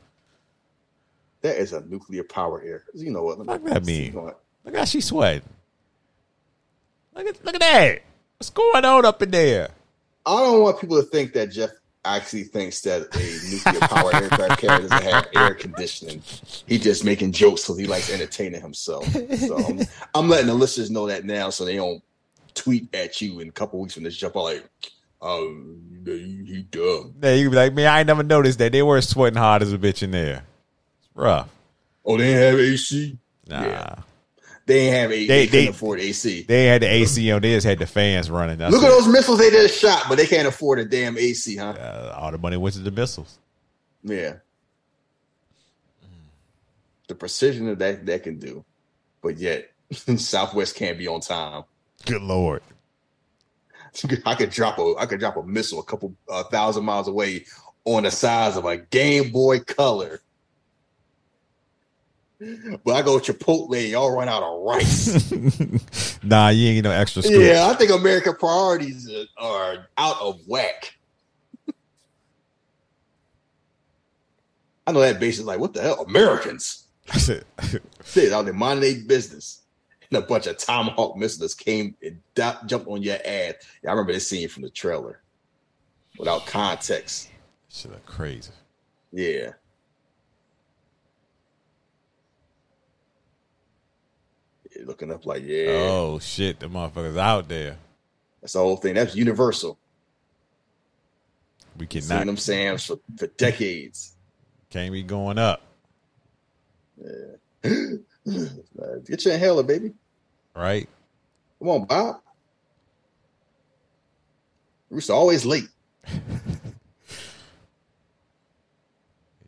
that is a nuclear power air. You know what? Let me- Fuck that see mean? Look how she sweating. Look at look at that. What's going on up in there? I don't want people to think that Jeff actually thinks that a nuclear power aircraft carrier doesn't have air conditioning. He's just making jokes because he likes entertaining himself. So I'm, I'm letting the listeners know that now, so they don't tweet at you in a couple weeks when this jump like, "Oh, he, dumb." Yeah, you be like, man, I ain't never noticed that they were sweating hard as a bitch in there. It's rough. Oh, they have AC. Nah, Yeah. They ain't have a. They, They- couldn't they- afford AC. they had the AC on. They just had the fans running. That's Look at those missiles they just shot, but they can't afford a damn AC, huh? Uh, all the money went to the missiles. Yeah. The precision of that that can do, but yet Southwest can't be on time. Good lord. I could drop a I could drop a missile a couple uh, thousand miles away on the size of a Game Boy Color. But I go Chipotle, y'all run out of rice. nah, you ain't no extra scoop. yeah, I think American priorities are, out of whack. I know that base is like, what the hell? Americans. Shit, out there minding their business. And a bunch of Tomahawk missiles came and do- jumped on your ass. Yeah, I remember this scene from the trailer without context. Shit look crazy. Yeah. Looking up like, yeah, Oh shit, the motherfuckers out there. that's the whole thing. That's universal. We Seen cannot them Sams for, for decades. can't be going up, Yeah. Get your inhaler, baby. right? Come on, Bob. Rooster always late.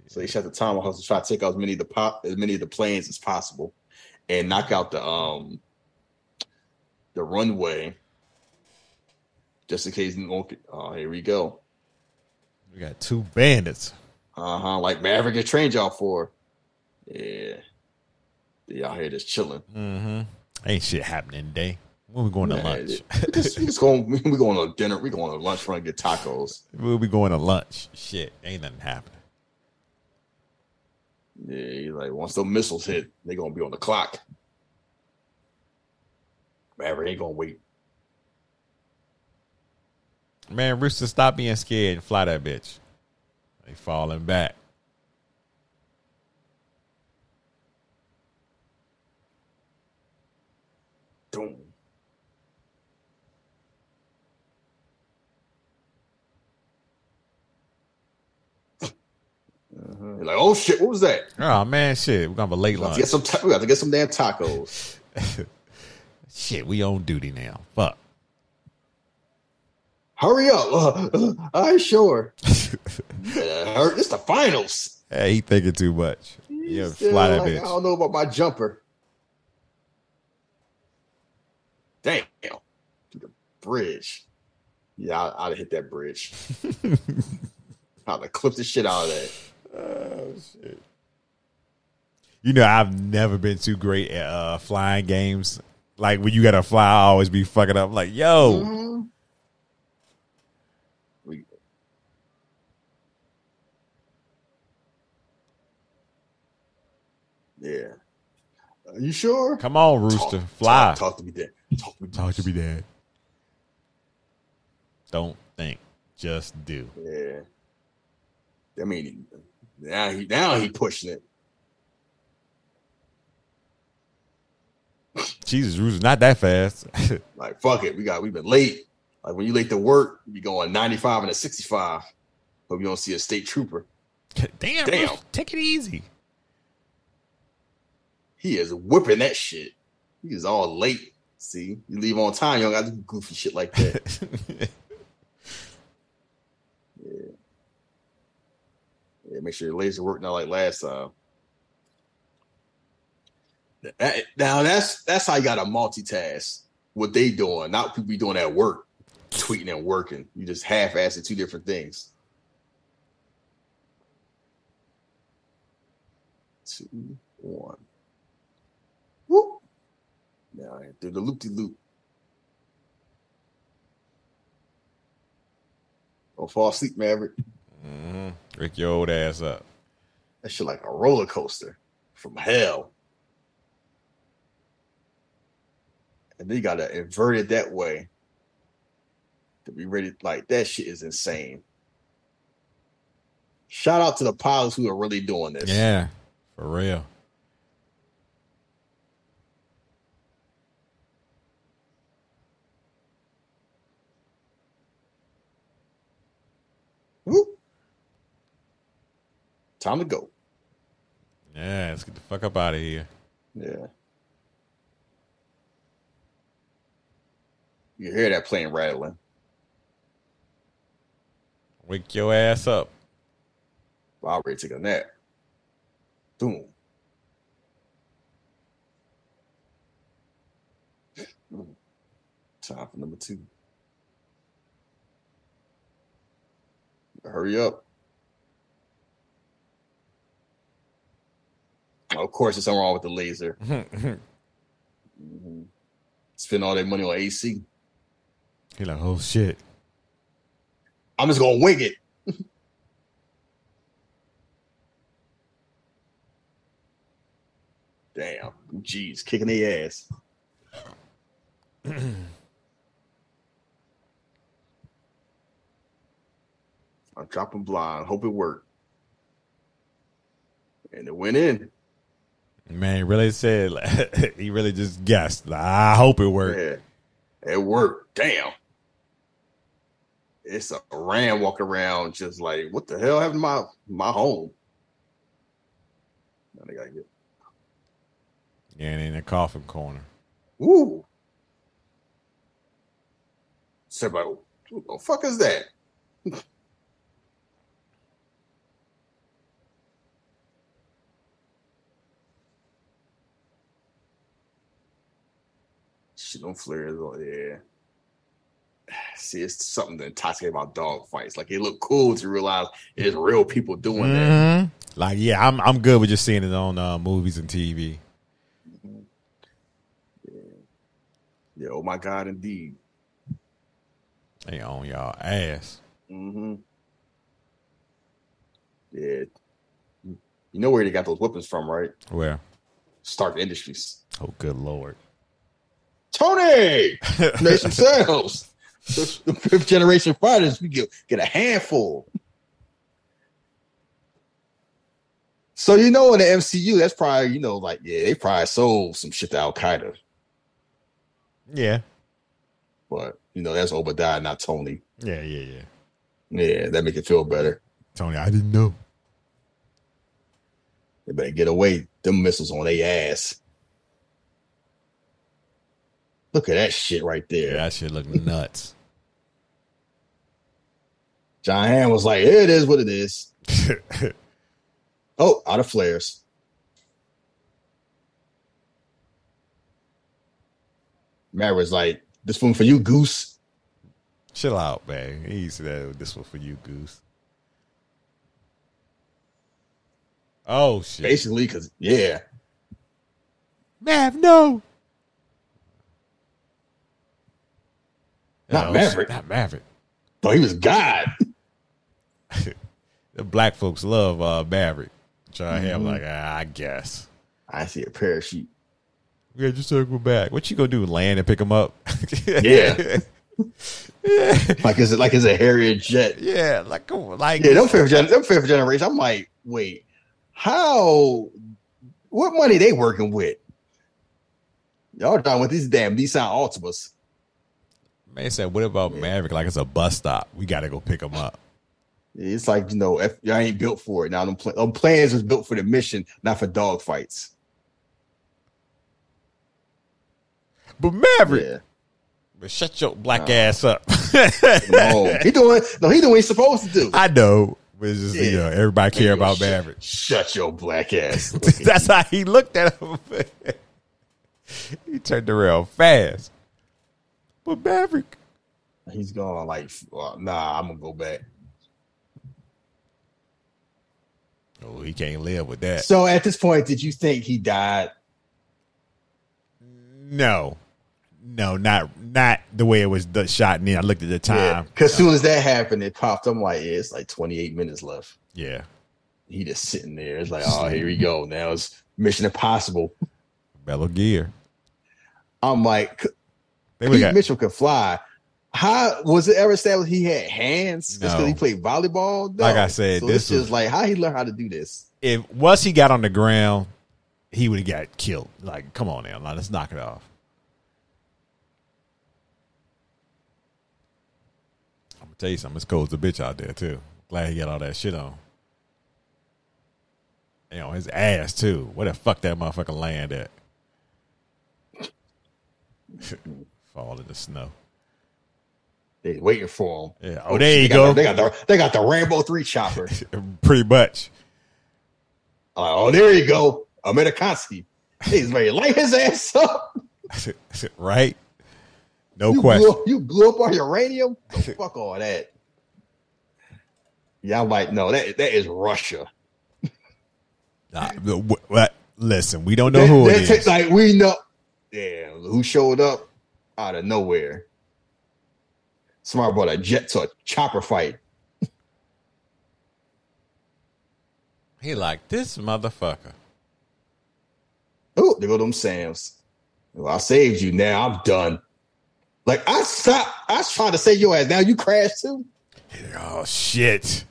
so they shut the time on to try to take out as many of the pop as many of the planes as possible and knock out the um the runway just in case you won't get- oh here we go. We got two bandits. Uh-huh. Like Maverick get trained y'all for. Yeah. Y'all here just chilling. Mm-hmm. Ain't shit happening today. When we going to Man, lunch? We just, just going we going to dinner. We going to lunch run and get tacos. we'll be going to lunch. Shit, ain't nothing happening. Yeah, he's like once those missiles hit, they're gonna be on the clock. Maverick ain't gonna wait. Man, Rooster, stop being scared and fly that bitch. They falling back. Boom. You're like, oh shit, what was that? Oh man, shit, we're gonna have a late got lunch. to get some. Ta- we got to get some damn tacos. Shit, we on duty now. Fuck. Hurry up! Uh, uh, I sure. uh, it's the finals. Hey, he thinking too much. Yeah, fly that like, I don't know about my jumper. Damn. To the bridge. Yeah, I, I'd have hit that bridge. I'd have clipped the shit out of that. You know, I've never been too great at uh, flying games. Like when you gotta fly, I always be fucking up. Like, yo, Mhm. Yeah. Are you sure? come on, Rooster, Talk- fly. Talk, talk to me, Dad. Talk to me. Talk to me, Dad. Don't think, just do. Yeah. I mean, now he now he pushing it. Jesus, Rooster, not that fast. Like fuck it, we got we've been late. Like when you late to work, you going ninety five and a sixty five. Hope you don't see a state trooper. Damn, Damn. Take it easy. He is whipping that shit. He is all late. See, you leave on time, you don't got to do goofy shit like that. yeah, make sure your laser work not like last time. Now that's that's how you got to multitask. What they doing, not people doing at work, tweeting and working. You just half-assing two different things. Two, one. Whoop. Now I do the loop de loop. Don't fall asleep, Maverick. Hmm Rick your old ass up. That shit like a roller coaster from hell. And they gotta invert it that way to be ready. Like that shit is insane. Shout out to the pilots who are really doing this. Yeah, for real. Whoop. Time to go. Yeah, let's get the fuck up out of here. Yeah. You hear that plane rattling. Wake your ass up. Well, I'm ready to take a nap. Boom. Time for number two. Hurry up. Of course, there's something wrong with the laser. Mhm. Spend all that money on AC. He like, oh shit. I'm just gonna wing it. Damn, jeez, kicking their ass. I'm dropping blind. Hope it worked. And it went in. Man, really said like, he really just guessed. Like, I hope it worked. Yeah, it worked. Damn. It's a ram walking around just like, what the hell happened to my my home? Now they gotta get Yeah, and in the coffin corner. Ooh. So everybody, who the fuck is that? Shit don't flares on yeah. See, it's something that intoxicating about dog fights. Like it looked cool to realize it's real people doing that. Mhm. Like, yeah, I'm I'm good with just seeing it on uh, movies and TV. Yeah. Yeah, oh my god, indeed. They on y'all ass. Mm-hmm. Yeah. You know where they got those weapons from, right? Where? Stark Industries. Oh, good lord. Tony! Make some sales. The fifth generation fighters, we get, get a handful. So you know in the MCU, that's probably, you know, like, yeah, they probably sold some shit to Al Qaeda. Yeah. But you know, that's Obadiah, not Tony. Yeah, yeah, yeah. Yeah, that make it feel better. Tony, I didn't know. They better get away. Them missiles on their ass. Look at that shit right there. Yeah, that shit look nuts. John Hamm was like, "It is what it is." oh, out of flares. Mary was like, "This one for you, Goose." Chill out, man. He said this one for you, Goose. Oh shit. Basically, because yeah, Mav, no. Not Oh, Maverick. shit, Not Maverick. thought he was God. The black folks love uh Maverick. Try to have Mhm. like ah, I guess. I see a parachute. Yeah, just circle back. What you gonna do? Land and pick him up? Yeah. Like is it like it's a Harrier jet? yeah. Like, on, like Yeah, them fifth, gen- them fifth generation. I'm like, wait, how? What money they working with? Y'all done with these damn Nissan Altimas? Man said, what about Maverick? Like it's a bus stop. We gotta go pick him up. It's like you know, if y'all ain't built for it. Now them, pl- them plans was built for the mission, not for dog fights. But Maverick, Yeah, but shut your black ass up. no, he doing no, he doing what he's supposed to do. I know, but it's just you know everybody care about Maverick. Shut your black ass. That's how he looked at him. he turned around fast. But Maverick, He's going like, uh, nah, I'm gonna go back. oh, he can't live with that. So at this point, did you think he died? No, no, not not the way it was the shot. And then I looked at the time. Because as soon as that happened, it popped. I'm like, yeah, it's like 28 minutes left. Yeah, He just sitting there. It's like, oh, here we go. Now it's Mission Impossible. Bellow Gear. I'm like, They Pete got Mitchell could fly. How was it ever established he had hands? Just because No. he played volleyball? No. Like I said, so this this is was- like how he learned how to do this. if once he got on the ground, he would have got killed. Like, come on now, let's knock it off. I'm gonna tell you something. It's cold as a bitch out there too. Glad he got all that shit on. You know, his ass too. Where the fuck that motherfucker land at? Fall in the snow. They waiting for him. Yeah. Oh, oh there you go. the- they got the they got the Rambo three chopper. Pretty much. I'm oh, there you go, Amerikanski. He's ready to light his ass up. right? No you question. Blew, you blew up all uranium. Oh, fuck all that. Y'all might know that that is Russia. Nah, the- wh- what? Listen, we don't know who it is. Like we know, yeah, who showed up out of nowhere? Somebody brought a jet to a chopper fight. He like this motherfucker. Oh, there go them Sams. Well, I saved you. Now I'm done. Like I stop. I was trying to save your ass. Now you crashed too. Oh shit!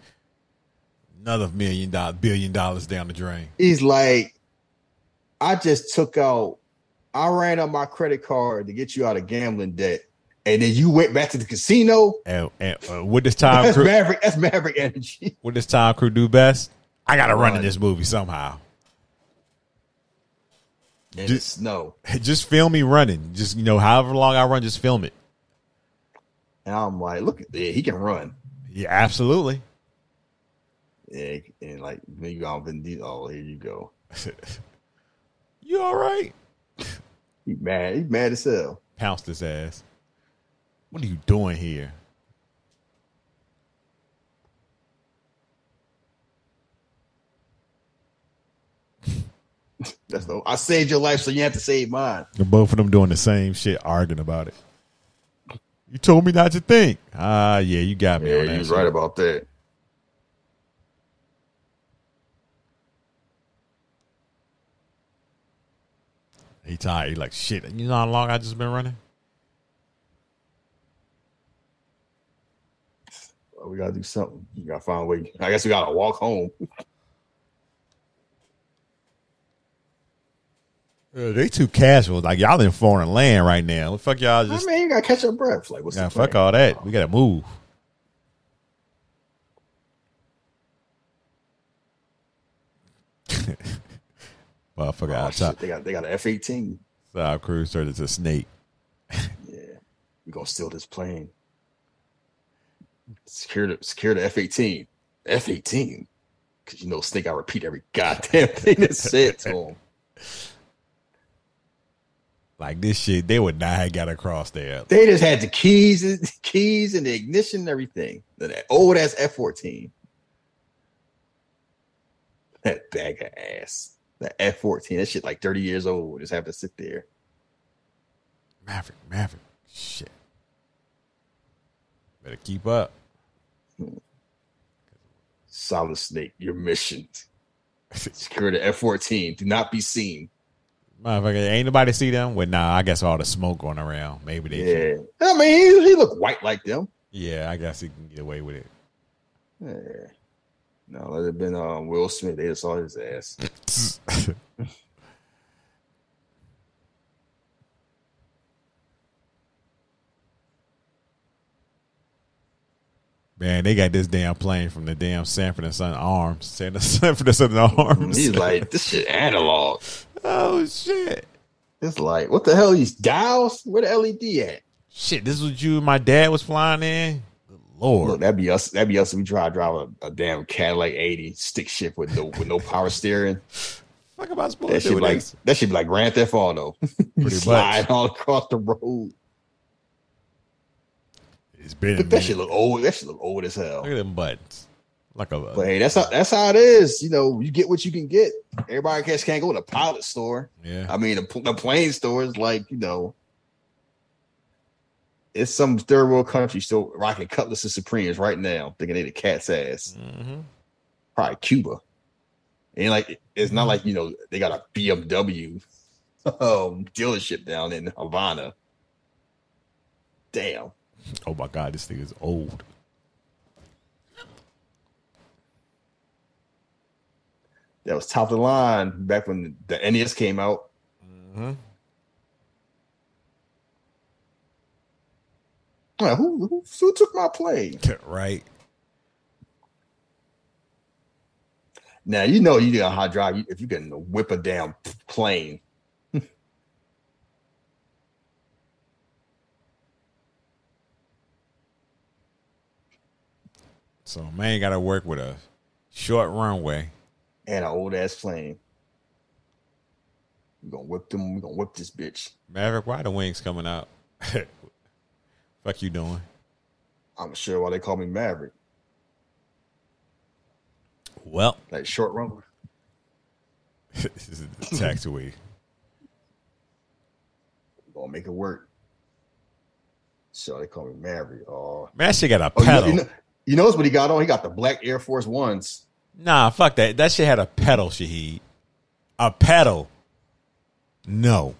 Another million dollar billion dollars down the drain. He's like, I just took out, I ran up my credit card to get you out of gambling debt, and then you went back to the casino. And, and uh, what does Tom That's Cruise? Maverick. That's Maverick energy. What does Tom Cruise do best? I gotta run in this movie somehow. And Ju- it's snow. Just film me running. Just you know, however long I run, just film it. And I'm like, look at he can run. Yeah, absolutely. Yeah, and like maybe Vin been Oh, here you go. You all right? He mad. He mad as hell. Pounced his ass. What are you doing here? That's the. I saved your life, so you have to save mine. And both of them doing the same shit, arguing about it. You told me not to think. Ah, yeah, you got me Yeah, on that. he was right about that. He tired. He like shit. You know how long I just been running? Well, we gotta do something. You gotta find a way. I guess we gotta walk home. Uh, they too casual. Like y'all in foreign land right now. What fuck y'all just? I mean, you gotta catch your breath. Like, what's Yeah, the fuck plan? all that. We gotta move. Motherfucker Oh, out top. they got they got an F eighteen. South Cruise turned into a snake. Yeah, we gonna steal this plane. Secure the secure the F eighteen. F eighteen, because you know Snake. I repeat every goddamn thing that's said to him. Like this shit, they would not have got across there. They just had the keys, and keys, and the ignition, and everything. That old ass F fourteen. That bag of ass. That F fourteen. That shit like thirty years old. Just have to sit there. Maverick, Maverick. Shit. Better keep up. Solid Snake, your mission. Secure the F fourteen. Do not be seen. Motherfucker, ain't nobody see them? Well, nah, I guess all the smoke going around. Maybe they Yeah, I mean, he, he look white like them. Yeah, I guess he can get away with it. Yeah. No, let it have been um, Will Smith. They just saw his ass. Man, they got this damn plane from the damn Sanford and Son Arms. San- Sanford and Son Arms. He's like, this shit analog. oh shit. It's like, what the hell? These dials? Where the LED at? Shit, this was you and my dad was flying in? Lord. Look, that'd be us. That'd be us if we try to drive a, a damn Cadillac 80 stick shift with no with no power steering. fuck am I supposed to That do should be like this? that should be like Grand Theft Auto. Pretty Slide much. all across the road. It's been But that should look old. That should look old as hell. Look at them buttons. Like a But hey, that's how that's how it is. You know, you get what you can get. Everybody can't, can't go to the pilot store. yeah. I mean, the, the plane stores like you know, it's some third world country still rocking Cutlass and Supremes right now, thinking they the cat's ass. hmm Probably Cuba. And like, it's not like you know they got a BMW um, dealership down in Havana. Damn. Oh my god, this thing is old. That was top of the line back when the NES came out. Mhm. Like, who, who who took my plane? right. Now you know you got a hot drive if you can whip a damn plane. So man gotta work with a short runway. and an old ass plane. We're gonna whip them, we're gonna whip this bitch. Maverick, why the wings coming out? Fuck you doing? I'm sure why they call me Maverick. Well, Like short run. this is the taxiway. Gonna make it work. So they call me Maverick. Oh, Man, that shit got a oh you, know, pedal. you, know, you what he got on? He got the black Air Force Ones. Nah, fuck that. That shit had a pedal, Shahid. A pedal. No.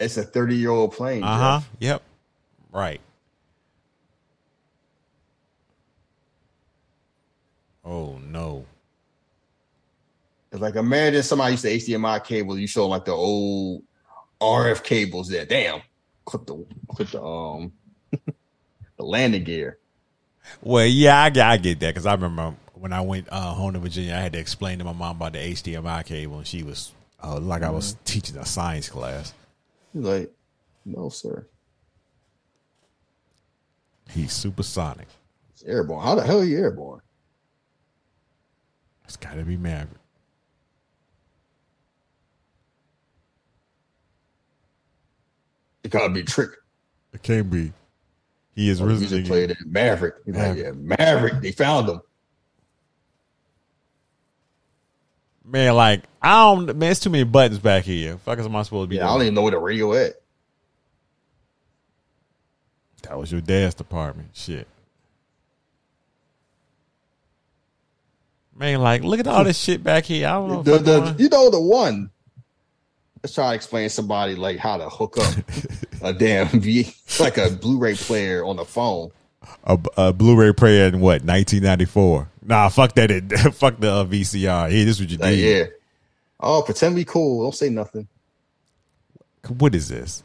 It's a 30 year old plane. Uh huh. Yep. Right. Oh no. It Cause like imagine somebody used to HDMI cable, you show like the old RF cables there. Damn, clip the clip the um the landing gear. Well, yeah, I, get- I get that because I remember when I went uh, home to Virginia, I had to explain to my mom about the HDMI cable, and she was uh, like I was teaching a science class. He's like, no, sir. He's supersonic. It's airborne. How the hell are you airborne? It's got to be Maverick. It gotta be trick. It can't be. He is Oh, risen again. played. Maverick. He's like, Maverick. yeah, Maverick. They found him. Man, like I don't. Man, it's too many buttons back here. Fuck, am I supposed to be? Yeah, I don't even know where the radio at. That was your dad's department. Shit. Man, like, look at all this shit back here. I don't know. The, the, the, you know the one. Let's try to explain to somebody like how to hook up a damn V like a Blu-ray player on the phone. a, a Blu-ray player in what 1994. Nah, fuck that. It, fuck the uh, VCR. Hey, this is what you Like, did. yeah. Oh, pretend we cool. Don't say nothing. What is this?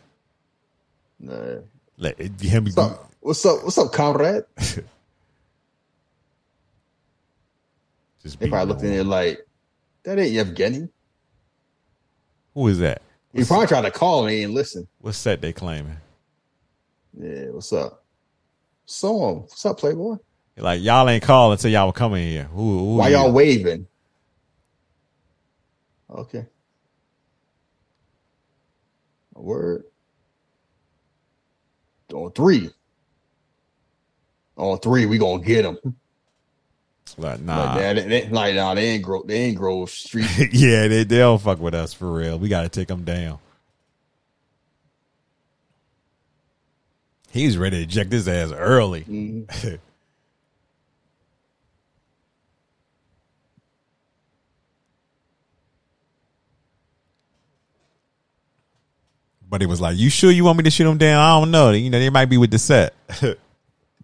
Nah. Let it- him What's up? What's up? What's up, comrade? Just They probably looked in there like, that ain't Yevgeny. Who is that? He probably tried to call me and listen. What set they claiming? Yeah, what's up? So, what's up, Playboy? Like y'all ain't calling until y'all were coming here. Why y'all waving? Okay. A word. On three. On three, we gonna get them. Like, Like, nah. nah, they, they- like, nah, they ain't grow, They ain't grow Street. yeah, they, they don't fuck with us for real. We got to take them down. He's ready to eject his ass early. Mhm. But it was like, you sure you want me to shoot him down? I don't know. You know, they might be with the set.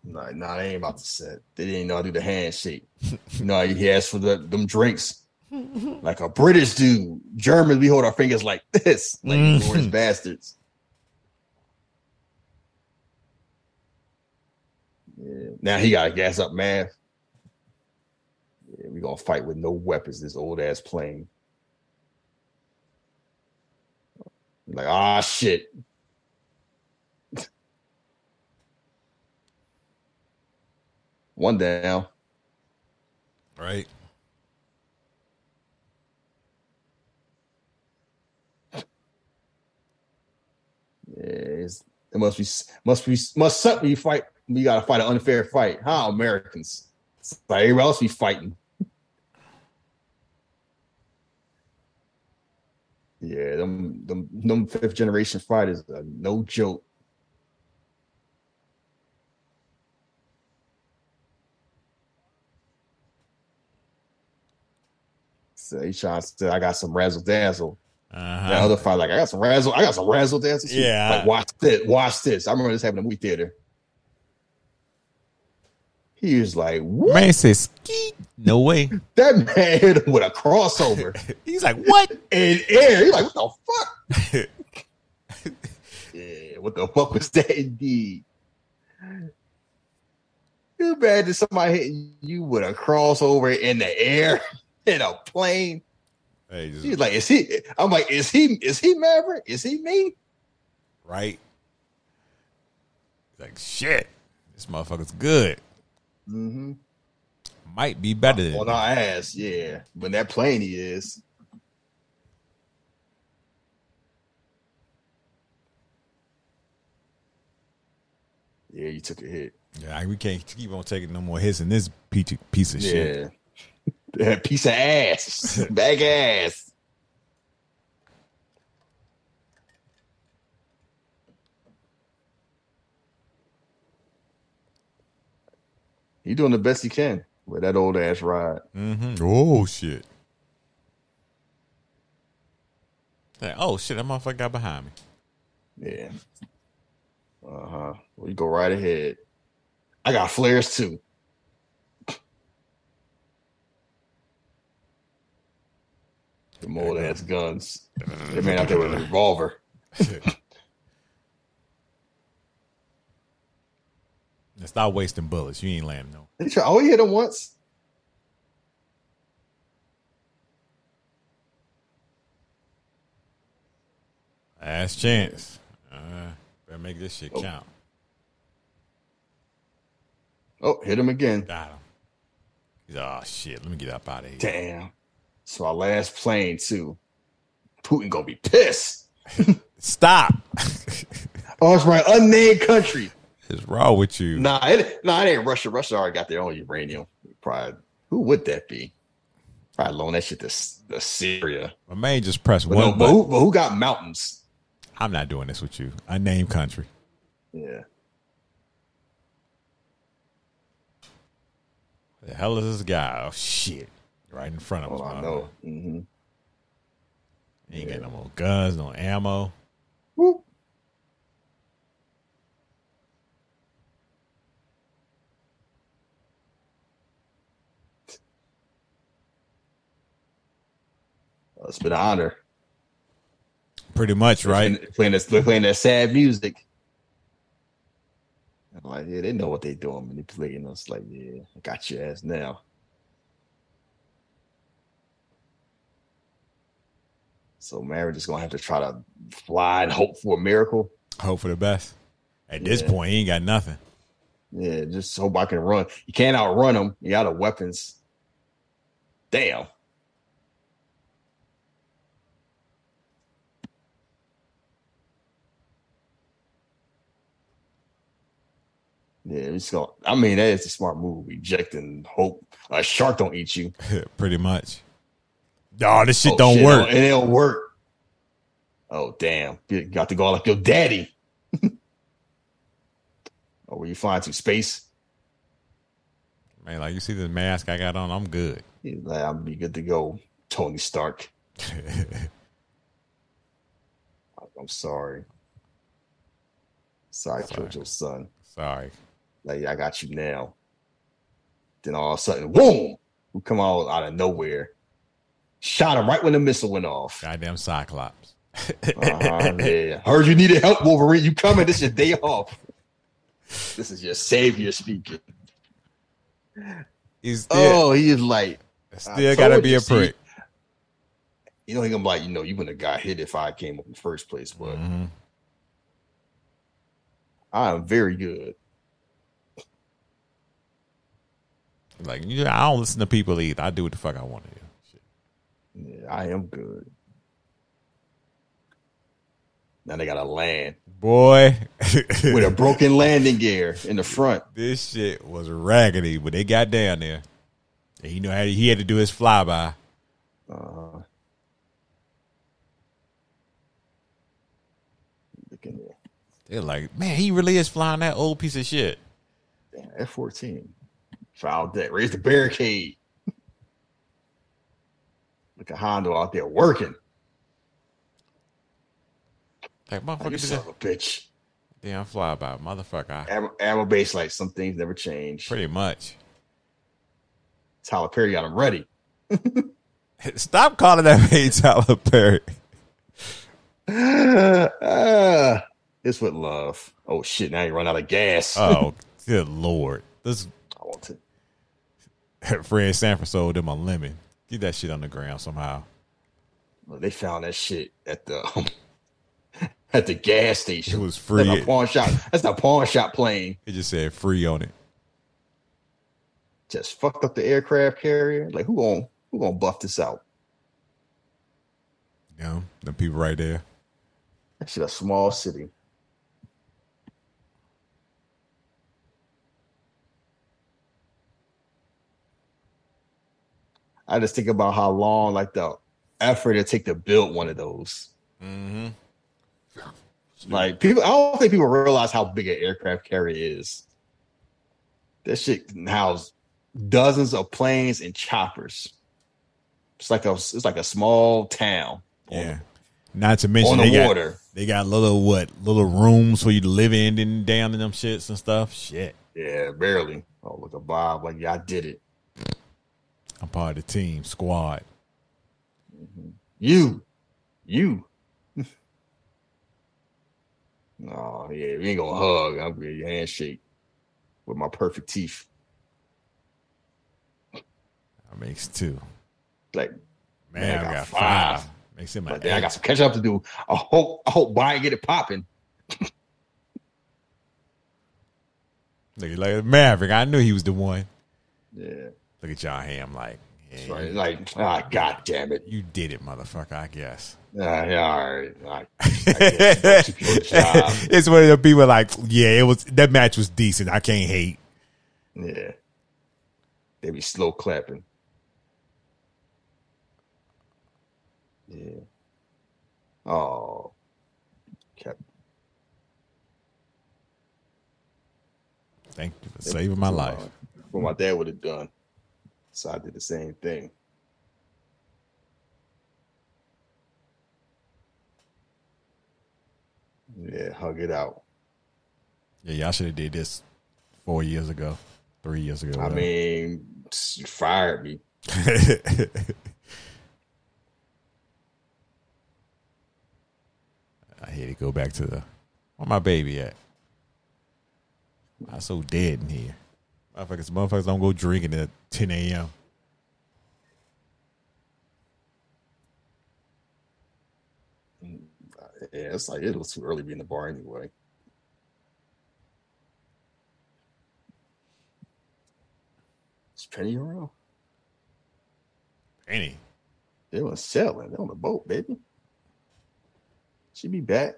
Nah, nah, they ain't about to sit. They didn't know how to do the handshake. You know, he asked for the them drinks. Like a British dude. Germans, we hold our fingers like this. Like glorious bastards. Yeah. Now he gotta gas up man. Yeah, we gonna fight with no weapons, this old ass plane. Like, ah shit. One down. right. Yeah, it must be must be must suck you fight. We gotta fight an unfair fight. How Americans? It's like everybody else be fighting. Yeah, them them them fifth generation fighters no joke. So he trying to say, I got some razzle dazzle. Uh-huh. The other fight, like I got some razzle, I got some razzle dazzle. shit. Yeah. like watch this, watch this. I remember this happening in the movie theater. He was like, "What?" Man says, "Skeet." No way. That man hit him with a crossover He's like, what? in air. He's like, "What the fuck?" yeah, what the fuck was that? Indeed. You bad that somebody hitting you with a crossover in the air in a plane. Hey, just- He's like, "Is he?" I'm like, "Is he? Is he Maverick? Is he me?" right? Like, shit. This motherfucker's good. Mm-hmm. Might be better than On our ass, yeah. When that plane he is. Yeah, you took a hit. Yeah, we can't keep on taking no more hits in this piece of shit. Yeah. That piece of ass. Bag ass. He doing the best he can with that old ass ride. hmm Oh shit. Like, oh shit, that motherfucker got behind me. Yeah. Uh huh. Well, you go right ahead. I got flares too. Them old ass guns. That man out there with a revolver. Stop wasting bullets. You ain't landing no. He tried, oh, he hit him once. Last chance. Uh, better make this shit Oh. count. Oh, hit him again. Got him. He's oh shit. Let me get up out of here. Damn. It's my last plane too. Putin gonna be pissed. Stop. Oh, it's my Unnamed country. What's wrong with you? Nah, it, nah, it ain't Russia. Russia already got their own uranium. Probably. Who would that be? Probably loan that shit to, to Syria. My man just press But, one no, but, who, but who got mountains? I'm not doing this with you. Unnamed country. Yeah. The hell is this guy? Oh shit! Right in front of us. Oh, I know. hmm He ain't got no more guns, no ammo. Whoop. Well, It's been an honor. Pretty much, right? Playing, playing this, playing that sad music. I'm like, yeah, they know what they're doing manipulating us. Like, yeah, I got your ass now. So Mary just gonna have to try to fly and hope for a miracle. Hope for the best. At this Yeah. point, he ain't got nothing. Yeah, just hope I can run. You can't outrun them. You got the weapons. Damn. Yeah, it's going. I mean, that is a smart move. Rejecting hope. A shark don't eat you. Pretty much. Oh, this shit Oh, don't shit, work. Oh, it don't work. Oh damn! You got to go like your daddy. oh, where you flying to space? Man, like you see the mask I got on, I'm good. He's like, I'll be good to go, Tony Stark. I'm sorry. Sorry, I killed your son. Sorry. Like, I got you now. Then all of a sudden, boom! We come out out of nowhere. Shot him right when the missile went off. Goddamn Cyclops. Uh-huh, yeah. Heard you needed help, Wolverine. You coming? This is your day off. This is your savior speaking. He's still, Oh, he is like, still gotta be a see, prick. You know, be like, you know, you wouldn't have got hit if I came up in the first place, but Mhm. I am very good. Like, you know, I don't listen to people either. I do what the fuck I want to do. I am good. Now they got to land Boy, with a broken landing gear in the front. this shit was raggedy, but they got down there. And you know how he had to do his flyby. Uh, look in there. They're like, man, he really is flying that old piece of shit. F fourteen. Foul deck. Raise the barricade. Look at Hondo out there working. Like, motherfucker, you son of a bitch. damn flyby, motherfucker. Ammo, ammo base, like some things never change. Pretty much. Tyler Perry got him ready. Stop calling that man Tyler Perry. Ah, it's with love. Oh shit! Now you run out of gas. Oh, good lord. This I want to. Fred Sanford sold them a lemon. Get that shit on the ground somehow. Well, they found that shit at the um, at the gas station. It was free. That's a pawn shop. That's a pawn shop plane. It just said free on it. Just fucked up the aircraft carrier. Like who gonna who gonna buff this out? You know, the people right there. That shit a small city. I just think about how long, like the effort it take to build one of those. Mm-hmm. Like people, I don't think people realize how big an aircraft carrier is. That shit can house dozens of planes and choppers. It's like a it's like a small town. Yeah. Not to mention on they the got, water. they got little what little rooms for you to live in and down in them shits and stuff. Shit. Yeah, barely. Oh, look at Bob. Like, yeah, I did it. I'm part of the team, squad. Mm-hmm. You, you. oh yeah, we ain't gonna hug. I'm gonna give you a handshake with my perfect teeth. That makes two. Like Man, Man, I I got got five. five. Makes him But an then I got some catch up to do. I hope I hope Brian get it popping. Look like Maverick. I knew he was the one. Yeah. Look at y'all ham like, yeah, Right. Like, ah, god damn it. you did it, motherfucker. I guess. Ah, yeah, all right. I guess you keep your job. it's one of the people like, yeah, it was that match was decent. I can't hate. Yeah. They be slow clapping. Yeah. Oh. Kept Thank you for saving my life. What my dad would have done. So I did the same thing. Yeah, hug it out. Yeah, y'all should have did this four years ago, three years ago. I mean, you fired me. I had to go back to the where my baby at. I'm so dead in here. Motherfuckers, motherfuckers don't go drinking at 10 a.m. Yeah, it's like it was too early to be in the bar anyway. It's Penny around? Penny. They was sailing. They on the boat, baby. She be back.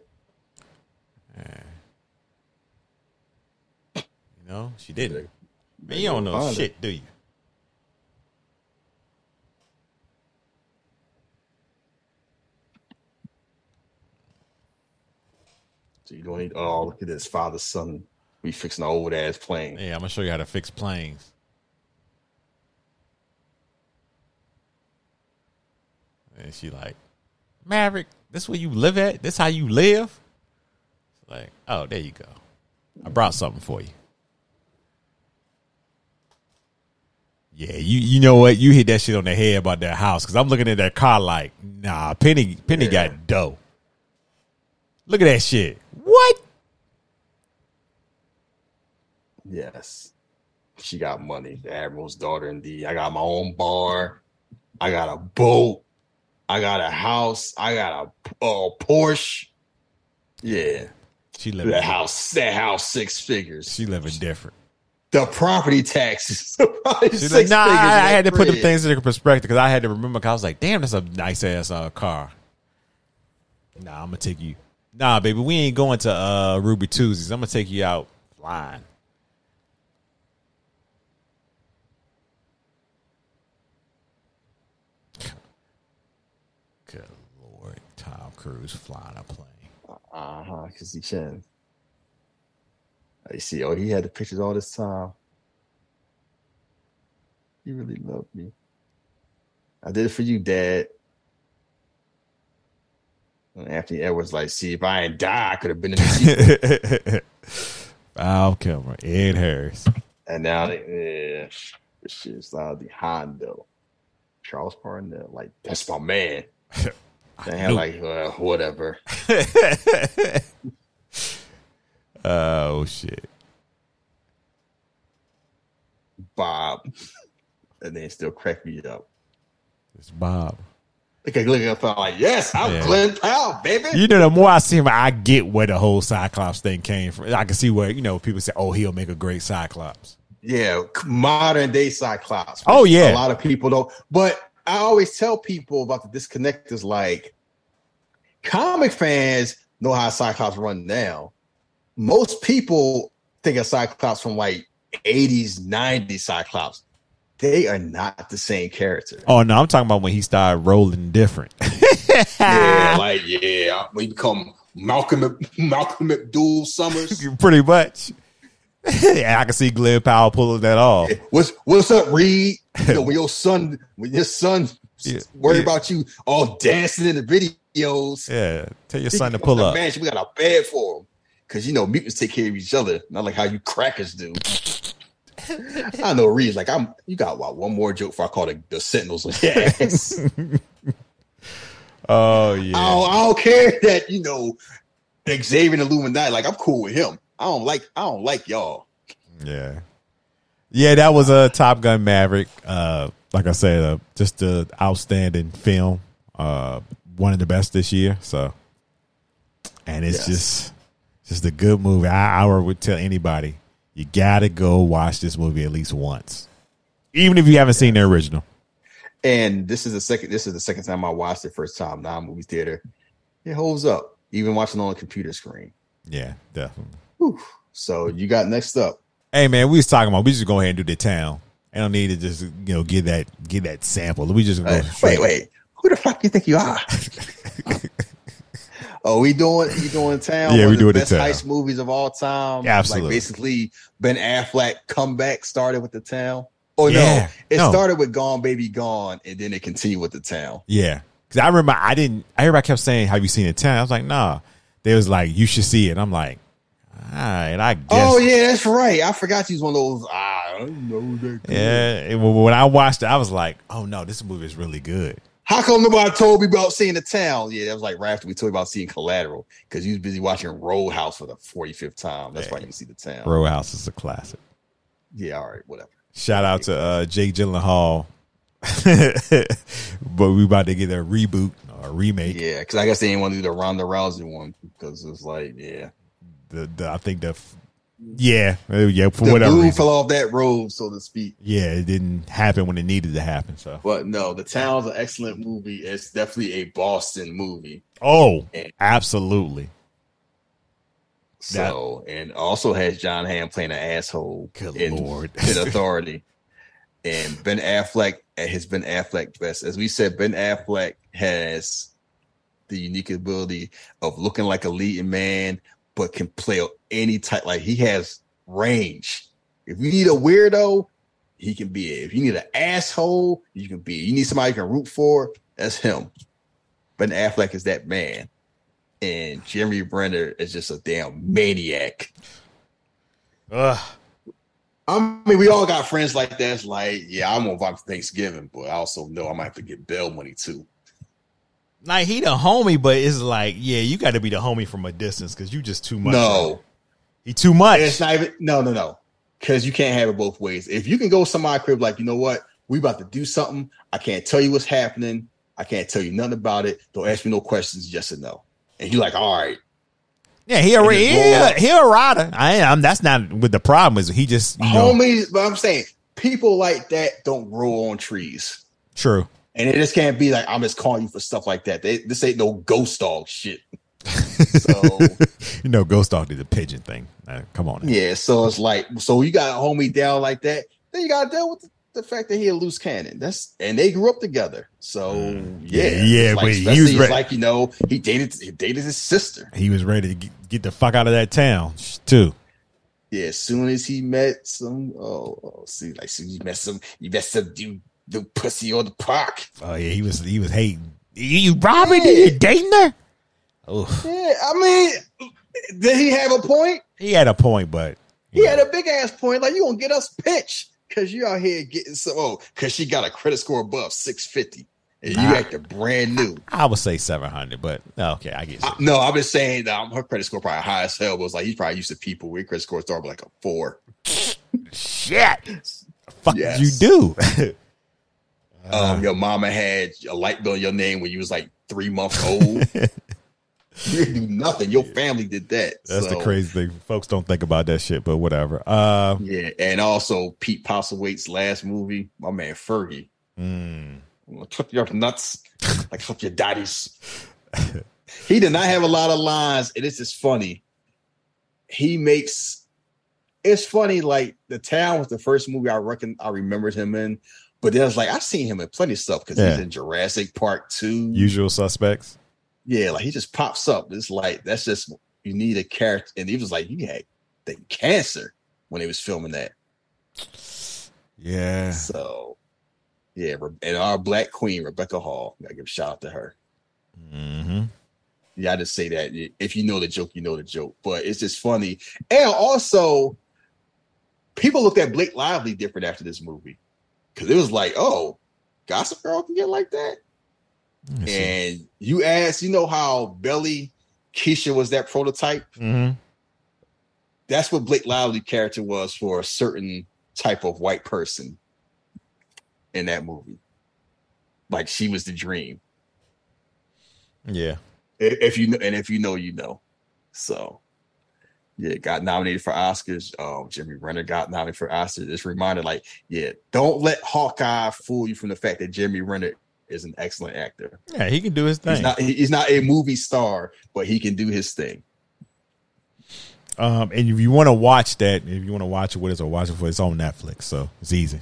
Eh. You know, she didn't. Man, you don't know shit, do you? So you don't need. Oh, look at this father son. We fixing an old ass plane. Yeah, I'm gonna show you how to fix planes. And she like, Maverick, this where you live at? This how you live? Like, oh, there you go. I brought something for you. Yeah, you you know what? You hit that shit on the head about that house because I'm looking at that car like, nah, Penny Penny Yeah. got dough. Look at that shit. What? Yes. She got money. The Admiral's daughter, indeed. I got my own bar. I got a boat. I got a house. I got a, a Porsche. Yeah. She living. That house, that house, six figures. She living different. The property taxes. probably She's like, nah, I, I had to put the things into perspective because I had to remember. Cause I was like, damn, that's a nice ass uh, car. Nah, I'm gonna take you. Nah, baby, we ain't going to uh, Ruby Tuesdays. I'm gonna take you out flying. Good lord, Tom Cruise flying a plane. Uh huh. Because he can. I see. Oh, he had the pictures all this time. He really loved me. I did it for you, Dad. And Anthony Edwards, like, see, if I ain't die, I could have been in the sequel. Val Kilmer, Ed Harris. and now, they, yeah, this shit's uh, the Hondo. Charles Parnell, like, that's my man. They had like, uh, whatever. Oh shit. Bob. And then still crack me up. It's Bob. Look at look I'm like, yes, I'm Yeah. Glen Powell, baby. You know, the more I see him, I get where the whole Cyclops thing came from. I can see where, you know, people say, oh, he'll make a great Cyclops. yeah, modern day Cyclops. Oh, yeah. a lot of people don't. But I always tell people about the disconnect is like comic fans know how Cyclops run now. Most people think of Cyclops from like 80s, 90s Cyclops. They are not the same character. Oh, no, I'm talking about when he started rolling different. Yeah, like yeah, we become Malcolm Malcolm McDougall Summers. Pretty much. yeah, I can see Glen Powell pulling that off. What's what's up, Reed? You know, when your son, when your son Yeah, worry yeah. about you all dancing in the videos, Yeah, tell your son to pull up. Man, we got a bed for him because you know mutants take care of each other, not like how you crackers do. I know Reed's like I'm. You got what? One more joke before I call the, the Sentinels. Like, yes, Oh yeah. I don't, I don't care that you know Xavier and Illuminati. Like I'm cool with him. I don't like I don't like y'all. Yeah. Yeah, that was a Top Gun Maverick. Uh, like I said, uh, just an outstanding film. Uh, one of the best this year. So, and it's Yes. just just a good movie. I, I would tell anybody you gotta go watch this movie at least once, even if you haven't seen the original. And this is the second. This is the second time I watched it. First time now movie theater. It holds up. Even watching on a computer screen. Yeah, definitely. Whew. So you got next up. Hey man, we was talking about we just go ahead and do the town. I don't need to just you know get that get that sample. We just go wait, wait. Who the fuck do you think you are? oh, we doing you doing town? Yeah, we doing the best town. heist movies of all time. Absolutely. Like basically, Ben Affleck comeback started with the town. Oh Yeah, no, it no. started with Gone Baby Gone, and then it continued with the town. Yeah, because I remember I didn't. I Everybody kept saying, "Have you seen the Town. I was like, "Nah." They was like, "You should see it." I'm like, "All right, I oh, guess." Oh yeah, that's right. I forgot was one of those. Ah, I don't know that. yeah. it- when I watched it, I was like, "Oh no, this movie is really good." How come nobody told me about seeing the town? Yeah, that was like right after we told you about seeing Collateral because you was busy watching Roadhouse for the forty fifth time. That's why you see the town. Roadhouse is a classic. Yeah, all right, whatever. Shout out to uh, Jake Gyllenhaal. but we about to get a reboot or a remake. Yeah, because I guess they didn't want to do the Ronda Rousey one because it's like, yeah, The, the I think the yeah uh, yeah for the whatever reason. fell off that road, so to speak. yeah, it didn't happen when it needed to happen. So But no, the town's an excellent movie. It's definitely a Boston movie. oh, absolutely. So and also has John Hamm playing an asshole Good in, Lord. in Authority, and Ben Affleck at his Ben Affleck best. As we said, Ben Affleck has the unique ability of looking like a leading man, but can play any type. Like he has range. If you need a weirdo, he can be it. If you need an asshole, you can be. It. You need somebody you can root for. That's him. Ben Affleck is that man and Jeremy Renner is just a damn maniac. Ugh. I mean, we all got friends like that. It's like, yeah, I'm gonna vibe for Thanksgiving, but I also know I might have to get bail money too. Like he the homie, but it's like, yeah, you got to be the homie from a distance because you just too much. No, he too much. it's not even. No, no, no, because you can't have it both ways. If you can go somebody crib, like, you know what, we about to do something. I can't tell you what's happening. I can't tell you nothing about it. Don't ask me no questions. Yes or no. And you're like, all right, yeah, he a he, a- he a rider. I am. That's not what the problem is. He just you know homies. But I'm saying people like that don't grow on trees. true. And it just can't be like I'm just calling you for stuff like that. They, this ain't no ghost dog shit. So you know, Ghost Dog did the pigeon thing. Uh, come on, now. yeah, so it's like so you got a homie down like that. Then you got to deal with the, the fact that he a loose cannon. That's and they grew up together. So yeah, Yeah, yeah, like, but he was re- like you know he dated he dated his sister. he was ready to get, get the fuck out of that town too. Yeah, as soon as he met some, oh, oh see, like so you met some, you met some dude, the pussy on the park. Oh yeah, he was he was hating. You, robbing? You dating her? Oh, Yeah, I mean, did he have a point? he had a point, but He had a big ass point. Like you gonna get us pitch because you out here getting some. Oh, because she got a credit score above six fifty, and you Nah. acting brand new. I would say seven hundred. But okay, I it. No, I've been saying um, her credit score probably high as hell. But it's like he's probably used to people with credit score start with like a four. Shit, fuck Yes. you do? Um, your mama had a light bill in your name when you was like three months old. you didn't do nothing. Your family did that. That's the crazy thing. Folks don't think about that shit, but whatever. Uh, Yeah, and also Pete Postlethwaite's last movie, my man Fergie. mm, I'm gonna trip your nuts like up your daddies. he did not have a lot of lines, and it's just funny. He makes it's funny, like the town was the first movie I reckon I remembered him in, but then I was like, I've seen him in plenty of stuff because he's in Jurassic Park 2. usual suspects. yeah, like he just pops up. It's like that's just you need a character, and he was like, he had the cancer when he was filming that. Yeah. So yeah, and our black queen, Rebecca Hall. Gotta give a shout out to her. hmm Yeah, I just say that. If you know the joke, you know the joke. But it's just funny. And also, people looked at Blake Lively different after this movie. Because it was like, oh, Gossip Girl can get like that. And you ask, you know how Belly Keisha was that prototype? Mm-hmm. That's what Blake Lively character was for a certain type of white person in that movie. Like she was the dream. Yeah. If you know, and if you know, you know. So, yeah, got nominated for Oscars. Um, Jimmy Renner got nominated for Oscars. It's reminded, like, yeah, don't let Hawkeye fool you from the fact that Jimmy Renner is an excellent actor. Yeah, he can do his thing. He's not he's not a movie star, but he can do his thing. Um, and if you want to watch that, if you want to watch it with us or watch it for, it's on Netflix, so it's easy.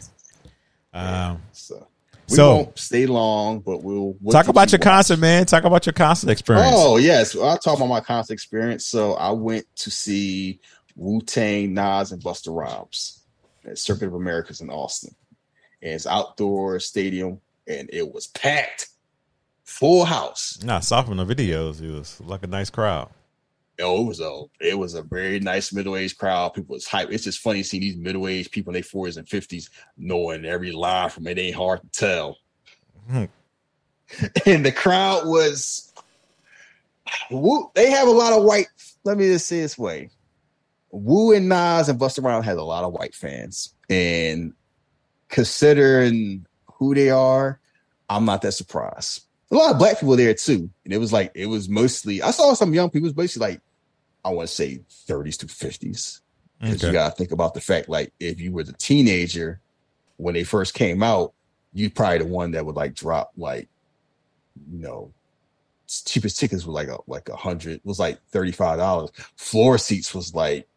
Um, So we So- won't stay long, but we'll, talk about you your concert, man. Talk about your concert experience. Oh yes, I'll talk about my concert experience. So I went to see Wu Tang, Nas, and Busta Rhymes at Circuit of Americas in Austin. And it's outdoor stadium, and it was packed, full house. Nah, I saw from the videos, it was like a nice crowd. Oh, it was a it was a very nice middle aged crowd. People was hype. It's just funny seeing these middle aged people in their forties and fifties knowing every line from it. Ain't hard to tell. Hmm. and the crowd was Wu, they have a lot of white. Let me just say this way: Wu and Nas and Busta Rhymes has a lot of white fans, and considering who they are, I'm not that surprised. A lot of black people there too, and it was like it was mostly. I saw some young people. It was basically like I want to say 30s to 50s. Because you gotta think about the fact, like if you were the teenager when they first came out, you probably the one that would like drop like, you know, cheapest tickets were like a like a hundred was like thirty five dollars. Floor seats was like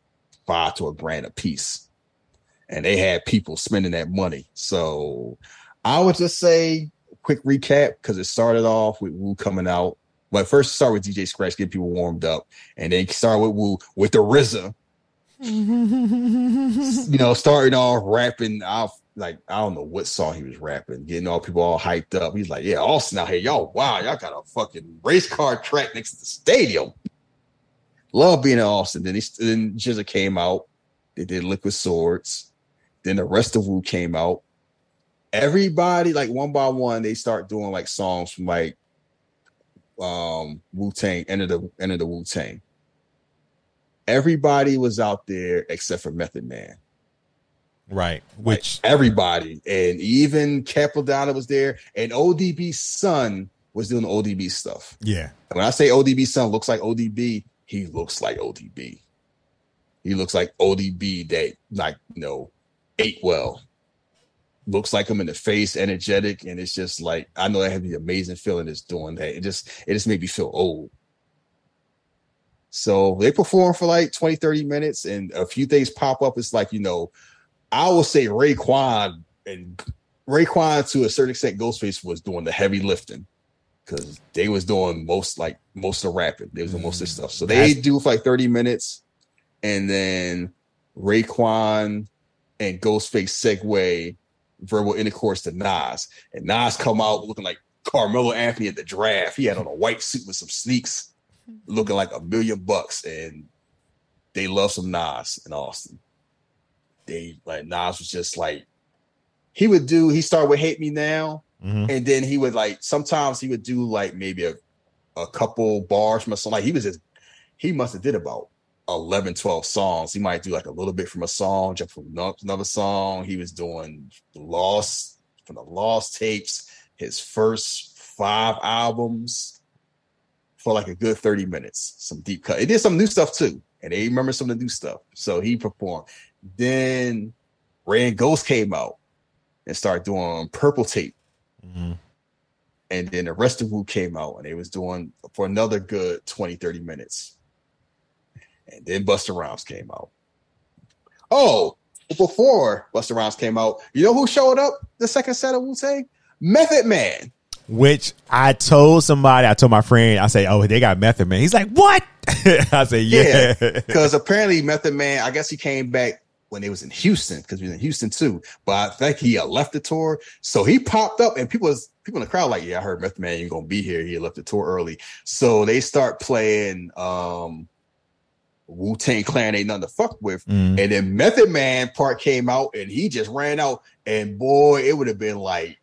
five to a grand a piece, and they had people spending that money. So I would just say quick recap because it started off with Wu coming out. Well, first start with DJ Scratch, get people warmed up, and then start with Wu with the RZA you know, starting off rapping off like I don't know what song he was rapping, getting all people all hyped up. He's like, "Yeah, Austin out here, y'all, wow, y'all got a fucking race car track next to the stadium." Love being in Austin. Then he then GZA came out. They did Liquid Swords. Then the rest of Wu came out. Everybody, like one by one, they start doing like songs from like um Wu Tang, Enter the Enter the Wu Tang everybody was out there except for Method Man. Right. Like, Which everybody, and even Cappadonna was there, and ODB's son was doing ODB stuff. yeah. And when I say ODB son looks like ODB, he looks like ODB. He looks like ODB that like you know ate well. Looks like him in the face, energetic, and it's just like I know I have the amazing feeling is doing that. It just it just made me feel old. So they perform for like 20, 30 minutes, and a few things pop up. It's like, you know, I will say Raekwon and Raekwon to a certain extent, Ghostface was doing the heavy lifting because they was doing most like most of the rapping. They was doing most of the mm-hmm. stuff. So they That's- do for like 30 minutes, and then Raekwon and Ghostface segue verbal intercourse to Nas. And Nas come out looking like Carmelo Anthony at the draft. He had on a white suit with some sneaks, looking like a million bucks. And they love some Nas in Austin. They like Nas was just like he would do, he started with Hate Me Now, Mhm. and then he would like sometimes he would do like maybe a, a couple bars from a song. Like he was just he must have did about 11, 12 songs. He might do like a little bit from a song, jump from another song. He was doing Lost from the Lost tapes, his first five albums for like a good 30 minutes. Some deep cut. It did some new stuff too. And they remember some of the new stuff. So he performed. Then Ray and Ghost came out and started doing purple tape. Mhm. And then the rest of Wu came out and they was doing for another good 20, 30 minutes. And then Busta Rhymes came out. Oh, before Busta Rhymes came out, you know who showed up the second set of Wu Tang? Method Man. Which I told somebody, I told my friend, I say, "Oh, they got Method Man." He's like, "What?" I say, "Yeah." Because apparently Method Man, I guess he came back when they was in Houston, because he was in Houston too. But I think he left the tour. So he popped up and people was people in the crowd like, yeah, I heard Method Man ain't gonna be here. He left the tour early. So they start playing um Wu Tang Clan ain't nothing to fuck with. Mhm. And then Method Man part came out and he just ran out. And boy, it would have been like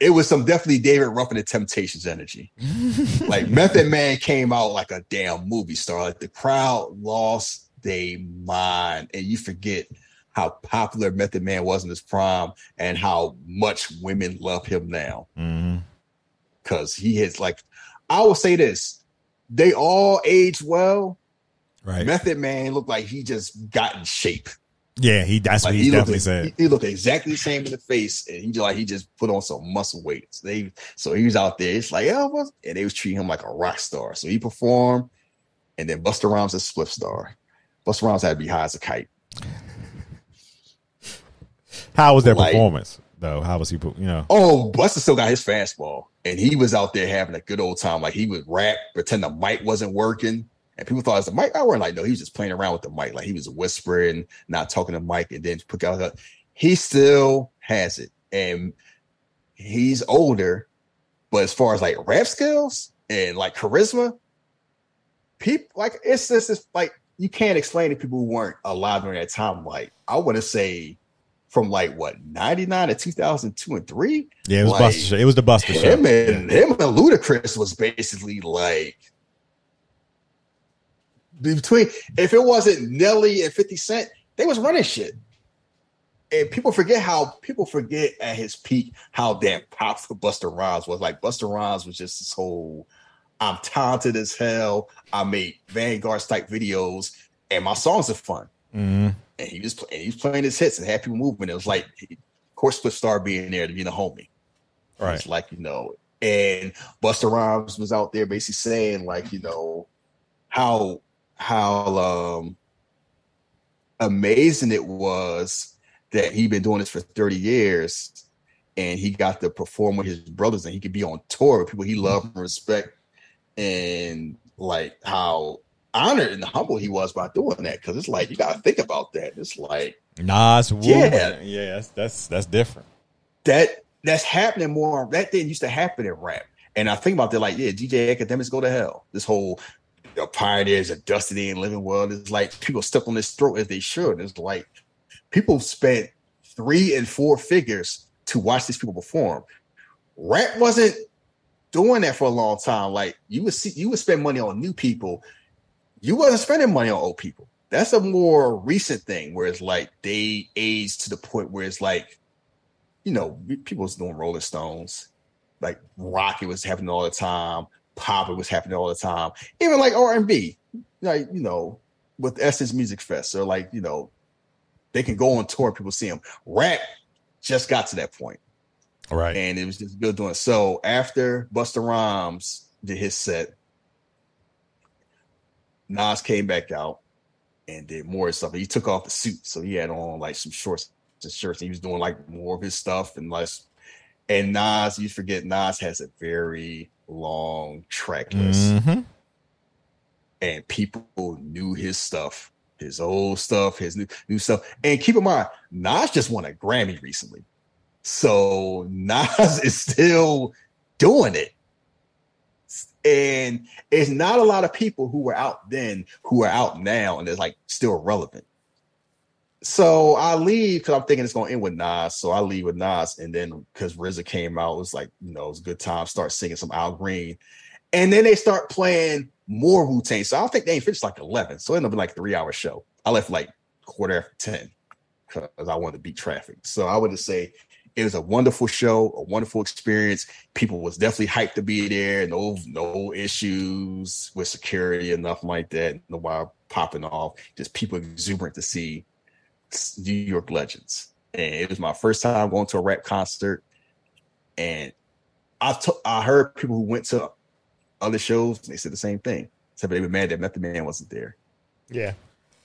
it was some definitely David Ruffin and Temptations energy. like Method Man came out like a damn movie star. Like the crowd lost their mind, and you forget how popular Method Man was in his prime and how much women love him now. Mhm. Because he has like, I will say this: they all age well. Right. Method Man looked like he just got in shape. yeah, he that's Like what he, he looked, definitely said. he, he looked exactly the same in the face, and he just like he just put on some muscle weights. They so he was out there. It's like yeah, and they was treating him like a rock star. So he performed, and then Busta Rhymes is a Spliff Star. Busta Rhymes had to be high as a kite. How was their like- performance though? How was he? You know. Oh, Busta still got his fastball, and he was out there having a good old time. Like he would rap, pretend the mic wasn't working, and people thought it was the mic. I weren't like, no, he was just playing around with the mic, like he was whispering, not talking to Mike, and then put out. He still has it, and he's older, but as far as like rap skills and like charisma, people like it's just it's like you can't explain to people who weren't alive during that time. Like I want to say. From like what ninety nine to two thousand two and three, Yeah, it was like, Busta. Show. It was the Busta show. him and him and Ludacris was basically like between if it wasn't Nelly and 50 Cent, they was running shit. And people forget how people forget at his peak how damn powerful Busta Rhymes was. Like Busta Rhymes was just this whole I'm talented as hell. I made Vanguard type videos and my songs are fun. Mhm. And he was pl- and he was playing his hits and had people moving. It was like of course Spliff Star being there to be the homie. Right. It's like, you know, and Busta Rhymes was out there basically saying, like, you know, how how um amazing it was that he'd been doing this for 30 years and he got to perform with his brothers and he could be on tour with people he loved and respect and like how honored and humble he was by doing that because it's like you gotta think about that it's like Nas. Wu, Yeah. yeah. That's that's that's different. that that's happening more. That didn't used to happen in rap. And I think about that, like, yeah, DJ academics go to hell. This whole the pioneers of Dusty and Living World is like people step on this throat as they should. It's like people spent three and four figures to watch these people perform. Rap wasn't doing that for a long time. Like you would see, you would spend money on new people. You wasn't spending money on old people. That's a more recent thing where it's like they age to the point where it's like you know, people was doing Rolling Stones, like rock. It was happening all the time. Pop, it was happening all the time. Even like R and B, like you know, with Essence Music Fest, or like you know, they can go on tour. People see them. Rap just got to that point, Right. and it was just good doing. So after Busta Rhymes did his set, Nas came back out and did more stuff. He took off the suit, so he had on like some shorts and shirts. And he was doing like more of his stuff and less. And Nas, you forget Nas has a very long track list, Mhm. and people knew his stuff, his old stuff, his new new stuff. And keep in mind, Nas just won a Grammy recently, so Nas is still doing it. And it's not a lot of people who were out then who are out now and they're like still relevant. So I leave because I'm thinking it's gonna end with Nas. So I leave with Nas, and then because RZA came out, it was like you know it was a good time. Start singing some Al Green, and then they start playing more Wu Tang. So I don't think they finished like eleven. So it ended up like a three hour show. I left like quarter after ten because I wanted to beat traffic. So I would just say it was a wonderful show, a wonderful experience. People was definitely hyped to be there. No, no issues with security and nothing like that. No wild popping off. Just people exuberant to see New York legends. And it was my first time going to a rap concert. And I t- I heard people who went to other shows and they said the same thing. Except they were mad that Method Man wasn't there. Yeah.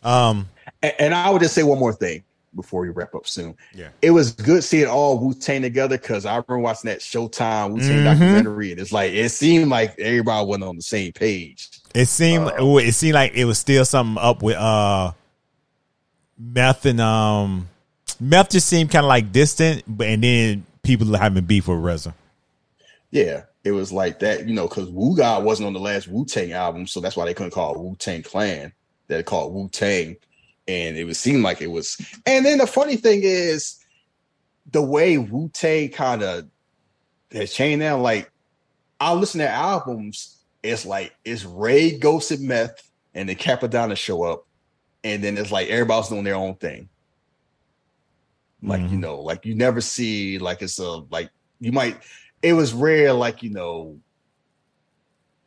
Um. And, and I would just say one more thing before we wrap up soon. Yeah. It was good seeing all Wu Tang together because I remember watching that Showtime Wu Tang Mhm. documentary, and it's like it seemed like everybody wasn't on the same page. It seemed Uh, it seemed like it was still something up with uh meth and um meth just seemed kind of like distant, but and then people having beef with RZA. Yeah, it was like that, you know, because U-God wasn't on the last Wu Tang album, so that's why they couldn't call it Wu Tang Clan. They called Wu Tang, and it would seem like it was. And then the funny thing is, the way Wu Tang kind of has changed now. Like I listen to albums, it's like it's Ray Ghost and Meth and the Cappadonna show up, and then it's like everybody's doing their own thing. Like you Mhm. know, like you never see like it's a like you might. It was rare, like you know,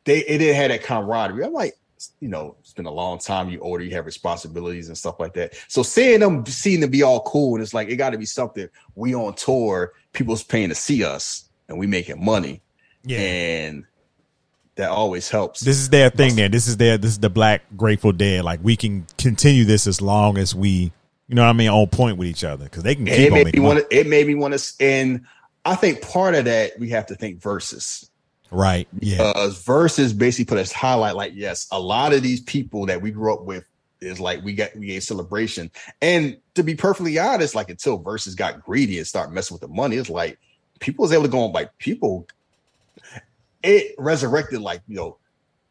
they it didn't have that camaraderie. I'm like, you know, it's been a long time. You older, you have responsibilities and stuff like that. So seeing them, seeing them be all cool, and it's like it got to be something. We on tour, people's paying to see us, and we making money, Yeah. and that always helps. This is their thing then. This is their this is the black Grateful Dead. Like we can continue this as long as we you know what I mean, on point with each other. Because they can keep it on made me want. It made me want to. And I think part of that we have to think Verzuz. Right. Yeah. Uh, Verzuz basically put us highlight like yes, a lot of these people that we grew up with is like we got we gave celebration. And to be perfectly honest, like until Verzuz got greedy and start messing with the money, it's like people was able to go on like people. It resurrected like you know,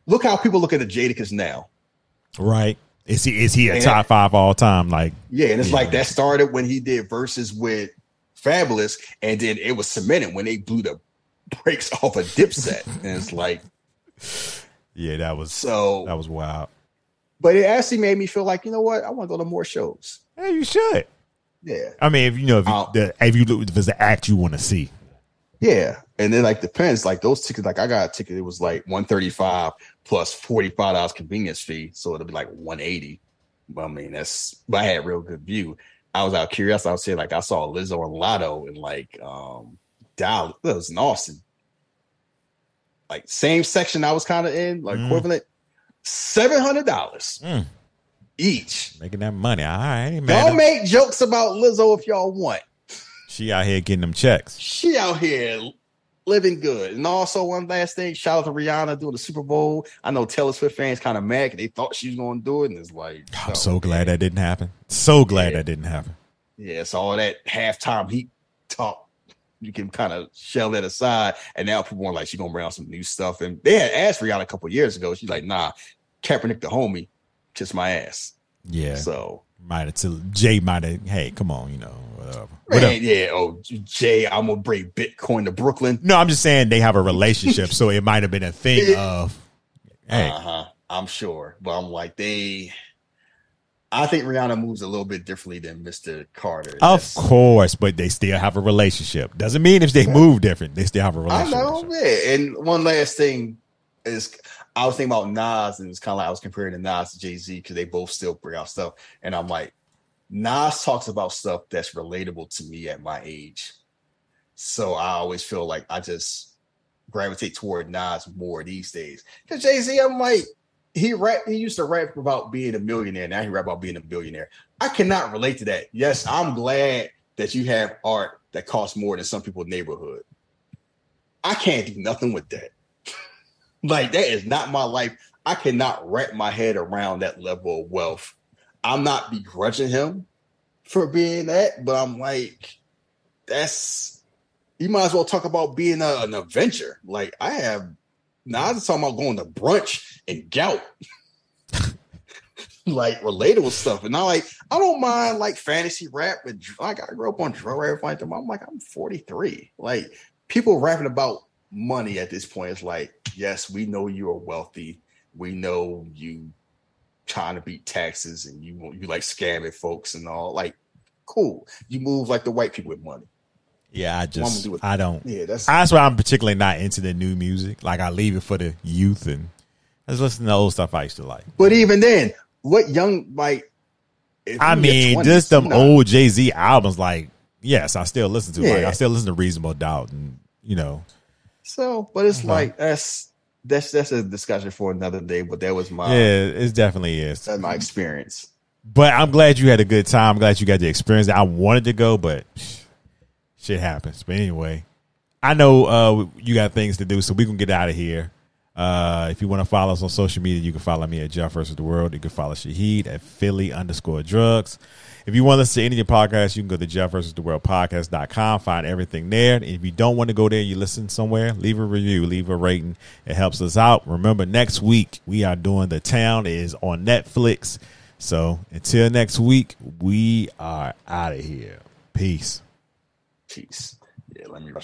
look how people look at the Jadakiss now. right. Is he is he a And- top five all time? Like Yeah, and it's Yeah. like that started when he did Verzuz with Fabolous, and then it was cemented when they blew the brakes off a Dipset, and it's like yeah, that was so. that was wild. But it actually made me feel like you know what, I want to go to more shows. Yeah, you should. Yeah, I mean, if you know if you, I'll- the, if you if it's the act you want to see. yeah, and then like depends. Like those tickets, like I got a ticket, it was like one thirty five plus forty five dollars convenience fee, so it'll be like one eighty. I mean, that's but I had real good view. I was out curious. I was saying like I saw Lizzo and Latto and like um Dallas. It was in Austin. Like same section I was kind of in, like Mm. equivalent, seven hundred dollars Mm. each. Making that money. All right, man. make jokes about Lizzo if y'all want. She out here getting them checks. She out here living good. And also one last thing, shout out to Rihanna doing the Super Bowl. I know Taylor Swift fans kind of mad they thought she was going to do it, and it's like I'm no, so glad that didn't happen. So glad Yeah. that didn't happen. Yeah, so all that halftime heat talk, you can kind of shell that aside. And now people are like, she gonna bring out some new stuff. And they had asked Rihanna a couple years ago. She's like, nah, Kaepernick the homie, kiss my ass. Yeah, So might have. to Jay might have. Hey, come on, you know, whatever. man, Whatever. yeah, oh Jay, I'm gonna bring Bitcoin to Brooklyn. No, I'm just saying they have a relationship, so it might have been a thing of, hey, Uh-huh. I'm sure. But I'm like, they I think Rihanna moves a little bit differently than Mr. Carter. of That's- course, but they still have a relationship. Doesn't mean if they move different, they still have a relationship. I know, yeah. And one last thing is I was thinking about Nas, and it's kind of like I was comparing to Nas to Jay Z because they both still bring out stuff. And I'm like, Nas talks about stuff that's relatable to me at my age. So I always feel like I just gravitate toward Nas more these days. Because Jay Z, I'm like, he rap, he used to rap about being a millionaire. Now he rap about being a billionaire. I cannot relate to that. Yes, I'm glad that you have art that costs more than some people's neighborhood. I can't do nothing with that. Like that is not my life. I cannot wrap my head around that level of wealth. I'm not begrudging him for being that, but I'm like, that's you might as well talk about being a, an adventure. Like I have now I'm talking about going to brunch and gout. like relatable stuff. And I like I don't mind like fantasy rap, but like I grew up on drill rap. I'm like, I'm 43. Like people rapping about money at this point is like, yes, we know you are wealthy. We know you trying to beat taxes and you you like scamming folks and all. Like, cool. You move like the white people with money. Yeah, I just do. I don't. Yeah, that's That's why I'm particularly not into the new music. Like I leave it for the youth and I just listen to old stuff I used to like. but even then, what young like I you in your mean, 20s, just them you old Jay Z albums. Like, yes, I still listen to. Like, I still listen to Reasonable Doubt, and you know, So, but it's like that's that's that's a discussion for another day. But that was my yeah, it definitely is. that's my experience. But I'm glad you had a good time. I'm glad you got the experience. that I wanted to go, but shit happens. But anyway, I know uh, you got things to do, so we can get out of here. Uh, if you want to follow us on social media, you can follow me at Jeff versus the World. You can follow Shahid at Philly underscore drugs. If you want to listen to any of your podcasts, you can go to Jeff versus the World podcast.com, find everything there. And if you don't want to go there, you listen somewhere, leave a review, leave a rating. It helps us out. Remember, next week we are doing The Town is on Netflix. So until next week, we are out of here. Peace. Peace. Yeah, let me rush.